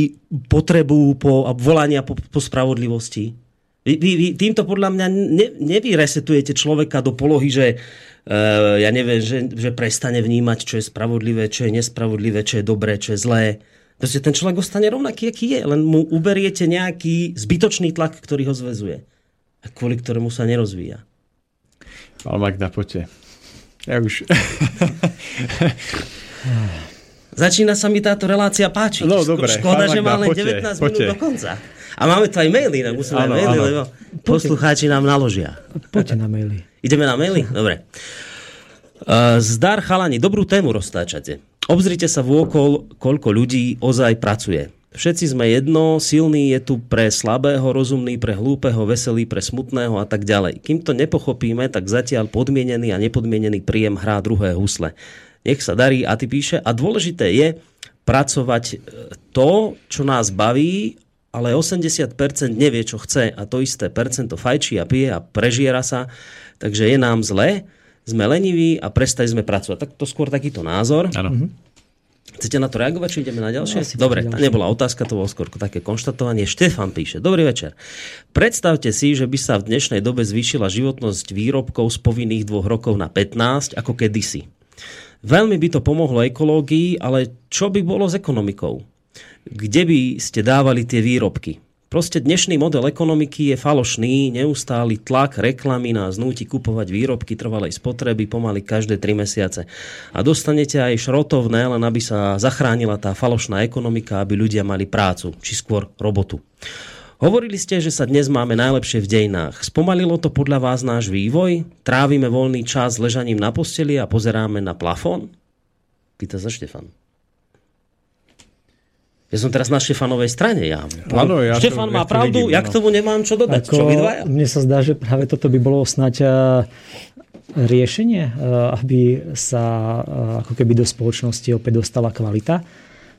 Speaker 4: potrebu po, a volania po, po spravodlivosti. Vy, vy, vy týmto podľa mňa ne, nevyresetujete človeka do polohy, že uh, ja neviem, že, že prestane vnímať, čo je spravodlivé, čo je nespravodlivé, čo je dobré, čo je zlé. Proste ten človek ostane rovnaký, aký je, len mu uberiete nejaký zbytočný tlak, ktorý ho zväzuje a kvôli ktorému sa nerozvíja.
Speaker 2: Pán Magda, poďte. Ja už...
Speaker 4: Začína sa mi táto relácia páčiť.
Speaker 2: No, dobre,
Speaker 4: Škoda, že
Speaker 2: Magda,
Speaker 4: má len
Speaker 2: poďte,
Speaker 4: 19
Speaker 2: poďte.
Speaker 4: minút do konca. A máme tu aj maily, musíme aj
Speaker 2: Áno,
Speaker 4: maily,
Speaker 2: áno.
Speaker 4: lebo poslucháči nám naložia.
Speaker 3: Poďte na maily.
Speaker 4: Ideme na maily? Dobre. Uh, zdar chalani, dobrú tému roztáčate. Obzrite sa vôkol, koľko ľudí ozaj pracuje. Všetci sme jedno, silný je tu pre slabého, rozumný pre hlúpeho, veselý pre smutného a tak ďalej. Kým to nepochopíme, tak zatiaľ podmienený a nepodmienený príjem hrá druhé husle. Nech sa darí a ty píše. A dôležité je pracovať e, to, čo nás baví, ale 80% nevie, čo chce a to isté percento fajčí a pije a prežiera sa, takže je nám zle, sme leniví a prestali sme pracovať. Tak to skôr takýto názor.
Speaker 2: Áno.
Speaker 4: Chcete na to reagovať, či ideme na ďalšie?
Speaker 3: Asi
Speaker 4: Dobre,
Speaker 3: ďalšie.
Speaker 4: nebola otázka, to bolo skôr také konštatovanie. Štefan píše, dobrý večer. Predstavte si, že by sa v dnešnej dobe zvýšila životnosť výrobkov z povinných dvoch rokov na 15, ako kedysi. Veľmi by to pomohlo ekológii, ale čo by bolo s ekonomikou? Kde by ste dávali tie výrobky? Proste dnešný model ekonomiky je falošný, neustály tlak reklamy nás núti kupovať výrobky trvalej spotreby pomaly každé 3 mesiace. A dostanete aj šrotovné, len aby sa zachránila tá falošná ekonomika, aby ľudia mali prácu, či skôr robotu. Hovorili ste, že sa dnes máme najlepšie v dejinách. Spomalilo to podľa vás náš vývoj? Trávime voľný čas ležaním na posteli a pozeráme na plafón? Pýta sa Štefan. Ja som teraz na Štefanovej strane. Ja.
Speaker 2: Áno, ja to-
Speaker 4: Štefan má
Speaker 2: ja to
Speaker 4: pravdu,
Speaker 2: vidím,
Speaker 4: ja k
Speaker 2: áno.
Speaker 4: tomu nemám čo dodať.
Speaker 3: Ako,
Speaker 4: Čo vy dvaja?
Speaker 3: mne sa zdá, že práve toto by bolo snáď a, riešenie, a, aby sa a, ako keby do spoločnosti opäť dostala kvalita.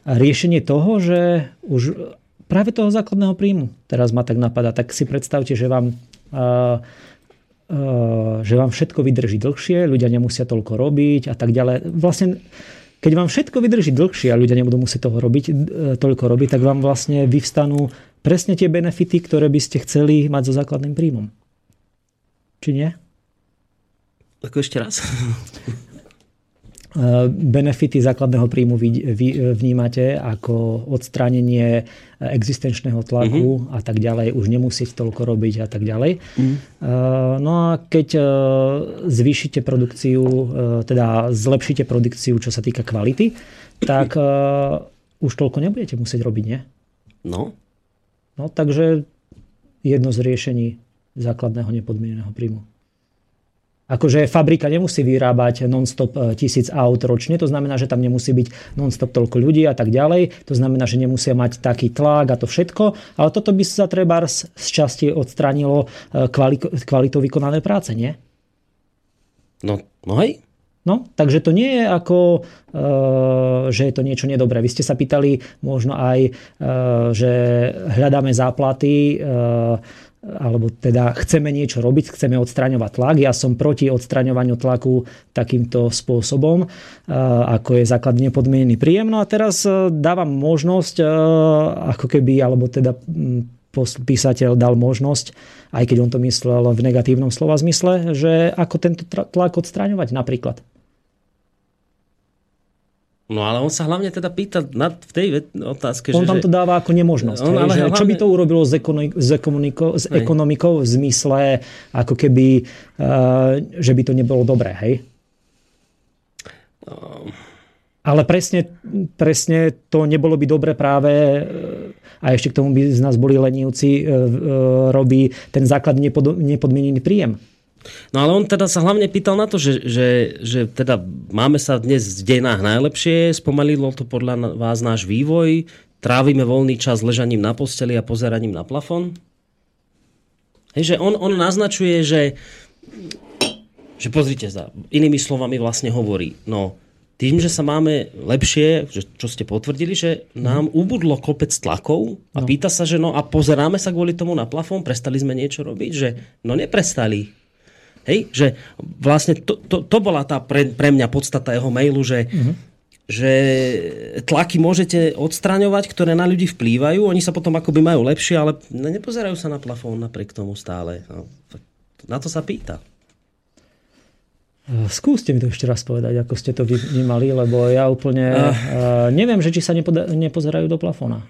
Speaker 3: Riešenie toho, že už práve toho základného príjmu, teraz ma tak napadá, tak si predstavte, že vám že vám všetko vydrží dlhšie, ľudia nemusia toľko robiť a tak ďalej. Vlastne keď vám všetko vydrží dlhšie a ľudia nebudú musieť toho robiť, e, toľko robiť, tak vám vlastne vyvstanú presne tie benefity, ktoré by ste chceli mať so základným príjmom. Či nie?
Speaker 4: Ako ešte raz?
Speaker 3: E, Benefity základného príjmu vnímate ako odstránenie existenčného tlaku a tak ďalej, už nemusieť toľko robiť a tak ďalej. E, No a keď zvýšite produkciu, teda zlepšíte produkciu, čo sa týka kvality, tak už toľko nebudete musieť robiť, nie?
Speaker 4: No,
Speaker 3: No takže jedno z riešení základného nepodmieneného príjmu. Akože fabrika nemusí vyrábať non-stop e, tisíc aut ročne, to znamená, že tam nemusí byť non-stop toľko ľudí a tak ďalej, to znamená, že nemusia mať taký tlak a to všetko, ale toto by sa treba z časti odstránilo e, kvali- kvalitou vykonanej práce, nie?
Speaker 4: no, no hej.
Speaker 3: No, takže to nie je ako, e, že je to niečo nedobré. Vy ste sa pýtali možno aj, e, že hľadáme záplaty, e, alebo teda chceme niečo robiť, chceme odstraňovať tlak. Ja som proti odstraňovaniu tlaku takýmto spôsobom, ako je základne podmienený príjem. No a teraz e, dávam možnosť, e, ako keby, alebo teda písateľ dal možnosť, aj keď on to myslel v negatívnom slova zmysle, že ako tento tlak odstraňovať napríklad.
Speaker 4: No ale on sa hlavne teda pýta na, v tej otázke,
Speaker 3: on
Speaker 4: že...
Speaker 3: tam to dáva ako nemožnosť. On, hej, že hlavne... Čo by to urobilo s, ekonomiko, s, ekonomiko, s ekonomikou v zmysle, ako keby, uh, že by to nebolo dobré, hej? No. Ale presne, presne to nebolo by dobre práve a ešte k tomu by z nás boli lenivci, uh, uh, robí ten základ nepod, nepodmienený príjem.
Speaker 4: No ale on teda sa hlavne pýtal na to, že, že, že teda máme sa dnes v dejinách najlepšie, spomalilo to podľa vás náš vývoj, trávime voľný čas ležaním na posteli a pozeraním na plafón. Hej, že on, on naznačuje, že, že pozrite sa, inými slovami vlastne hovorí, no tým, že sa máme lepšie, že, čo ste potvrdili, že nám ubudlo kopec tlakov a no. pýta sa, že no a pozeráme sa kvôli tomu na plafón, prestali sme niečo robiť, že no neprestali Hej? Že vlastne to, to, to bola tá pre, pre mňa podstata jeho mailu, že, uh-huh. že tlaky môžete odstraňovať, ktoré na ľudí vplývajú, oni sa potom akoby majú lepšie, ale nepozerajú sa na plafón napriek tomu stále. No, na to sa pýta.
Speaker 3: Skúste mi to ešte raz povedať, ako ste to vnímali, lebo ja úplne uh. neviem, že či sa nepoda- nepozerajú do plafóna.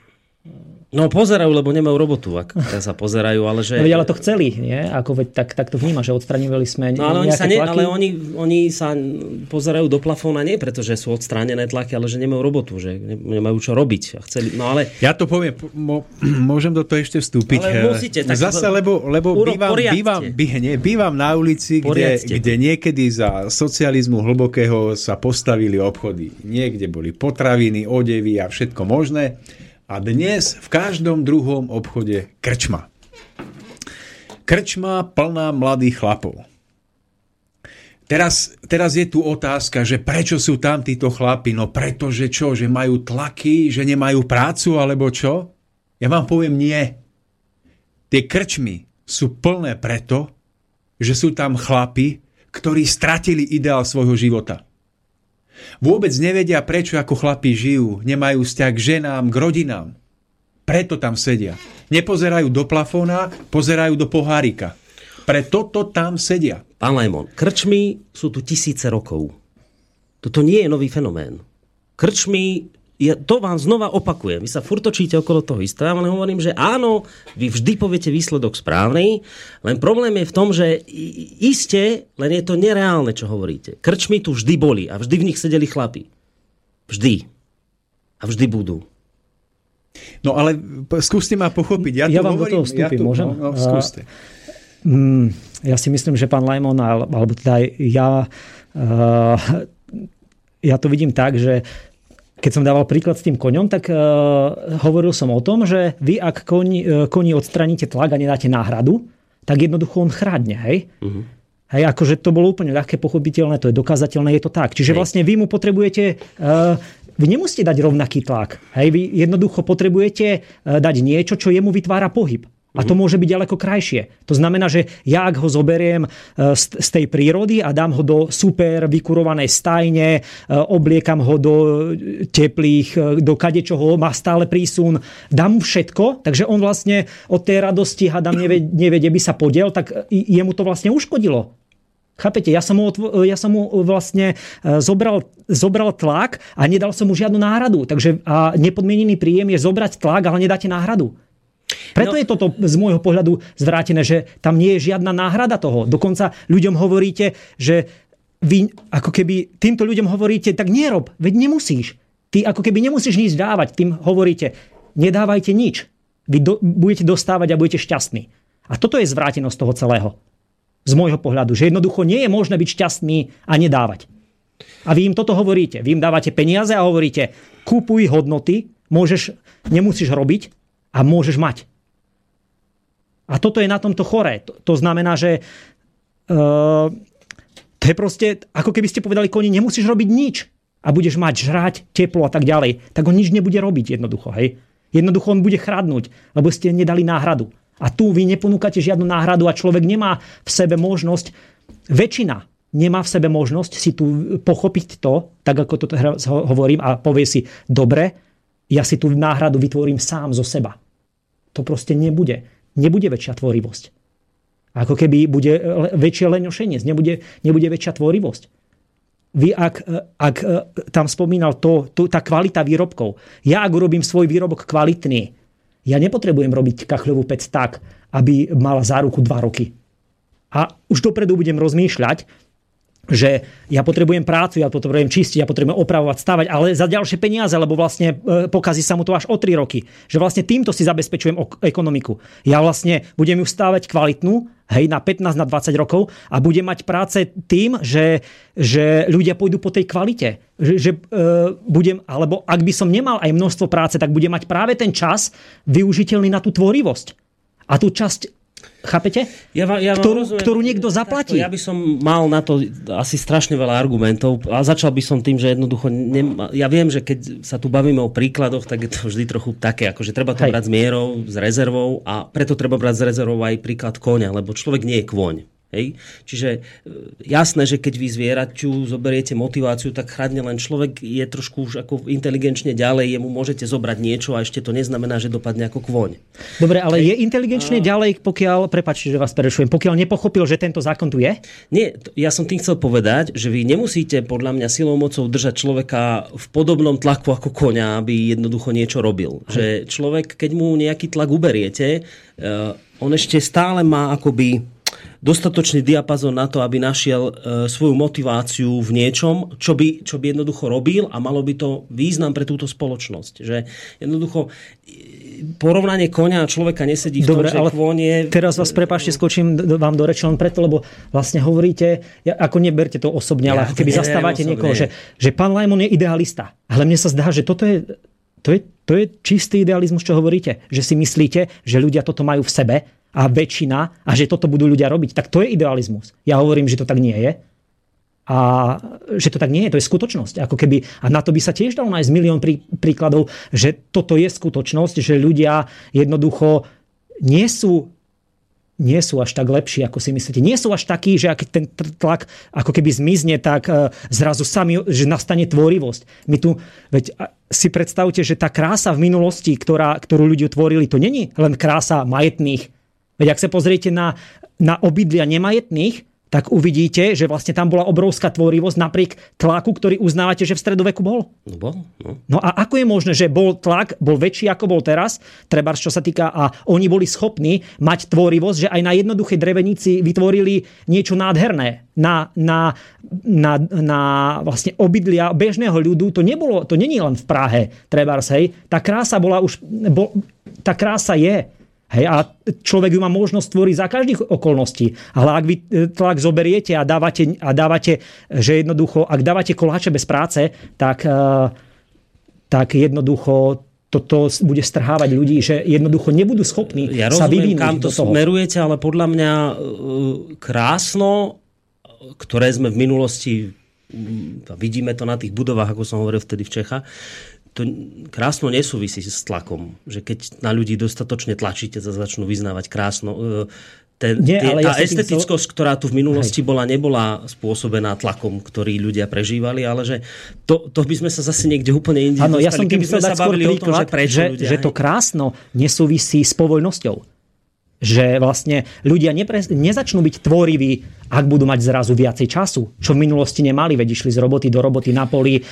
Speaker 4: No pozerajú, lebo nemajú robotu, ak sa pozerajú, ale že...
Speaker 3: No, ale to chceli, nie? Ako veď, tak, tak to vníma, že odstraňovali sme
Speaker 4: no, ale oni sa ne, Ale oni, oni sa pozerajú do plafóna nie preto, že sú odstránené tlaky, ale že nemajú robotu, že nemajú čo robiť. A chceli, no ale...
Speaker 2: Ja to poviem, môžem do toho ešte vstúpiť.
Speaker 4: Ale musíte. Tak
Speaker 2: Zase, lebo, lebo bývam, bývam, bí, nie, bývam na ulici, kde, kde niekedy za socializmu hlbokého sa postavili obchody. Niekde boli potraviny, odevy a všetko možné a dnes v každom druhom obchode krčma. Krčma plná mladých chlapov. Teraz, teraz je tu otázka, že prečo sú tam títo chlapi? No pretože čo, že majú tlaky, že nemajú prácu alebo čo? Ja vám poviem nie. Tie krčmy sú plné preto, že sú tam chlapi, ktorí stratili ideál svojho života. Vôbec nevedia, prečo ako chlapí žijú, nemajú vzťah k ženám, k rodinám. Preto tam sedia. Nepozerajú do plafóna, pozerajú do pohárika. Preto to tam sedia.
Speaker 4: Pán Lajmon, krčmy sú tu tisíce rokov. Toto nie je nový fenomén. Krčmy ja to vám znova opakujem. Vy sa furt točíte okolo toho istého, ale hovorím, že áno, vy vždy poviete výsledok správny, len problém je v tom, že iste, len je to nereálne, čo hovoríte. Krčmy tu vždy boli a vždy v nich sedeli chlapi. Vždy. A vždy budú.
Speaker 2: No ale skúste ma pochopiť. Ja,
Speaker 3: ja vám hovorím, do toho vstúpim, ja tu, môžem?
Speaker 2: No, no, skúste.
Speaker 3: Uh, ja si myslím, že pán Lajmon, alebo teda ja, uh, ja to vidím tak, že keď som dával príklad s tým koňom, tak uh, hovoril som o tom, že vy ak koni, uh, koni odstraníte tlak a nedáte náhradu, tak jednoducho on chrádne, hej? Uh-huh. Hej, akože to bolo úplne ľahké, pochopiteľné, to je dokázateľné, je to tak. Čiže hej. vlastne vy mu potrebujete uh, vy nemusíte dať rovnaký tlak. Hej, vy jednoducho potrebujete dať niečo, čo jemu vytvára pohyb. A to môže byť ďaleko krajšie. To znamená, že ja ak ho zoberiem e, z tej prírody a dám ho do super vykurovanej stajne, e, obliekam ho do teplých, e, do kadečoho, má stále prísun, dám mu všetko, takže on vlastne od tej radosti, hadám, nevie, nevie kde by sa podiel, tak jemu to vlastne uškodilo. Chápete, ja som mu, ja som mu vlastne zobral, zobral tlak a nedal som mu žiadnu náhradu. Takže a nepodmienený príjem je zobrať tlak, ale nedáte náhradu. Preto no. je toto z môjho pohľadu zvrátené, že tam nie je žiadna náhrada toho. Dokonca ľuďom hovoríte, že vy ako keby týmto ľuďom hovoríte, tak nerob, veď nemusíš. Ty ako keby nemusíš nič dávať, tým hovoríte, nedávajte nič. Vy do, budete dostávať a budete šťastní. A toto je zvrátenosť toho celého. Z môjho pohľadu, že jednoducho nie je možné byť šťastný a nedávať. A vy im toto hovoríte. Vy im dávate peniaze a hovoríte, kúpuj hodnoty, môžeš, nemusíš robiť, a môžeš mať. A toto je na tomto choré. To, to znamená, že uh, to je proste, ako keby ste povedali koni, nemusíš robiť nič a budeš mať žrať, teplo a tak ďalej. Tak on nič nebude robiť jednoducho. Hej? Jednoducho on bude chradnúť, lebo ste nedali náhradu. A tu vy neponúkate žiadnu náhradu a človek nemá v sebe možnosť, väčšina nemá v sebe možnosť si tu pochopiť to, tak ako to hovorím a povie si, dobre, ja si tú náhradu vytvorím sám zo seba. To proste nebude. Nebude väčšia vy ak, ak tam spomínal to, to, tá kvalita výrobkov. Ja ak urobím svoj výrobok kvalitný, ja nepotrebujem robiť kachľovú pec tak, aby mala záruku 2 roky. A už dopredu budem rozmýšľať, že ja potrebujem prácu, ja potrebujem čistiť, ja potrebujem opravovať, stavať, ale za ďalšie peniaze, lebo vlastne e, pokazí sa mu to až o 3 roky. Že vlastne týmto si zabezpečujem ekonomiku. Ja vlastne budem ju stávať kvalitnú, hej, na 15, na 20 rokov a budem mať práce tým, že, že ľudia pôjdu po tej kvalite. Že, že uh, budem, alebo ak by som nemal aj množstvo práce, tak budem mať práve ten čas využiteľný na tú tvorivosť. A tú časť Chápete?
Speaker 4: Ja, ja
Speaker 3: ktorú, rozumiem, ktorú niekto zaplatí.
Speaker 4: ja by som mal na to asi strašne veľa argumentov a začal by som tým, že jednoducho... Nem, ja viem, že keď sa tu bavíme o príkladoch, tak je to vždy trochu také, ako že treba to Hej. brať s mierou, s rezervou a preto treba brať s rezervou aj príklad konia, lebo človek nie je kôň. Hej? Čiže e, jasné, že keď vy zvieraťu zoberiete motiváciu, tak chradne len človek je trošku už ako inteligenčne ďalej, jemu môžete zobrať niečo a ešte to neznamená, že dopadne ako kvoň.
Speaker 3: Dobre, ale Hej? je inteligenčne a... ďalej, pokiaľ, prepačte, že vás prešujem, pokiaľ nepochopil, že tento zákon tu je?
Speaker 4: Nie, ja som tým chcel povedať, že vy nemusíte podľa mňa silou mocou držať človeka v podobnom tlaku ako koňa, aby jednoducho niečo robil. Hej. Že človek, keď mu nejaký tlak uberiete, uh, on ešte stále má akoby dostatočný diapazon na to, aby našiel e, svoju motiváciu v niečom, čo by, čo by jednoducho robil a malo by to význam pre túto spoločnosť. Že jednoducho e, porovnanie konia a človeka nesedí v Dobre, tom, že ale je...
Speaker 3: teraz vás prepášte, skočím vám do reči len preto, lebo vlastne hovoríte, ja, ako neberte to osobne, ja, ale keby zastávate niekoho, že, že pán Lajmon je idealista. Ale mne sa zdá, že toto je, to je, to je čistý idealizmus, čo hovoríte. Že si myslíte, že ľudia toto majú v sebe a väčšina a že toto budú ľudia robiť. Tak to je idealizmus. Ja hovorím, že to tak nie je. A že to tak nie je, to je skutočnosť. Ako keby, a na to by sa tiež dalo nájsť milión prí, príkladov, že toto je skutočnosť, že ľudia jednoducho nie sú nie sú až tak lepší, ako si myslíte. Nie sú až takí, že ak ten tlak ako keby zmizne, tak uh, zrazu sami, že nastane tvorivosť. My tu, veď si predstavte, že tá krása v minulosti, ktorá, ktorú ľudia tvorili, to není len krása majetných Veď ak sa pozriete na, na obydlia nemajetných, tak uvidíte, že vlastne tam bola obrovská tvorivosť napriek tlaku, ktorý uznávate, že v stredoveku bol.
Speaker 4: No bol. No.
Speaker 3: no a ako je možné, že bol tlak, bol väčší ako bol teraz, treba čo sa týka, a oni boli schopní mať tvorivosť, že aj na jednoduché drevenici vytvorili niečo nádherné. Na, na, na, na vlastne obydlia bežného ľudu, to nebolo, to není len v Prahe, treba hej. Tá krása bola už, bol, tá krása je Hej, a človek ju má možnosť tvoriť za každých okolností. Ale ak vy e, tlak zoberiete a dávate, a dávate že jednoducho, ak dávate koláče bez práce, tak, e, tak jednoducho toto bude strhávať ľudí, že jednoducho nebudú schopní
Speaker 4: ja
Speaker 3: sa vyvinúť
Speaker 4: kam to smerujete, ale podľa mňa e, krásno, ktoré sme v minulosti vidíme to na tých budovách, ako som hovoril vtedy v Čechách, to krásno nesúvisí s tlakom. Že keď na ľudí dostatočne tlačíte, sa začnú vyznávať krásno. E, ten, Nie, tie, tá ja estetickosť, chcel... ktorá tu v minulosti Hej. bola, nebola spôsobená tlakom, ktorý ľudia prežívali, ale že to, to by sme sa zase niekde úplne inde
Speaker 3: Áno, ja som tým chcel dať skôr príklad, že, že, ľudia, že to krásno nesúvisí s povoľnosťou že vlastne ľudia nepre, nezačnú byť tvoriví, ak budú mať zrazu viacej času, čo v minulosti nemali, veď išli z roboty do roboty na poli, e,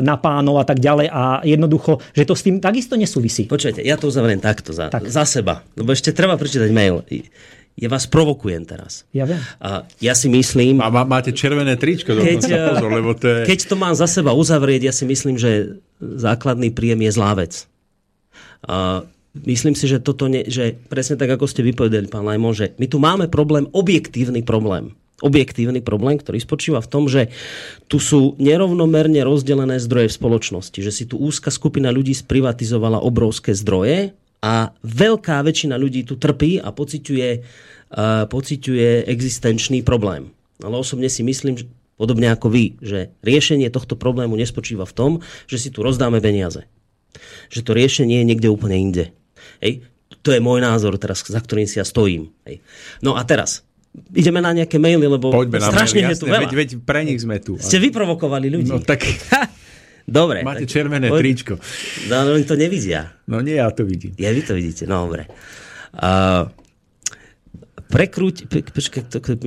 Speaker 3: na pánov a tak ďalej a jednoducho, že to s tým takisto nesúvisí.
Speaker 4: Počujete, ja to uzavriem takto za, tak. za seba, lebo ešte treba prečítať mail. Ja vás provokujem teraz.
Speaker 3: Ja viem.
Speaker 4: A ja si myslím...
Speaker 2: A má, máte červené tričko keď, pozor, lebo to je...
Speaker 4: Keď to mám za seba uzavrieť, ja si myslím, že základný príjem je zlá vec. A myslím si, že toto ne, že presne tak, ako ste vypovedali, pán Lajmon, že my tu máme problém, objektívny problém. Objektívny problém, ktorý spočíva v tom, že tu sú nerovnomerne rozdelené zdroje v spoločnosti. Že si tu úzka skupina ľudí sprivatizovala obrovské zdroje a veľká väčšina ľudí tu trpí a pociťuje, uh, pociťuje existenčný problém. Ale osobne si myslím, že podobne ako vy, že riešenie tohto problému nespočíva v tom, že si tu rozdáme peniaze. Že to riešenie je niekde úplne inde. Hej. To je môj názor teraz, za ktorým si ja stojím. Hej. No a teraz, ideme na nejaké maily, lebo
Speaker 2: Poďme strašne
Speaker 4: maily, je tu veľa.
Speaker 2: Veď, veď pre nich sme tu.
Speaker 4: Ste vyprovokovali ľudí.
Speaker 2: No tak...
Speaker 4: Dobre.
Speaker 2: Máte tak, červené poď, tričko.
Speaker 4: No, no, oni to nevidia.
Speaker 2: No nie, ja to vidím.
Speaker 4: Ja vy to vidíte, no dobre. Uh, prekrúť,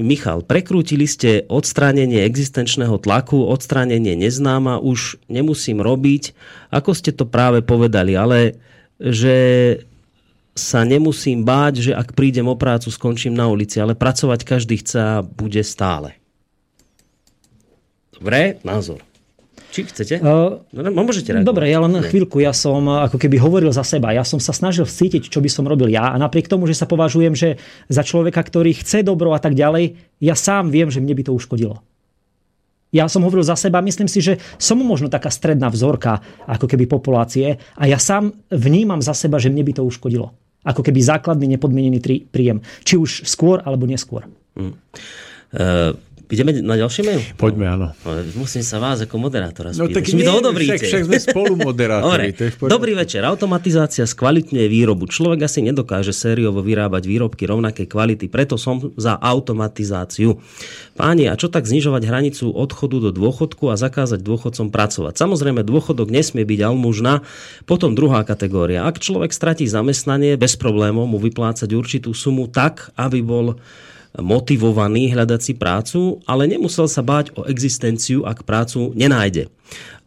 Speaker 4: Michal, prekrútili ste odstránenie existenčného tlaku, odstránenie neznáma, už nemusím robiť, ako ste to práve povedali, ale že sa nemusím báť, že ak prídem o prácu, skončím na ulici, ale pracovať každý chce a bude stále. Dobre, názor. Či chcete?
Speaker 3: Uh,
Speaker 4: No, môžete reagovať.
Speaker 3: Dobre, ja len chvíľku, ja som uh, ako keby hovoril za seba. Ja som sa snažil cítiť, čo by som robil ja a napriek tomu, že sa považujem, že za človeka, ktorý chce dobro a tak ďalej, ja sám viem, že mne by to uškodilo. Ja som hovoril za seba, myslím si, že som možno taká stredná vzorka ako keby populácie a ja sám vnímam za seba, že mne by to uškodilo. Ako keby základný nepodmienený príjem. Či už skôr alebo neskôr.
Speaker 4: Uh, ideme na ďalší mail?
Speaker 2: Poďme, áno.
Speaker 4: No, Musím sa vás ako moderátora
Speaker 2: No
Speaker 4: spýtať.
Speaker 2: tak
Speaker 4: či mi to odobríte?
Speaker 2: však, však sme v poriadku.
Speaker 4: dobrý večer. Automatizácia skvalitňuje výrobu. Človek asi nedokáže sériovo vyrábať výrobky rovnakej kvality, preto som za automatizáciu. Páni, a čo tak znižovať hranicu odchodu do dôchodku a zakázať dôchodcom pracovať? Samozrejme, dôchodok nesmie byť almužna. Potom druhá kategória. Ak človek stratí zamestnanie, bez problémov mu vyplácať určitú sumu tak, aby bol motivovaný hľadať si prácu, ale nemusel sa báť o existenciu, ak prácu nenájde.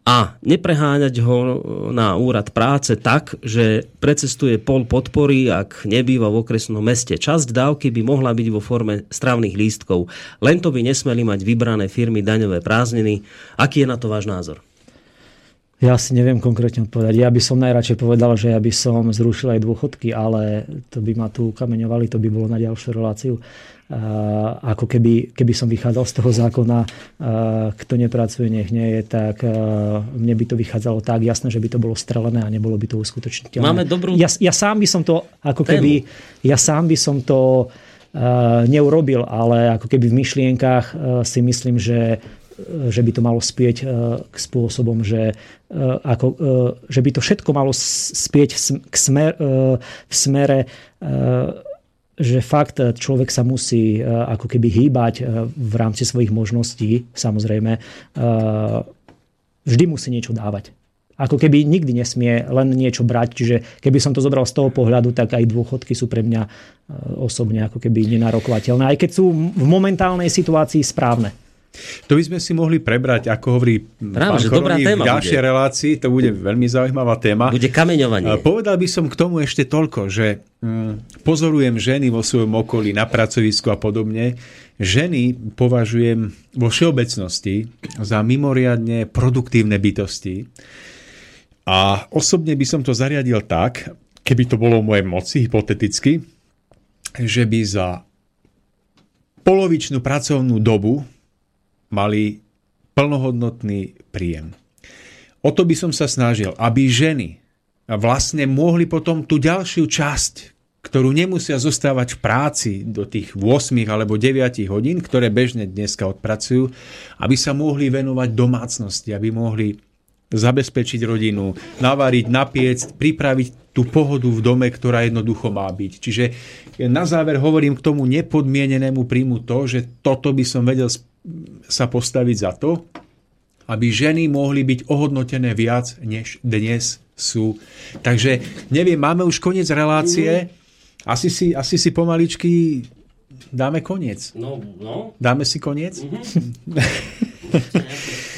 Speaker 4: A nepreháňať ho na úrad práce tak, že precestuje pol podpory, ak nebýva v okresnom meste. Časť dávky by mohla byť vo forme stravných lístkov. Len to by nesmeli mať vybrané firmy daňové prázdniny. Aký je na to váš názor?
Speaker 3: Ja si neviem konkrétne odpovedať. Ja by som najradšej povedal, že ja by som zrušil aj dôchodky, ale to by ma tu kameňovali, to by bolo na ďalšiu reláciu. Ako keby, keby som vychádzal z toho zákona, kto nepracuje, nech nie je, tak mne by to vychádzalo tak jasné, že by to bolo strelené a nebolo by to uskutočniteľné.
Speaker 4: Máme dobrú-
Speaker 3: Ja, ja sám by som to, ako
Speaker 4: Tému.
Speaker 3: keby, ja sám by som to neurobil, ale ako keby v myšlienkach si myslím, že že by to malo spieť k spôsobom, že, ako, že by to všetko malo spieť k smer, v smere, že fakt eh, človek sa musí eh, ako keby hýbať eh, v rámci svojich možností, samozrejme, vždy musí niečo dávať. Ako keby nikdy nesmie len niečo brať. Čiže keby som to zobral z toho pohľadu, tak aj dôchodky sú pre mňa osobne ako keby nenarokovateľné. Aj keď sú v momentálnej situácii správne.
Speaker 2: To by sme si mohli prebrať, ako hovorí
Speaker 4: Práve,
Speaker 2: pán
Speaker 4: že dobrá
Speaker 2: Koroni
Speaker 4: téma
Speaker 2: v ďalšej
Speaker 4: bude.
Speaker 2: relácii. To bude veľmi zaujímavá téma.
Speaker 4: Bude kameňovanie.
Speaker 2: A Povedal by som k tomu ešte toľko, že mm, pozorujem ženy vo svojom okolí, na pracovisku a podobne. Ženy považujem vo všeobecnosti za mimoriadne produktívne bytosti. A osobne by som to zariadil tak, keby to bolo v mojej moci, hypoteticky, že by za polovičnú pracovnú dobu mali plnohodnotný príjem. O to by som sa snažil, aby ženy vlastne mohli potom tú ďalšiu časť, ktorú nemusia zostávať v práci do tých 8 alebo 9 hodín, ktoré bežne dneska odpracujú, aby sa mohli venovať domácnosti, aby mohli zabezpečiť rodinu, navariť, napiecť, pripraviť tú pohodu v dome, ktorá jednoducho má byť. Čiže na záver hovorím k tomu nepodmienenému príjmu to, že toto by som vedel sa postaviť za to, aby ženy mohli byť ohodnotené viac, než dnes sú. Takže neviem, máme už koniec relácie. Asi si, asi si pomaličky dáme koniec.
Speaker 4: No, no.
Speaker 2: Dáme si koniec?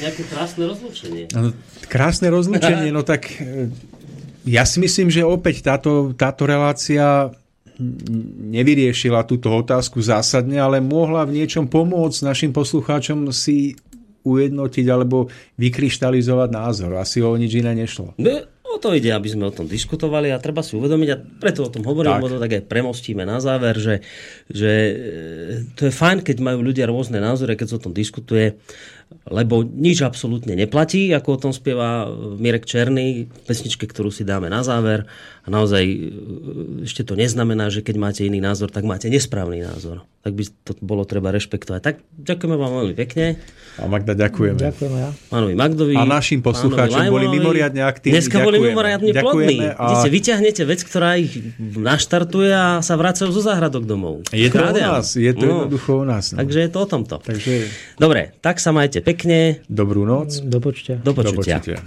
Speaker 4: Nejaké krásne rozlúčenie.
Speaker 2: No, krásne rozlúčenie, no tak e, ja si myslím, že opäť táto, táto relácia nevyriešila túto otázku zásadne, ale mohla v niečom pomôcť našim poslucháčom si ujednotiť alebo vykryštalizovať názor. Asi o nič iné nešlo.
Speaker 4: No, o to ide, aby sme o tom diskutovali a treba si uvedomiť, a preto o tom hovorím, lebo to tak aj premostíme na záver, že, že e, to je fajn, keď majú ľudia rôzne názory, keď sa o tom diskutuje, lebo nič absolútne neplatí, ako o tom spieva Mirek Černý v pesničke, ktorú si dáme na záver. A naozaj e, ešte to neznamená, že keď máte iný názor, tak máte nesprávny názor. Tak by to bolo treba rešpektovať. Tak ďakujeme vám veľmi pekne.
Speaker 2: A Magda, ďakujeme.
Speaker 3: Ďakujem ja.
Speaker 4: Pánovi Magdovi.
Speaker 2: A našim poslucháčom boli mimoriadne aktívni.
Speaker 4: Dneska boli
Speaker 2: Ďakujeme.
Speaker 4: mimoriadne plodní.
Speaker 2: Ďakujeme a-
Speaker 4: Vidíte, vyťahnete vec, ktorá ich naštartuje a sa vracajú zo záhradok domov.
Speaker 2: Je to o
Speaker 4: Krádeľ.
Speaker 2: nás, je to
Speaker 4: No,
Speaker 2: jednoducho o nás. No.
Speaker 4: Takže je to o tomto.
Speaker 2: Takže
Speaker 4: Dobre, tak sa majte pekne.
Speaker 2: dobrú noc.
Speaker 3: Do počutia.
Speaker 4: Do
Speaker 2: Do
Speaker 4: počutia.
Speaker 2: počutia.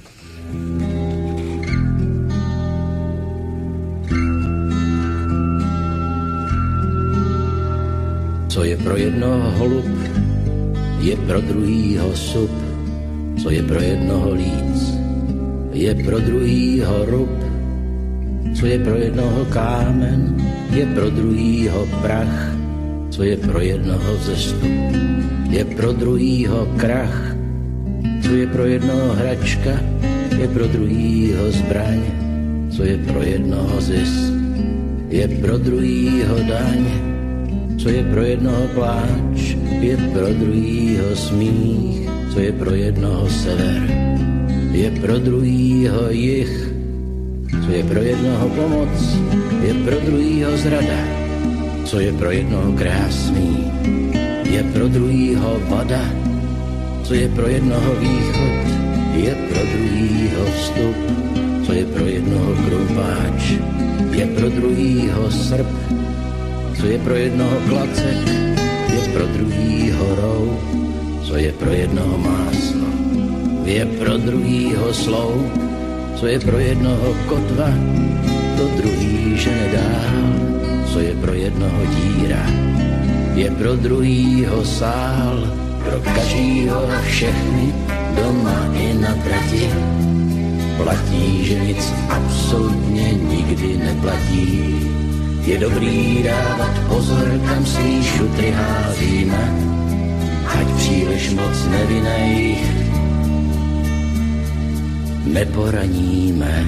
Speaker 6: Co je pro jednoho holub, je pro druhýho sup, co je pro jednoho líc, je pro druhýho rub, co je pro jednoho kámen, je pro druhýho prach, co je pro jednoho zestup, je pro druhýho krach, co je pro jednoho hračka, je pro druhýho zbraň, co je pro jednoho zisk, je pro druhýho daň, co je pro jednoho pláč, je pro druhýho smích, co je pro jednoho sever, je pro druhýho jich, co je pro jednoho pomoc, je pro druhýho zrada, co je pro jednoho krásný, je pro druhýho vada, co je pro jednoho východ, je pro druhýho vstup, co je pro jednoho krumpáč, je pro druhýho srp, co je pro jednoho klacek, je pro druhýho rou, co je pro jednoho máslo, je pro druhýho sloup, co je pro jednoho kotva, to druhý žene dál, co je pro jednoho díra, je pro druhýho sál, pro každýho všechny, doma i na trati. Platí, že nic absolutně nikdy neplatí. Je dobrý dávat pozor, kam svý šutry házíme, ať příliš moc nevinej neporaníme.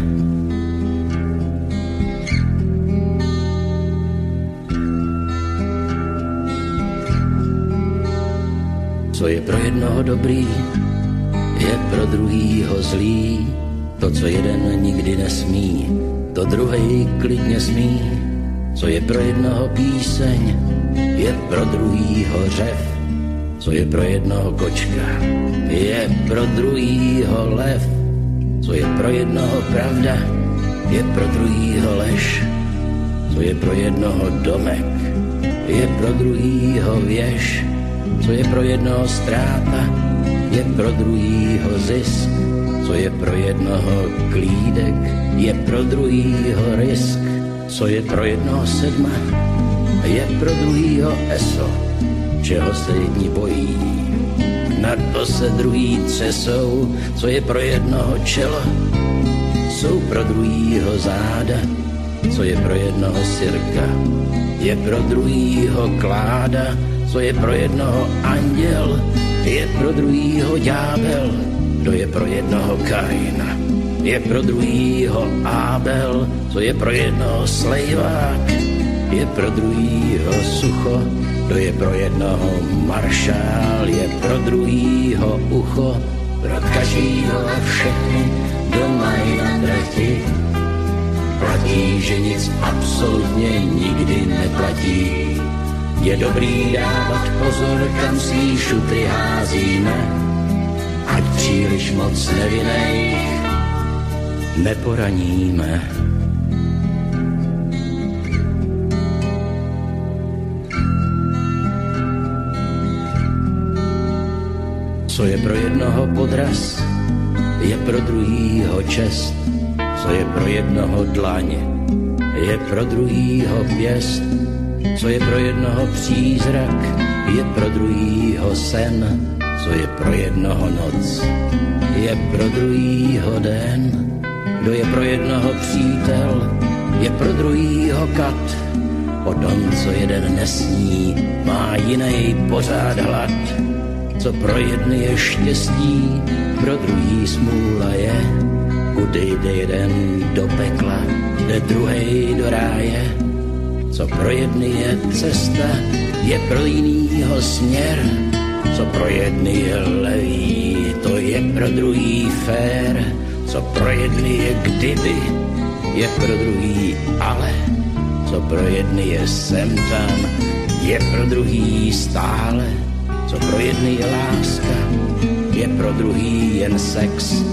Speaker 6: Co je pro jednoho dobrý, je pro druhýho zlý. To, co jeden nikdy nesmí, to druhý klidně smí. Co je pro jednoho píseň, je pro druhýho řev. Co je pro jednoho kočka, je pro druhýho lev. Co je pro jednoho pravda, je pro druhýho lež. Co je pro jednoho domek, je pro druhýho věž. Co je pro jednoho ztráta, je pro druhýho zisk. Co je pro jednoho klídek, je pro druhýho risk. Co je pro jednoho sedma, je pro druhýho eso. Čeho se jedni bojí, na to se druhý třesou. Co je pro jednoho čelo, jsou pro druhýho záda. Co je pro jednoho sirka, je pro druhýho kláda co je pro jednoho anděl, je pro druhýho ďábel, to je pro jednoho Kaina, je pro druhýho Ábel, co je pro jednoho slejvák, je pro druhýho sucho, to je pro jednoho maršál, je pro druhýho ucho, pro každýho všechny, doma i na trati. Platí, že nic absolutně nikdy neplatí je dobrý dávat pozor, kam svý šutry házíme, ať příliš moc nevinej neporaníme. Co je pro jednoho podraz, je pro druhýho čest, co je pro jednoho dlaň, je pro druhýho pěst, co je pro jednoho přízrak, je pro druhýho sen, co je pro jednoho noc, je pro druhýho den, kdo je pro jednoho přítel, je pro druhýho kat. O tom, co jeden nesní, má jiný pořád hlad. Co pro jedny je štěstí, pro druhý smůla je. Kudy jde jeden do pekla, jde druhý do ráje co pro jedny je cesta, je pro jinýho směr. Co pro jedny je levý, to je pro druhý fér. Co pro jedny je kdyby, je pro druhý ale. Co pro jedny je sem tam, je pro druhý stále. Co pro jedny je láska, je pro druhý jen sex.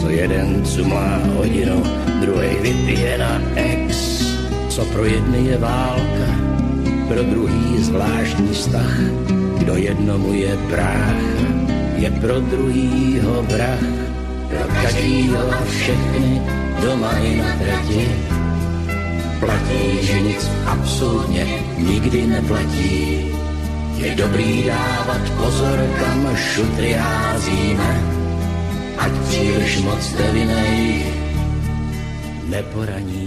Speaker 6: Co jeden cumlá hodinu, druhý vypije na ex co pro jedny je válka, pro druhý zvláštní vztah. Kdo jednomu je brácha, je pro druhýho vrah. Pro každýho všechny doma i na trati. Platí, že nic absolutně nikdy neplatí. Je dobrý dávat pozor, kam šutry házíme, ať příliš moc devinej neporaní.